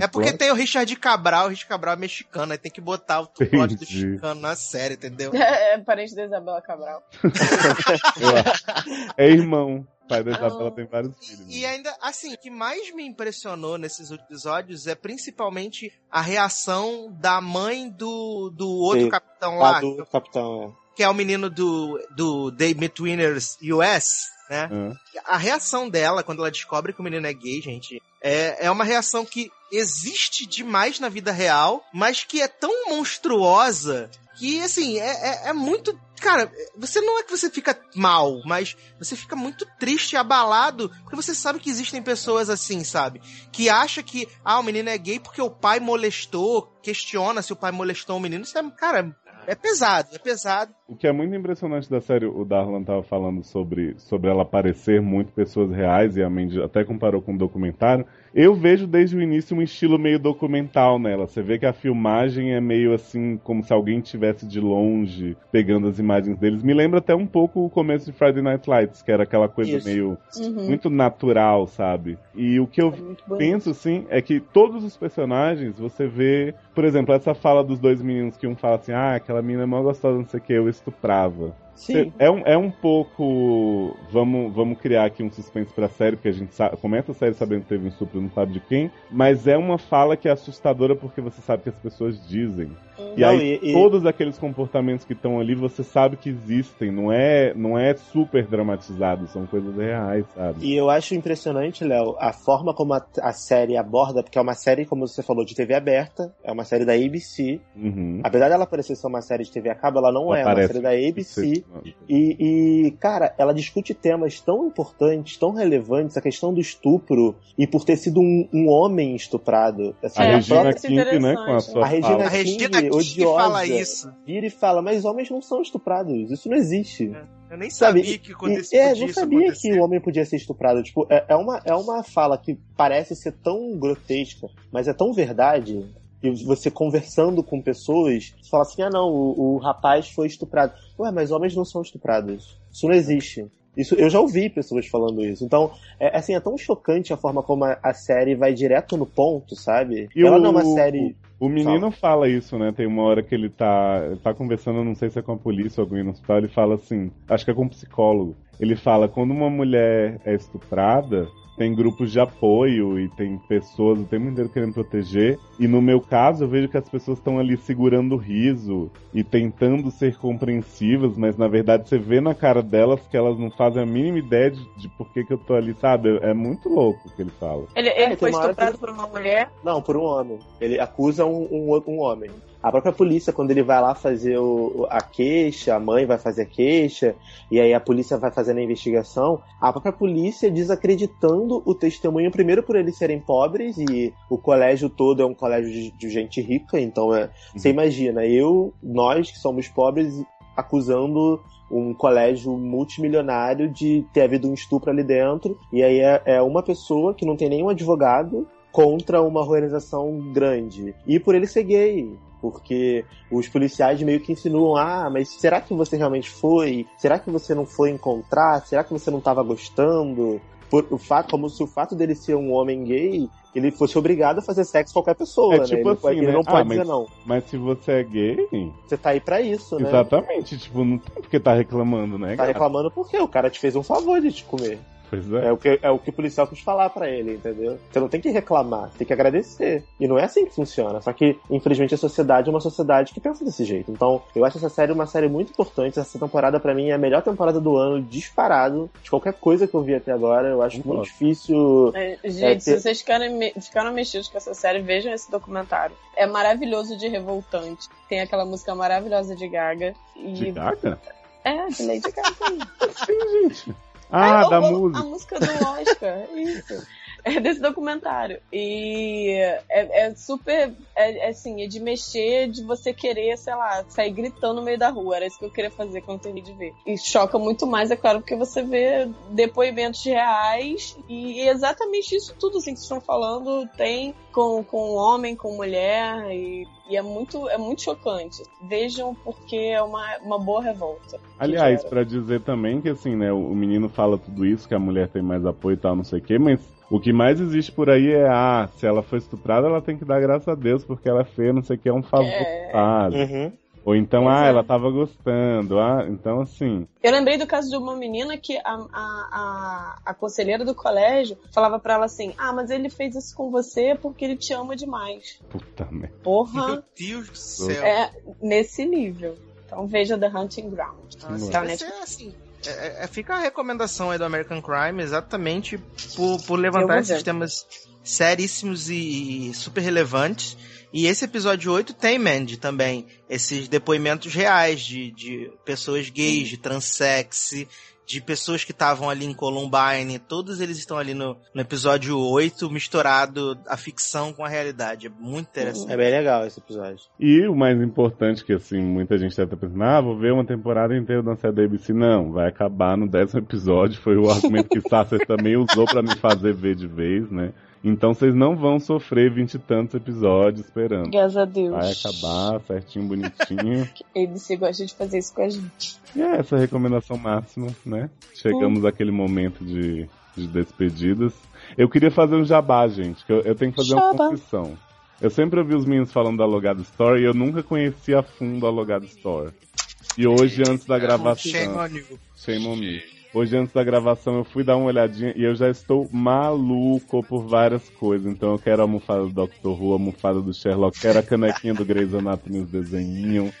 É porque plot. tem o Richard Cabral, o Richard Cabral é mexicano, aí tem que botar o plot do chicano na série, entendeu? É, é parente da Isabela Cabral. É irmão. O pai da Isabela Ah. tem vários filhos. E ainda, assim, o que mais me impressionou nesses episódios é principalmente a reação da mãe do, do outro Sim. capitão lá, do capitão, que é o menino do, do The Midwinners US, né? Ah. A reação dela, quando ela descobre que o menino é gay, gente, é, é uma reação que existe demais na vida real, mas que é tão monstruosa que, assim, é, é, é muito. Cara, você não é que você fica mal, mas você fica muito triste abalado, porque você sabe que existem pessoas assim, sabe? Que acha que, ah, o menino é gay porque o pai molestou, questiona se o pai molestou o menino. Isso é, cara, é pesado, é pesado. O que é muito impressionante da série, o Darlan tava falando sobre, sobre ela parecer muito pessoas reais, e a Mandy até comparou com um documentário. Eu vejo desde o início um estilo meio documental nela. Você vê que a filmagem é meio assim, como se alguém estivesse de longe pegando as imagens deles. Me lembra até um pouco o começo de Friday Night Lights, que era aquela coisa Isso. meio Uhum. muito natural, sabe? E o que eu É penso, sim, é que todos os personagens, você vê, por exemplo, essa fala dos dois meninos que um fala assim, ah, aquela menina é mó gostosa, não sei o que, eu estuprava. Sim. É um, é um pouco. Vamos, vamos criar aqui um suspense pra série, porque a gente sabe, começa a série sabendo que teve um estupro, não sabe de quem. Mas é uma fala que é assustadora porque você sabe que as pessoas dizem. E Não, aí, e- e- todos aqueles comportamentos que estão ali, você sabe que existem. Não é, não é super dramatizado, são coisas reais, sabe? E eu acho impressionante, Léo, a forma como a, a série aborda, porque é uma série, como você falou, de TV aberta, é uma série da ABC. Uhum. Apesar dela parecer ser uma série de TV a cabo, ela não Ela é, é uma série da ABC. E, e, cara, ela discute temas tão importantes, tão relevantes, a questão do estupro, e por ter sido um, um homem estuprado. Assim, A É, Regina própria- isso é King, né, com a sua A Regina fala. A Regina King, King odiosa. fala isso. vira e fala, mas homens não são estuprados, isso não existe. Eu nem Sabe, sabia que E, acontecia é, podia não sabia acontecer. que o homem podia ser estuprado. Tipo, é, é uma, é uma fala que parece ser tão grotesca, mas é tão verdade. E você conversando com pessoas, você fala assim: ah, não, o, o rapaz foi estuprado. Ué, mas homens não são estuprados. Isso não existe. Isso, eu já ouvi pessoas falando isso. Então, é, assim, é tão chocante a forma como a, a série vai direto no ponto, sabe? E Ela o- não é uma série. O menino fala isso, né? Tem uma hora que ele tá, ele tá conversando, não sei se é com a polícia ou alguém no hospital, ele fala assim, acho que é com um psicólogo. Ele fala, quando uma mulher é estuprada, tem grupos de apoio e tem pessoas o tempo inteiro querendo proteger. E no meu caso, eu vejo que as pessoas estão ali segurando o riso e tentando ser compreensivas, mas na verdade você vê na cara delas que elas não fazem a mínima ideia de, de por que, que eu tô ali, sabe? É muito louco o que ele fala. Ele, É, ele foi uma hora estuprado que- por uma mulher. Não, por um homem. Ele acusa um, um, um homem. A própria polícia, quando ele vai lá fazer o, a queixa, a mãe vai fazer a queixa, e aí a polícia vai fazendo a investigação, a própria polícia desacreditando o testemunho, primeiro por eles serem pobres, e o colégio todo é um colégio de, de gente rica, então é. Você imagina, eu, nós que somos pobres, acusando um colégio multimilionário de ter havido um estupro ali dentro, e aí é, é uma pessoa que não tem nenhum advogado contra uma organização grande. E por ele ser gay. Porque os policiais meio que insinuam, ah, mas será que você realmente foi? Será que você não foi encontrar? Será que você não estava gostando? Por, o fato, como se o fato dele ser um homem gay, ele fosse obrigado a fazer sexo com qualquer pessoa, É né? tipo ele, assim, ele né? não Ah, pode mas- dizer não. Mas se você é gay, Você tá aí pra isso, né? exatamente, tipo, não tem porque tá reclamando, né? Tá gata? reclamando porque o cara te fez um favor de te comer. Pois é. É o, que, é o que o policial quis falar pra ele, entendeu? Você não tem que reclamar, tem que agradecer. E não é assim que funciona. Só que, infelizmente, a sociedade é uma sociedade que pensa desse jeito. Então, eu acho essa série uma série muito importante. Essa temporada, pra mim, é a melhor temporada do ano, disparado. De qualquer coisa que eu vi até agora. Eu acho Concordo. muito difícil. É, Gente, É, se ter- vocês ficarem, me- ficaram mexidos com essa série, vejam esse documentário. É maravilhoso de revoltante. Tem aquela música maravilhosa de Gaga. E... De gaga? É, de Lady Gaga. Sim, gente. Ah, da música. A música do Oscar, isso. É desse documentário. E é, é super. É, é assim, é de mexer, de você querer, sei lá, sair gritando no meio da rua. Era isso que eu queria fazer quando terminei de ver. E choca muito mais, é claro, porque você vê depoimentos reais e exatamente isso tudo assim, que vocês estão falando tem com, com homem, com mulher. E, e é, muito, é muito chocante. Vejam, porque é uma, uma boa revolta. Aliás, pra dizer também que assim, né, o o menino fala tudo isso, que a mulher tem mais apoio e tal, não sei o quê, mas o que mais existe por aí é, ah, se ela foi estuprada, ela tem que dar graças a Deus, porque ela é feia, não sei o que, é um favor, É. sabe? Uhum. Ou então, Pois ah, é. ela tava gostando, ah, então assim, Eu lembrei do caso de uma menina que a, a, a, a conselheira do colégio falava pra ela assim: Ah, mas ele fez isso com você porque ele te ama demais. puta merda. Porra, Meu Deus do céu. é nesse nível. Então veja The Hunting Ground. Então, Tá, vai né? assim. É, é- fica a recomendação aí do American Crime exatamente por, por levantar esses temas seríssimos e super relevantes. E esse episódio 8 tem, Mandy, também esses depoimentos reais de, de pessoas gays, de transex, de pessoas que estavam ali em Columbine, todos eles estão ali no, no episódio 8, misturado a ficção com a realidade. É muito interessante. É bem legal esse episódio. E o mais importante, que assim, muita gente deve estar pensando, ah, vou ver uma temporada inteira da série da ABC. Não, vai acabar no décimo episódio. Foi o argumento que Sasser também usou pra me fazer ver de vez, né? Então vocês não vão sofrer vinte e tantos episódios esperando. Graças a Deus. Vai acabar certinho, bonitinho. A ABC gosta de fazer isso com a gente. E é essa a recomendação máxima, né? Chegamos àquele momento de, de despedidas. Eu queria fazer um jabá, gente, que eu, eu tenho que fazer uma confissão. Eu sempre ouvi os meninos falando da Logado Store e eu nunca conheci a fundo a Logado Store. E hoje, antes da gravação. Shame on you. Shame on me. Hoje, antes da gravação, eu fui dar uma olhadinha e eu já estou maluco por várias coisas. Então, eu quero a almofada do Doctor Who, a almofada do Sherlock, quero a canequinha do Grey's Anatomy, os desenhinhos.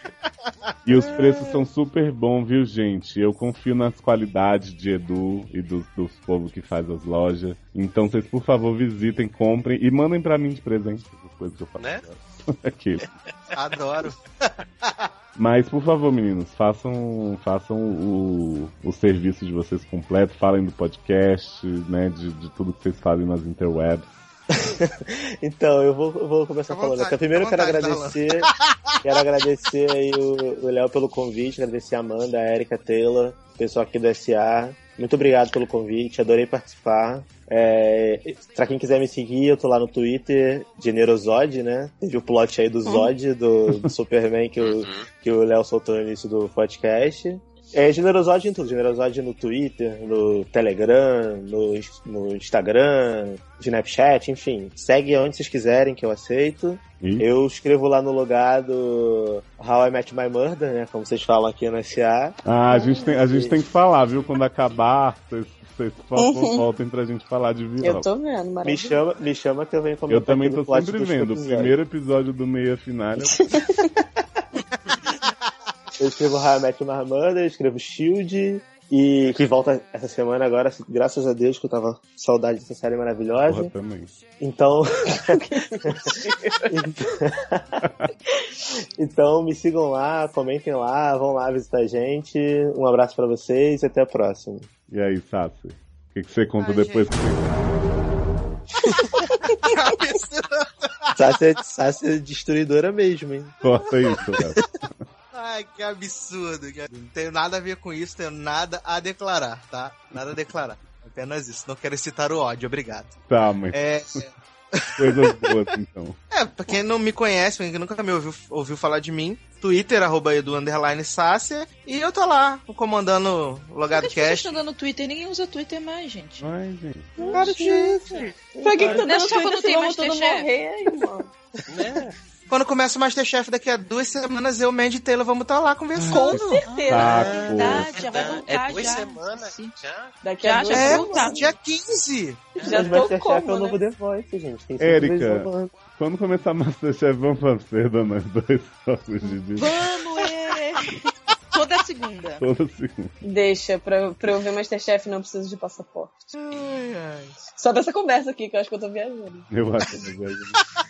E os preços são super bons, viu, gente? Eu confio nas qualidades de Edu e dos, dos povos que faz as lojas. Então, vocês, por favor, visitem, comprem e mandem pra mim de presente essas coisas que eu faço. Né? Aquilo. Adoro. Mas, por favor, meninos, façam, façam o, o serviço de vocês completo, falem do podcast, né, de, de tudo que vocês fazem nas interwebs. Então, eu vou, eu vou começar à falando. vontade, Então, primeiro eu quero vontade, agradecer. quero agradecer aí o o Léo pelo convite, agradecer a Amanda, a Erika, a Taylor, o pessoal aqui do SA. Muito obrigado pelo convite, adorei participar. É, pra quem quiser me seguir, eu tô lá no Twitter, Generosod, né? Teve o plot aí do Zod, do, do Superman que o, que o Léo soltou no início do podcast. É Generosod em tudo, Generosod no Twitter, no Telegram, no, no Instagram, Snapchat, enfim. Segue onde vocês quiserem que eu aceito. E Eu escrevo lá no logado How I Met My Murder, né? Como vocês falam aqui no SA. Ah, a gente tem, a gente tem que falar, viu? Quando acabar, vocês, vocês por favor, voltem pra gente falar de Eu Viola. tô vendo, Me maravilhoso. chama, me chama que eu venho comentar Eu também tô sempre vendo. O primeiro episódio do meia final. eu- Eu escrevo How I Met eu escrevo Shield. E que volta essa semana agora, graças a Deus, que eu tava saudade dessa série maravilhosa. Porra, também. Então. então me sigam lá, comentem lá, vão lá visitar a gente. Um abraço pra vocês e até a próxima. E aí, Sassi? O que, que você conta Ai, depois? Sácia é, Sácia é destruidora mesmo, hein? Corta isso, cara. Ai, que absurdo. cara. Não tenho nada a ver com isso, tenho nada a declarar, tá? Nada a declarar. Apenas isso. Não quero citar o ódio, obrigado. Tá, mas É, coisas boas, então. é pra quem não me conhece, pra quem nunca me ouviu, ouviu falar de mim, Twitter, arroba edu, underline sácia, e eu tô lá, comandando o Logado As pessoas Cast. estão dando Twitter, ninguém usa Twitter mais, gente. Ai, gente. Cara, gente. Pra que, que tá Não dando só quando Twitter tem se vamos todo morrer aí, mano? Né? Quando começa o Masterchef daqui a duas semanas, eu, Mandy e Taylor, vamos estar lá Com conversando. certeza. Saco. Verdade, já vai voltar É duas já. semanas Sim. já. Daqui Já, a já duas É, voltar. dia 15. Já Mas tô Masterchef é como, o novo né? The Voice, gente. Tem Érica. Quando começar Masterchef, vamos fazer da nós dois sócios de dia. Vamos, é! Toda segunda. Toda segunda. Deixa, pra, pra eu ver Masterchef não preciso de passaporte. Ai, ai. Só dessa conversa aqui, que eu acho que eu tô viajando. Eu acho que vai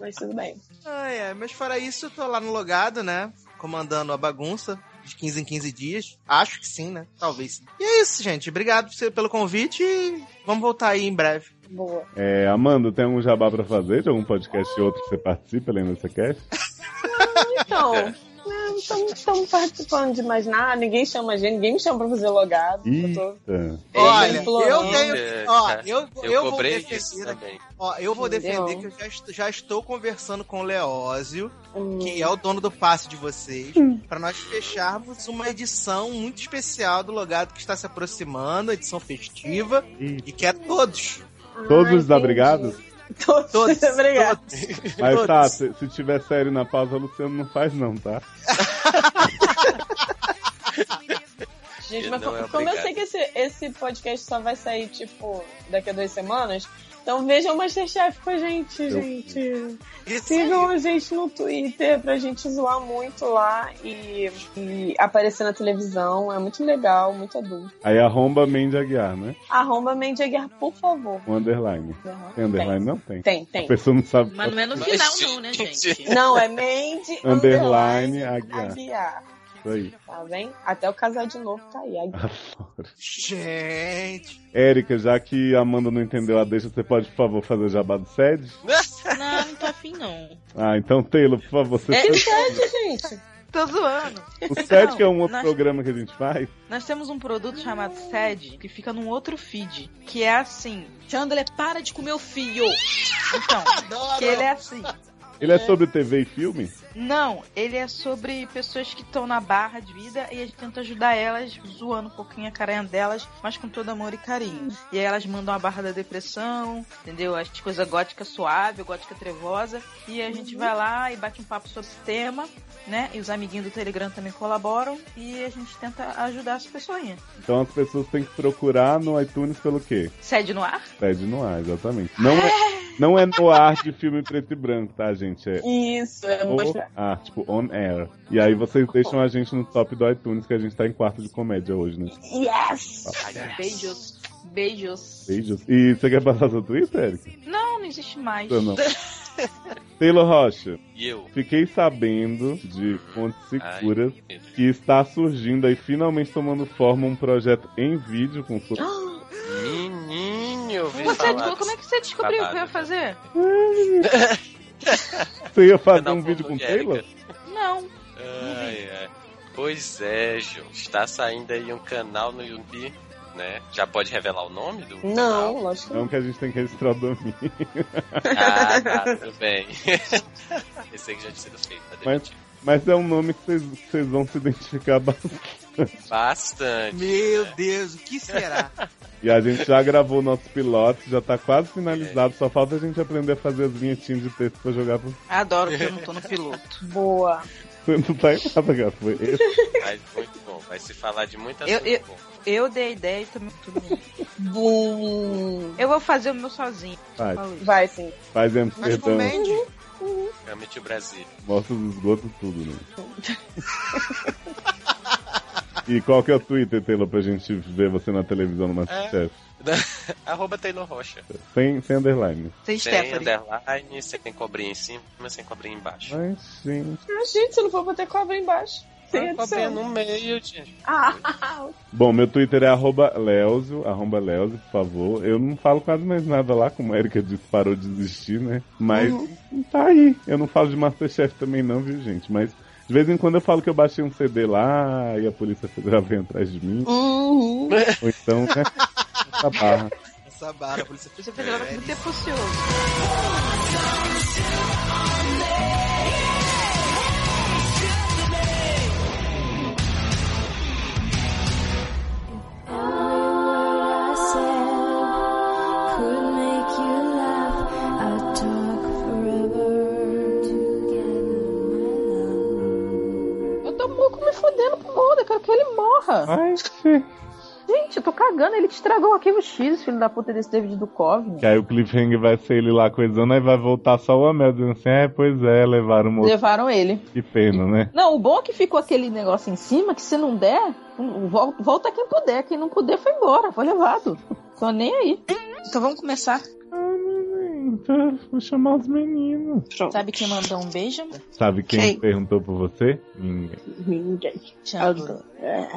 Mas tudo bem. Ai, ai, mas fora isso, eu tô lá no logado, né? Comandando a bagunça de 15 em 15 dias. Acho que sim, né? Talvez. E é isso, gente. Obrigado pelo convite e vamos voltar aí em breve. Boa. É, Amanda, tem algum jabá pra fazer de algum podcast ou outro que você participa, além dessa cast? Então, não estamos participando de mais nada, ninguém chama a gente, ninguém me chama pra fazer logado. Eu tô... Olha, implorando. eu tenho. É, Ó, eu, Eu, eu vou cobrei defender. isso também. Ó, eu vou Entendeu? defender que eu já, est- já estou conversando com o Leózio, Hum, que é o dono do passe de vocês, pra nós fecharmos uma edição muito especial do Logado que está se aproximando, edição festiva, e quer todos. Todos ah, os entendi. obrigados? Todos. Todos. Obrigado. Mas Todos. tá, se, se tiver série na pausa, o Luciano não faz não, tá? Gente, mas não co- é como eu sei que esse, esse podcast só vai sair, tipo, daqui a duas semanas, então vejam o Masterchef com a gente, gente. Isso Sigam aí. a gente no Twitter pra gente zoar muito lá e, e aparecer na televisão. É muito legal, muito adulto. Aí arromba Mandy Aguiar, né? Arromba Mandy Aguiar, por favor. Um underline. Tem underline? Não tem. Tem, A tem. pessoa não sabe. Mas não é no final, não, né, gente, gente? Não, é Mandy Underline Aguiar. Aguiar. Aí. Tá vendo? Até o casal de novo tá aí. Adoro. Gente. Érica, já que a Amanda não entendeu a deixa, você pode, por favor, fazer o jabá do SED? Não, não tô afim, não. Ah, então, Taylor, por favor, você. É, gente. Tô zoando. O SED, que é um outro nós- programa que a gente faz. Nós temos um produto chamado SED que fica num outro feed. Que é assim: Chandler, para de comer o fio. Então, que ele é assim. Ele é sobre TV e filme? Não, ele é sobre pessoas que estão na barra de vida e a gente tenta ajudar elas, zoando um pouquinho a carinha delas, mas com todo amor e carinho. E aí elas mandam a barra da depressão, entendeu? As coisas gótica suave, gótica trevosa. E a gente vai lá e bate um papo sobre esse tema, né? E os amiguinhos do Telegram também colaboram e a gente tenta ajudar as pessoinhas. Então as pessoas têm que procurar no iTunes pelo quê? Sede no ar? SED no ar, exatamente. Não é, não é no ar de filme preto e branco, tá, gente? É Isso, é mostrar. ar, tipo, on air. E aí vocês deixam a gente no top do iTunes, que a gente tá em quarto de comédia hoje, né? Yes! Beijos. Beijos. Beijos. E você quer passar seu Twitter, Eric? Não, não existe mais. Eu não. Taylor Rocha, E eu? fiquei sabendo de fontes seguras que está surgindo aí, finalmente tomando forma, um projeto em vídeo com sua... Menino, eu Você, falar como é que você descobriu o que eu ia fazer? Você ia fazer um vídeo com de Taylor? Não. Ai, ai. Pois é, Ju. Está saindo aí um canal no YouTube, né? Já pode revelar o nome do Não, canal? lógico que Não não. que a gente tem que registrar o domínio. Ah, tá, tudo bem. Esse aí que já tinha sido feito, tá Mas-. Mas é um nome que vocês, vão se identificar bastante. Bastante. Meu Deus, o que será? E a gente já gravou o nosso piloto, já tá quase finalizado, só falta a gente aprender a fazer as vinhetinhas de texto pra jogar pro... Adoro que eu não tô no piloto. Boa. Você não tá em nada, gato. Foi esse. Mas muito bom. Vai se falar de muita Eu- assunto eu- bom. Eu dei a ideia e também tudo. Bum. Eu vou fazer o meu sozinho. Isso. Vai sim. faz Mas Amsterdã, comende. Realmente o Brasil. mostra os esgotos, tudo, né? E qual que é o Twitter, Taylor, pra gente ver você na televisão no Masterchef? Arroba Taylor Rocha. Sem, sem underline. Sem Sem Stephanie. underline, sem cobrinha em cima, sem cobrinha embaixo. Mas, gente. Ah, gente, se não for botar cobra embaixo. Cobrinha edição. no meio, gente. Ah, Bom, meu Twitter é arroba Leozio, arroba Leozio, por favor. Eu não falo quase mais nada lá, como a Erika disse, parou de desistir, né? Mas tá aí. Eu não falo de Masterchef também não, viu, gente? Mas de vez em quando eu falo que eu baixei um CD lá e a Polícia Federal vem atrás de mim. uhum. Ou então, né? Essa barra. Essa barra, a polícia Você fez ela muito defucioso. Eu quero que ele morra. Ai, gente. Gente, eu tô cagando. Ele te estragou o arquivo X, filho da puta desse David Duchovny. Que aí o cliffhanger vai ser ele lá coisando, aí vai voltar só o Amel dizendo assim, é, pois é, levaram o moço. Levaram ele. Que pena, né? Não, o bom é que ficou aquele negócio em cima que se não der, vol- volta quem puder. Quem não puder foi embora, foi levado. Tô nem aí. Então vamos começar. Então, vou chamar os meninos. Sabe quem mandou um beijo? Sabe quem, Quem? perguntou por você? Ninguém. Ninguém. Thiago. É,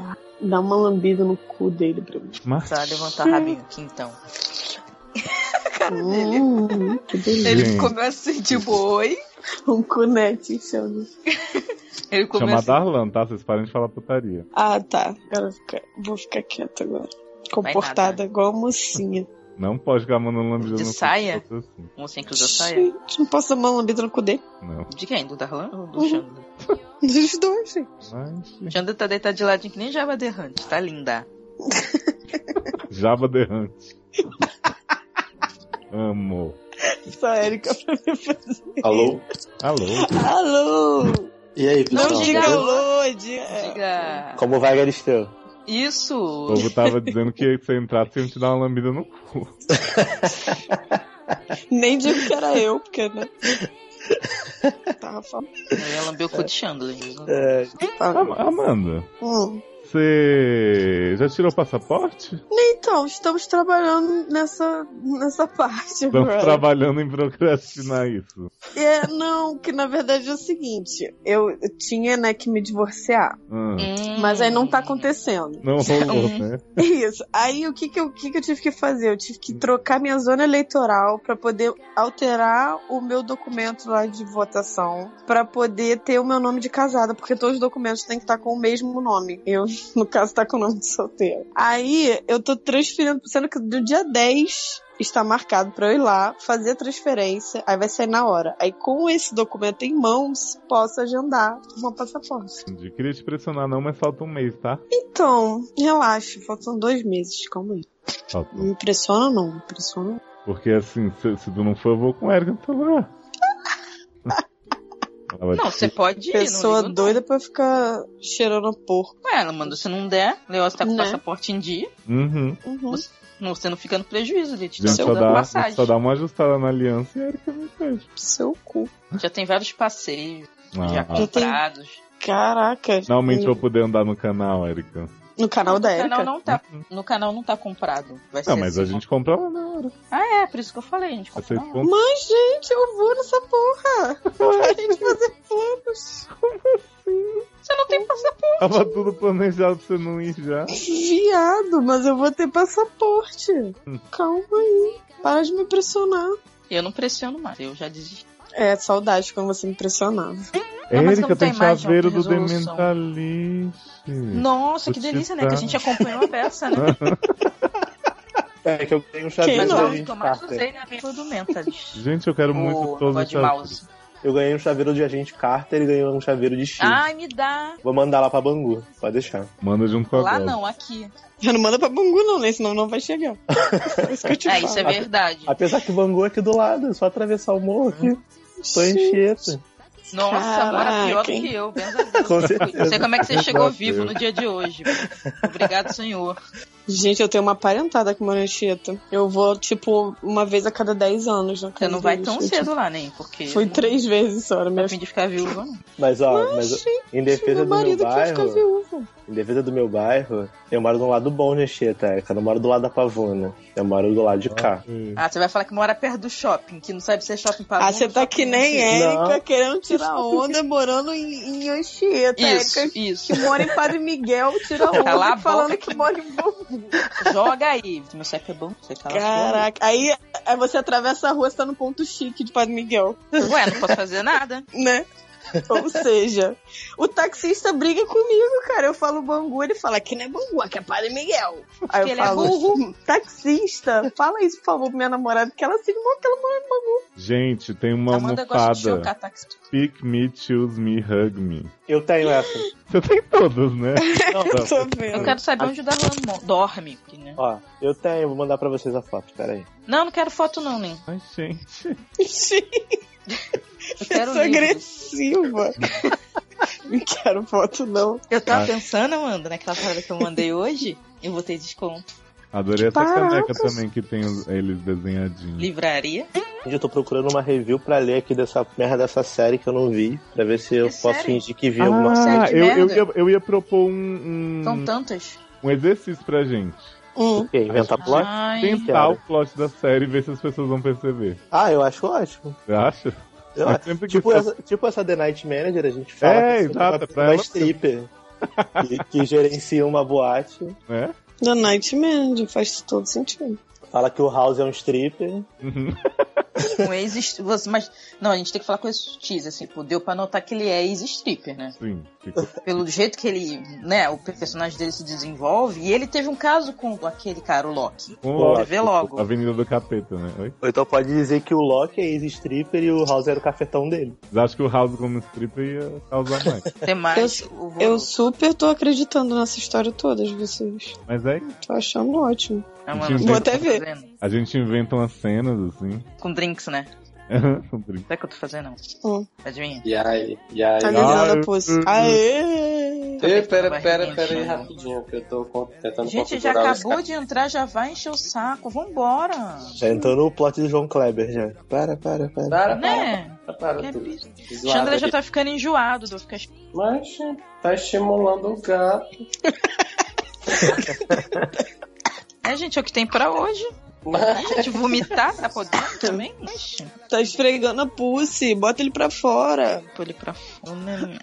dá uma lambida no cu dele pra mim. Mas, Tá, levantar o rabinho aqui então. Hum, que delícia. Ele assim de boi. Um cunete, chama. Ele comeu chama. Darlan, tá? Vocês parem de falar putaria. Ah, tá. Agora vou ficar quieta agora. Comportada igual a mocinha. Não pode ficar mandando lambida De no cu saia? dos outros assim. Mocinha que usou saia. Gente, não posso dar uma lambida no cu dele. Não. De quem? Do Darlan ou do Uhum. Xander? Dos dois, gente. Mas, Xander tá deitado de ladinho que nem Java Derrante. Tá linda. Java derrante. Amo. Só a Erika pra me fazer. Alô? Alô? Alô! E aí, pessoal? Não diga alô, diga. Diga. Como vai, Galisteu? O Isso. povo tava dizendo que se você entrasse, iam te dar uma lambida no cu. Nem digo que era eu, porque, né? Tava falando. Eu ia lamber o cu de Chandler. É, Am- Amanda, Hum. Você já tirou o passaporte? Então, estamos trabalhando nessa, nessa parte, Estamos trabalhando em procrastinar isso. É, não, que na verdade é o seguinte, eu eu tinha, né, que me divorciar, Ah, mas aí não tá acontecendo. não rolou, né? Isso. Aí o que que eu, o que que eu tive que fazer? Eu tive que trocar minha zona eleitoral pra poder alterar o meu documento lá de votação pra poder ter o meu nome de casada, porque todos os documentos têm que estar com o mesmo nome. Eu, no caso, tá com o nome de solteiro. Aí eu tô transferindo, sendo que no dia 10 está marcado pra eu ir lá fazer a transferência, aí vai sair na hora. Aí com esse documento em mãos, posso agendar uma passaporte. Entendi. Queria te pressionar não, mas falta um mês, tá? Então, relaxa, faltam dois meses, calma aí. Falta. Não me impressiona não, me impressiona. Porque assim, se, se tu não for, eu vou com o Erika no celular. Ela vai Não, você pode ir. Pessoa não doida pra ficar cheirando porco. não. Ué, ela manda se não der, Leoz tá com o Né? passaporte em dia, Uhum. Uhum. não, você não fica no prejuízo, gente dá só dá, passagem. só dá uma ajustada na aliança e a Erika me pede. Seu cu. Já tem vários passeios, já Ah, Já tem- comprados. Caraca. finalmente no, vou poder andar no canal, Erika. No canal da no Erika. canal não tá, no canal não tá comprado. Vai ser Não, mas a assim, gente compra lá na hora. Ah, é, por isso que eu falei, a gente ponto. Mas, gente, eu vou nessa porra. Pra gente fazer planos. Você não tem passaporte. Tava tudo planejado pra você não ir já. Viado, mas eu vou ter passaporte. Calma aí. Para de me pressionar. Eu não pressiono mais, eu já desisti. É, saudade quando você me pressionava. Não, não tem chaveiro do. Dementalist. Nossa, que delícia, né? Que a gente acompanhou a beça, né? É que eu tenho um chaveiro eu o do Mentalist. Gente, eu quero muito O todos negócio os mouse. Eu ganhei um chaveiro de agente Carter e ganhei um chaveiro de X. Ai, me dá. Vou mandar lá pra Bangu, pode deixar. Manda junto com a Lá Globo. não, aqui. Já não manda pra Bangu não, né? Senão não vai chegar. É isso que eu te É, isso é verdade. Apesar que Bangu é aqui do lado, é só atravessar o morro aqui. Tô em Chieta. Nossa, mora pior do que eu. Com certeza. Não sei como é que você chegou vivo Deus. no dia de hoje. Obrigado, senhor. Gente, eu tenho uma parentada que mora em Chieta. Eu vou, tipo, uma vez a cada 10 anos. Você não vai tão cedo lá, nem, porque. Fui três vezes só, Pra minha fim de ficar viúva, não. Mas ó, mas em defesa meu do meu bairro, em defesa do meu bairro, eu moro do lado bom de Chieta, Erika. Eu não moro do lado da Pavuna. Eu moro do lado de cá. Ah, você vai falar que mora perto do shopping, que não sabe se é shopping para Ah, você tá que nem Não. Érica, querendo tirar onda, morando em, em Anchieta. Isso, Érica, isso. que mora em Padre Miguel, tira onda, a falando boca que mora em Bangu. Joga aí. Meu CEP é bom, a Caraca, aí, aí você atravessa a rua, você tá no ponto chique de Padre Miguel. Ué, não posso fazer nada. né? Ou seja, o taxista briga comigo, cara. Eu falo Bangu, ele fala que não é Bangu, aqui é Padre Miguel. Aí eu ele é falo, burro. taxista, fala isso, por favor, pra minha namorada, que ela se que ela mora em Bangu. Gente, tem uma Amanda almofada. Pick me, choose me, hug me. Eu tenho essa. Você tem todas, né? Não, Eu não. tô Eu vendo. quero saber onde o Darlan dorme. porque, né? Ó, eu tenho, vou mandar pra vocês a foto, pera aí. Não, não quero foto não, nem. Ai, gente. Eu quero livros. agressiva. Não quero foto, não. Eu tava Ah. pensando, Amanda, naquela parada que eu mandei hoje, eu vou ter desconto. Adorei essa Paracas. caneca também que tem eles desenhadinhos. Livraria. Eu tô procurando uma review pra ler aqui dessa merda dessa série que eu não vi, pra ver se eu Que posso série? fingir que vi alguma Ah, série de eu, eu, ia, eu ia propor um, São um, tantas. um exercício pra gente. Hum. O quê? Inventar plot? Ai, Tentar o plot da série e ver se as pessoas vão perceber. Ah, eu acho ótimo. Você acha? Tipo, essa, tipo essa The Night Manager, a gente fala É, que exato, uma, é pra uma ela stripper que, que gerencia uma boate. Né? The Night Manager faz todo sentido. Fala que o House é um stripper. Uhum. um ex você Mas, não, a gente tem que falar coisas sutis, assim, pô, deu pra notar que ele é ex-stripper, né? Sim. Pelo jeito que ele, né, o personagem dele se desenvolve, e ele teve um caso com aquele cara, o Loki. Um Loki. Loki, Vê logo. Avenida do Capeta, né? Oi? Ou então pode dizer que o Loki é ex-stripper e o House era o cafetão dele. Mas acho que o House como stripper ia causar mais. Tem mais. o- Eu super tô acreditando nessa história toda de vocês. Mas é Tô achando ótimo. Ah, mano, Vou até ver. A gente inventa umas cenas, assim. Com drinks, né? Um drink. Sabe o que eu tô fazendo? Hum. Adivinha? E aí, e aí. Tá ligado eu- a pussy. Aê! Ei, pera, pera, pera aí né? rapidinho, que eu tô tentando Gente, já acabou de entrar, já vai encher o saco. Vambora. Já entrou no plot do João Kleber, já. Para, para, para. Para. Né? Para Chandra já tá ficando enjoado do ficar. Mas tá estimulando o gato. É, gente, é o que tem pra hoje. Mas Gente, vomitar tá podendo também? Tá esfregando a pussy, bota ele pra fora. pô ele pra fora. né?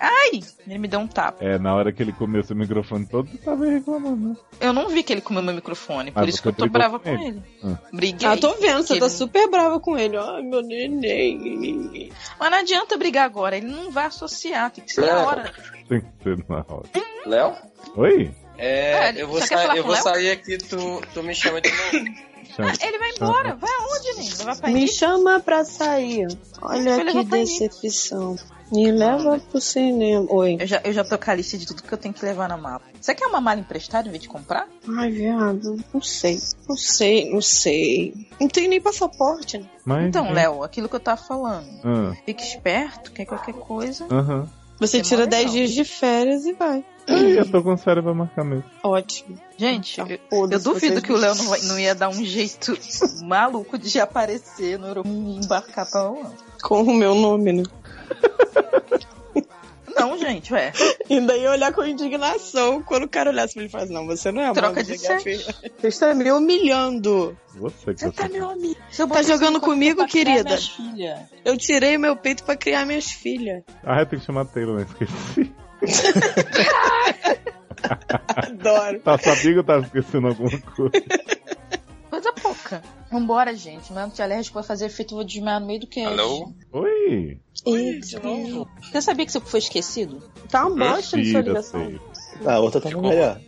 Ai! Ele me deu um tapa. É, na hora que ele comeu seu microfone todo, tu tava reclamando, né? Eu não vi que ele comeu meu microfone, por Ah, isso que eu tô brava com com ele? ele. Ah. Briguei. Ah, tô vendo, você tá ele- super brava com ele. Ai, meu neném. Mas não adianta brigar agora, ele não vai associar, tem que ser a hora. Tem que ser na hora. Léo? Oi? É, É, eu vou, sa- eu vou sair aqui, tu, tu me chama de novo. Ah, ele vai embora, vai aonde, Nen? Vai pra Me chama pra sair. Olha que decepção. Me leva pro cinema. Oi. Eu já, eu já tô com a lista de tudo que eu tenho que levar na mala. Você quer uma mala emprestada em vez de comprar? Ai, viado. Não sei. Não sei, não sei. Não tem nem passaporte. né? Mas, Então, gente, Léo, aquilo que eu tava falando. Ah, Fique esperto, quer qualquer coisa. Aham. Você tira mó 10 legal. dias de férias e vai. Ih, Eu tô com sério pra marcar mesmo. Ótimo. Gente, Tá, eu, eu duvido que o Léo não, vai- não ia dar um jeito maluco de aparecer no aeroporto e embarcar pra Holanda. Com o meu nome, né? Não, gente, é. E daí olhar com indignação quando o cara olhasse pra ele e falasse, não, você não é a Troca de Garfield. Você está me humilhando. Você que Você tá eu meu amigo. Você Tá botou jogando comigo, querida? Eu tirei meu peito pra criar minhas filhas. Ah, eu tenho que chamar Taylor, né? Esqueci. Adoro. Tá sabia que eu tava esquecendo alguma coisa. Coisa pouca. Vambora, gente. Meu antialérgico vai fazer efeito, eu vou desmaiar no meio do cast. Alô? Oi! Eita. Você sabia que você foi esquecido? Tá uma bosta de sua ligação. Ah, a outra tava Ficou. melhor.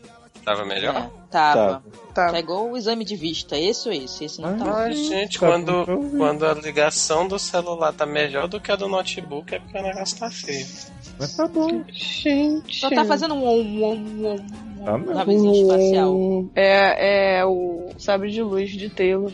Tava melhor? É, tava. Tá. Tá igual o exame de vista. Esse ou esse? Esse não tava. Mas, gente, Tá quando, quando a ligação do celular tá melhor do que a do notebook, é porque o negócio tá feio. Mas tá bom. Gente. Só tá fazendo um um um um Tá mesmo. espacial. É, é o sabre de luz de Taylor.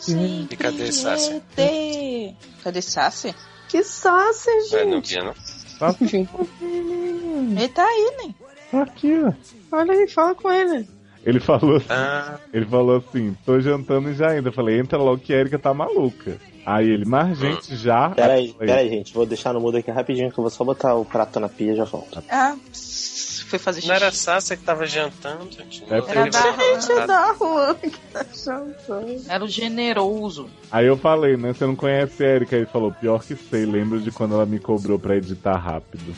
Sim. E cadê? ET. Cadê Sassi? Que sácia, É, não gente. via, não? Tá, Enfim, Ele tá aí, né? tá aqui, ó. olha aí, fala com ele. Ele falou assim, Ah, ele falou assim, tô jantando e já ainda. Eu falei, entra logo que a Erika tá maluca. Aí ele, mas gente, já. Pera aí, Eu falei, pera aí, gente. Vou deixar no mudo aqui rapidinho que eu vou só botar o prato na pia e já volto. Ah, pss, foi fazer xixi. não era a Sácia que tava jantando, gente. É Era da- separado. da Juan que tá chantando. Era o generoso. Aí eu falei, né? Você não conhece a Erika? Ele falou, pior que sei, lembro de quando ela me cobrou pra editar rápido.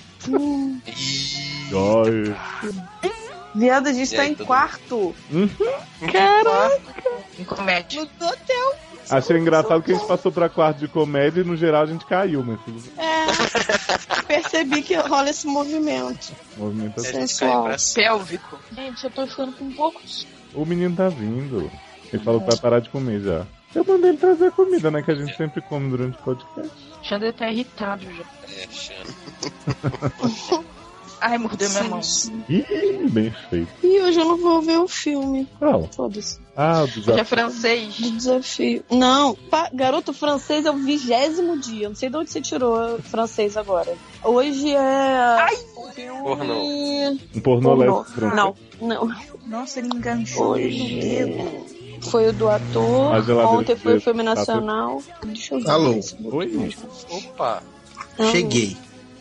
Ai. Viado, a gente E tá aí, em quarto. Em comédia. No hotel. Achei engraçado que a gente passou pra quarto de comédia e no geral a gente caiu nesse É. Percebi que rola esse movimento. movimento. A assim. Sensual. pra. Pélvico. Gente, eu tô ficando com poucos. O menino tá vindo. Ele falou que vai parar de comer já. Eu mandei ele trazer comida, né? Que a gente sempre come durante o podcast. Xander tá irritado já. É, Xana. Ai, mordeu minha mão. Ih, bem feito. E hoje eu não vou ver o filme. Qual? Foda-se. Ah, o Hoje é desafio. francês. Do desafio. Não, pa- garoto francês é o vigésimo dia. Não sei de onde você tirou francês agora. Hoje é. Ai, Pornô. Um pornô Pornô. francês. Não, não. Nossa, ele enganchou Hoje. dedo. Foi o do ator. Ontem foi o filme nacional. Deixa eu ver. Alô? Oi? Opa! Não. Cheguei.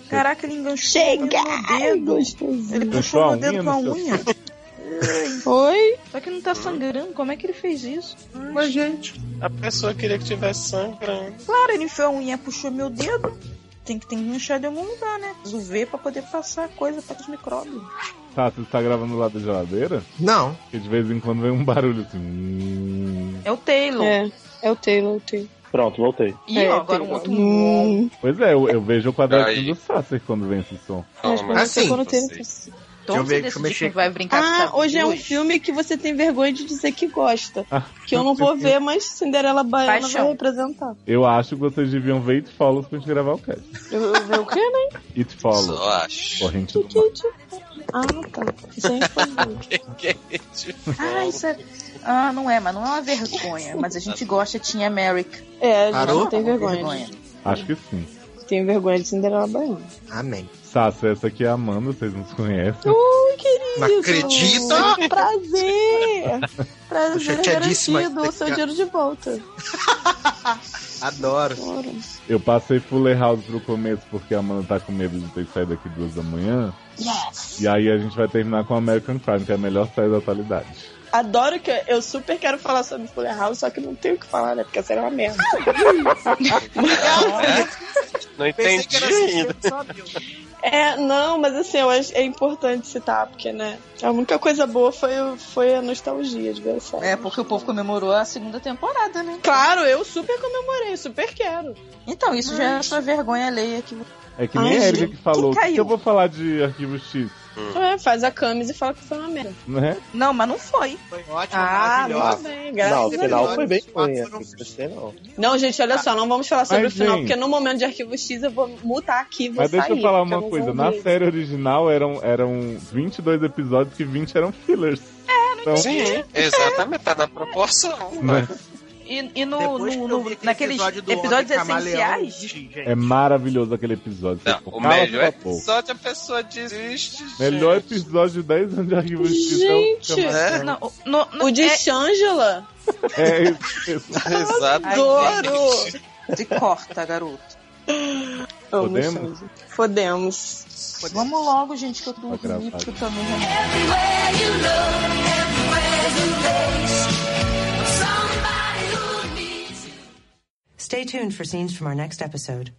Caraca, ele enganchou Chega! Ele Puxou meu dedo com a unha. Oi? Só que não tá sangrando. Como é que ele fez isso? Mas, gente, a pessoa queria que tivesse sangrando. Claro, ele enfiou a unha, puxou meu dedo. Tem que ter enganchado em algum lugar, né? O V pra poder passar coisa para os micróbios. Tá, você tá gravando do lado da geladeira? Não. Porque de vez em quando vem um barulho assim. hum. É o Taylor. É, é o Taylor, o Taylor. Pronto, voltei. E É, agora um outro. Hum, Pois é, eu, eu vejo o quadradinho Aí. do Sasser quando vem esse som. mas pra você assim, quando vocês. Então eu você ver que eu decidir mexi- quem vai brincar com Ah, hoje é um filme que você tem vergonha de dizer que gosta. Ah, Que eu não vou ver, mas Cinderela Baiana Paixão. vai representar. Eu acho que vocês deviam ver It Follows pra gente gravar o cast. Eu, eu ver o quê, né? It Follows. Só acho. Corrente do mal. Ah, tá. Isso aí foi Que é Ah, isso é. Ah, não é, mas não é uma vergonha. Mas a gente gosta de Team America. É, a gente Parou? não tem vergonha. Acho que sim. Tem vergonha de Cinderela Baiana. Amém. Sasser, essa aqui é a Amanda, vocês não se conhecem. Ui, querido. Não acredito. Prazer. Prazer garantido. O seu dinheiro de volta. Adoro. Eu passei Fuller House pro começo porque a Amanda tá com medo de ter que sair daqui duas da manhã. Yes. E aí a gente vai terminar com American Crime, que é a melhor série da atualidade. Adoro que eu super quero falar sobre Fuller House, só que não tenho o que falar, né? Porque a série é uma merda. Não Pensei entendi ainda. É, não, mas assim, eu acho é importante citar, porque, né? A única coisa boa foi, foi a nostalgia de ver a série. É, porque o povo comemorou a segunda temporada, né? Claro, eu super comemorei, super quero. Então, isso já é a sua vergonha alheia que É que nem Ai, a Erika que falou. que O que eu vou falar de Arquivo X? É, faz a camisa e fala que foi uma merda. Né? Não, mas não foi. Foi ótimo, Ah, maravilhosa. muito bem, Não, graças o a final foi bem ruim, assim, não gostei não. Não, gente, olha só, não vamos falar sobre Mas, o final, gente- porque no momento de Arquivo X eu vou mutar aqui e vou Mas deixa sair. eu falar uma não coisa. Na série original eram, eram 22 episódios que 20 eram fillers. É, então, Sim, exatamente, tá na proporção. né? E, e no, no, no- naqueles episódios essenciais. gente. É maravilhoso aquele episódio. Não, Você o melhor episódio a pessoa desiste. Melhor gente. episódio de 10 anos de Arquivo é Gente! Camaleão. Não, no, no, O de é, Shangela. É isso. Exato. Adoro! de corta, garoto. Podemos? Podemos. Vamos logo, gente, que eu tô dormindo, porque eu também já Stay tuned for scenes from our next episode.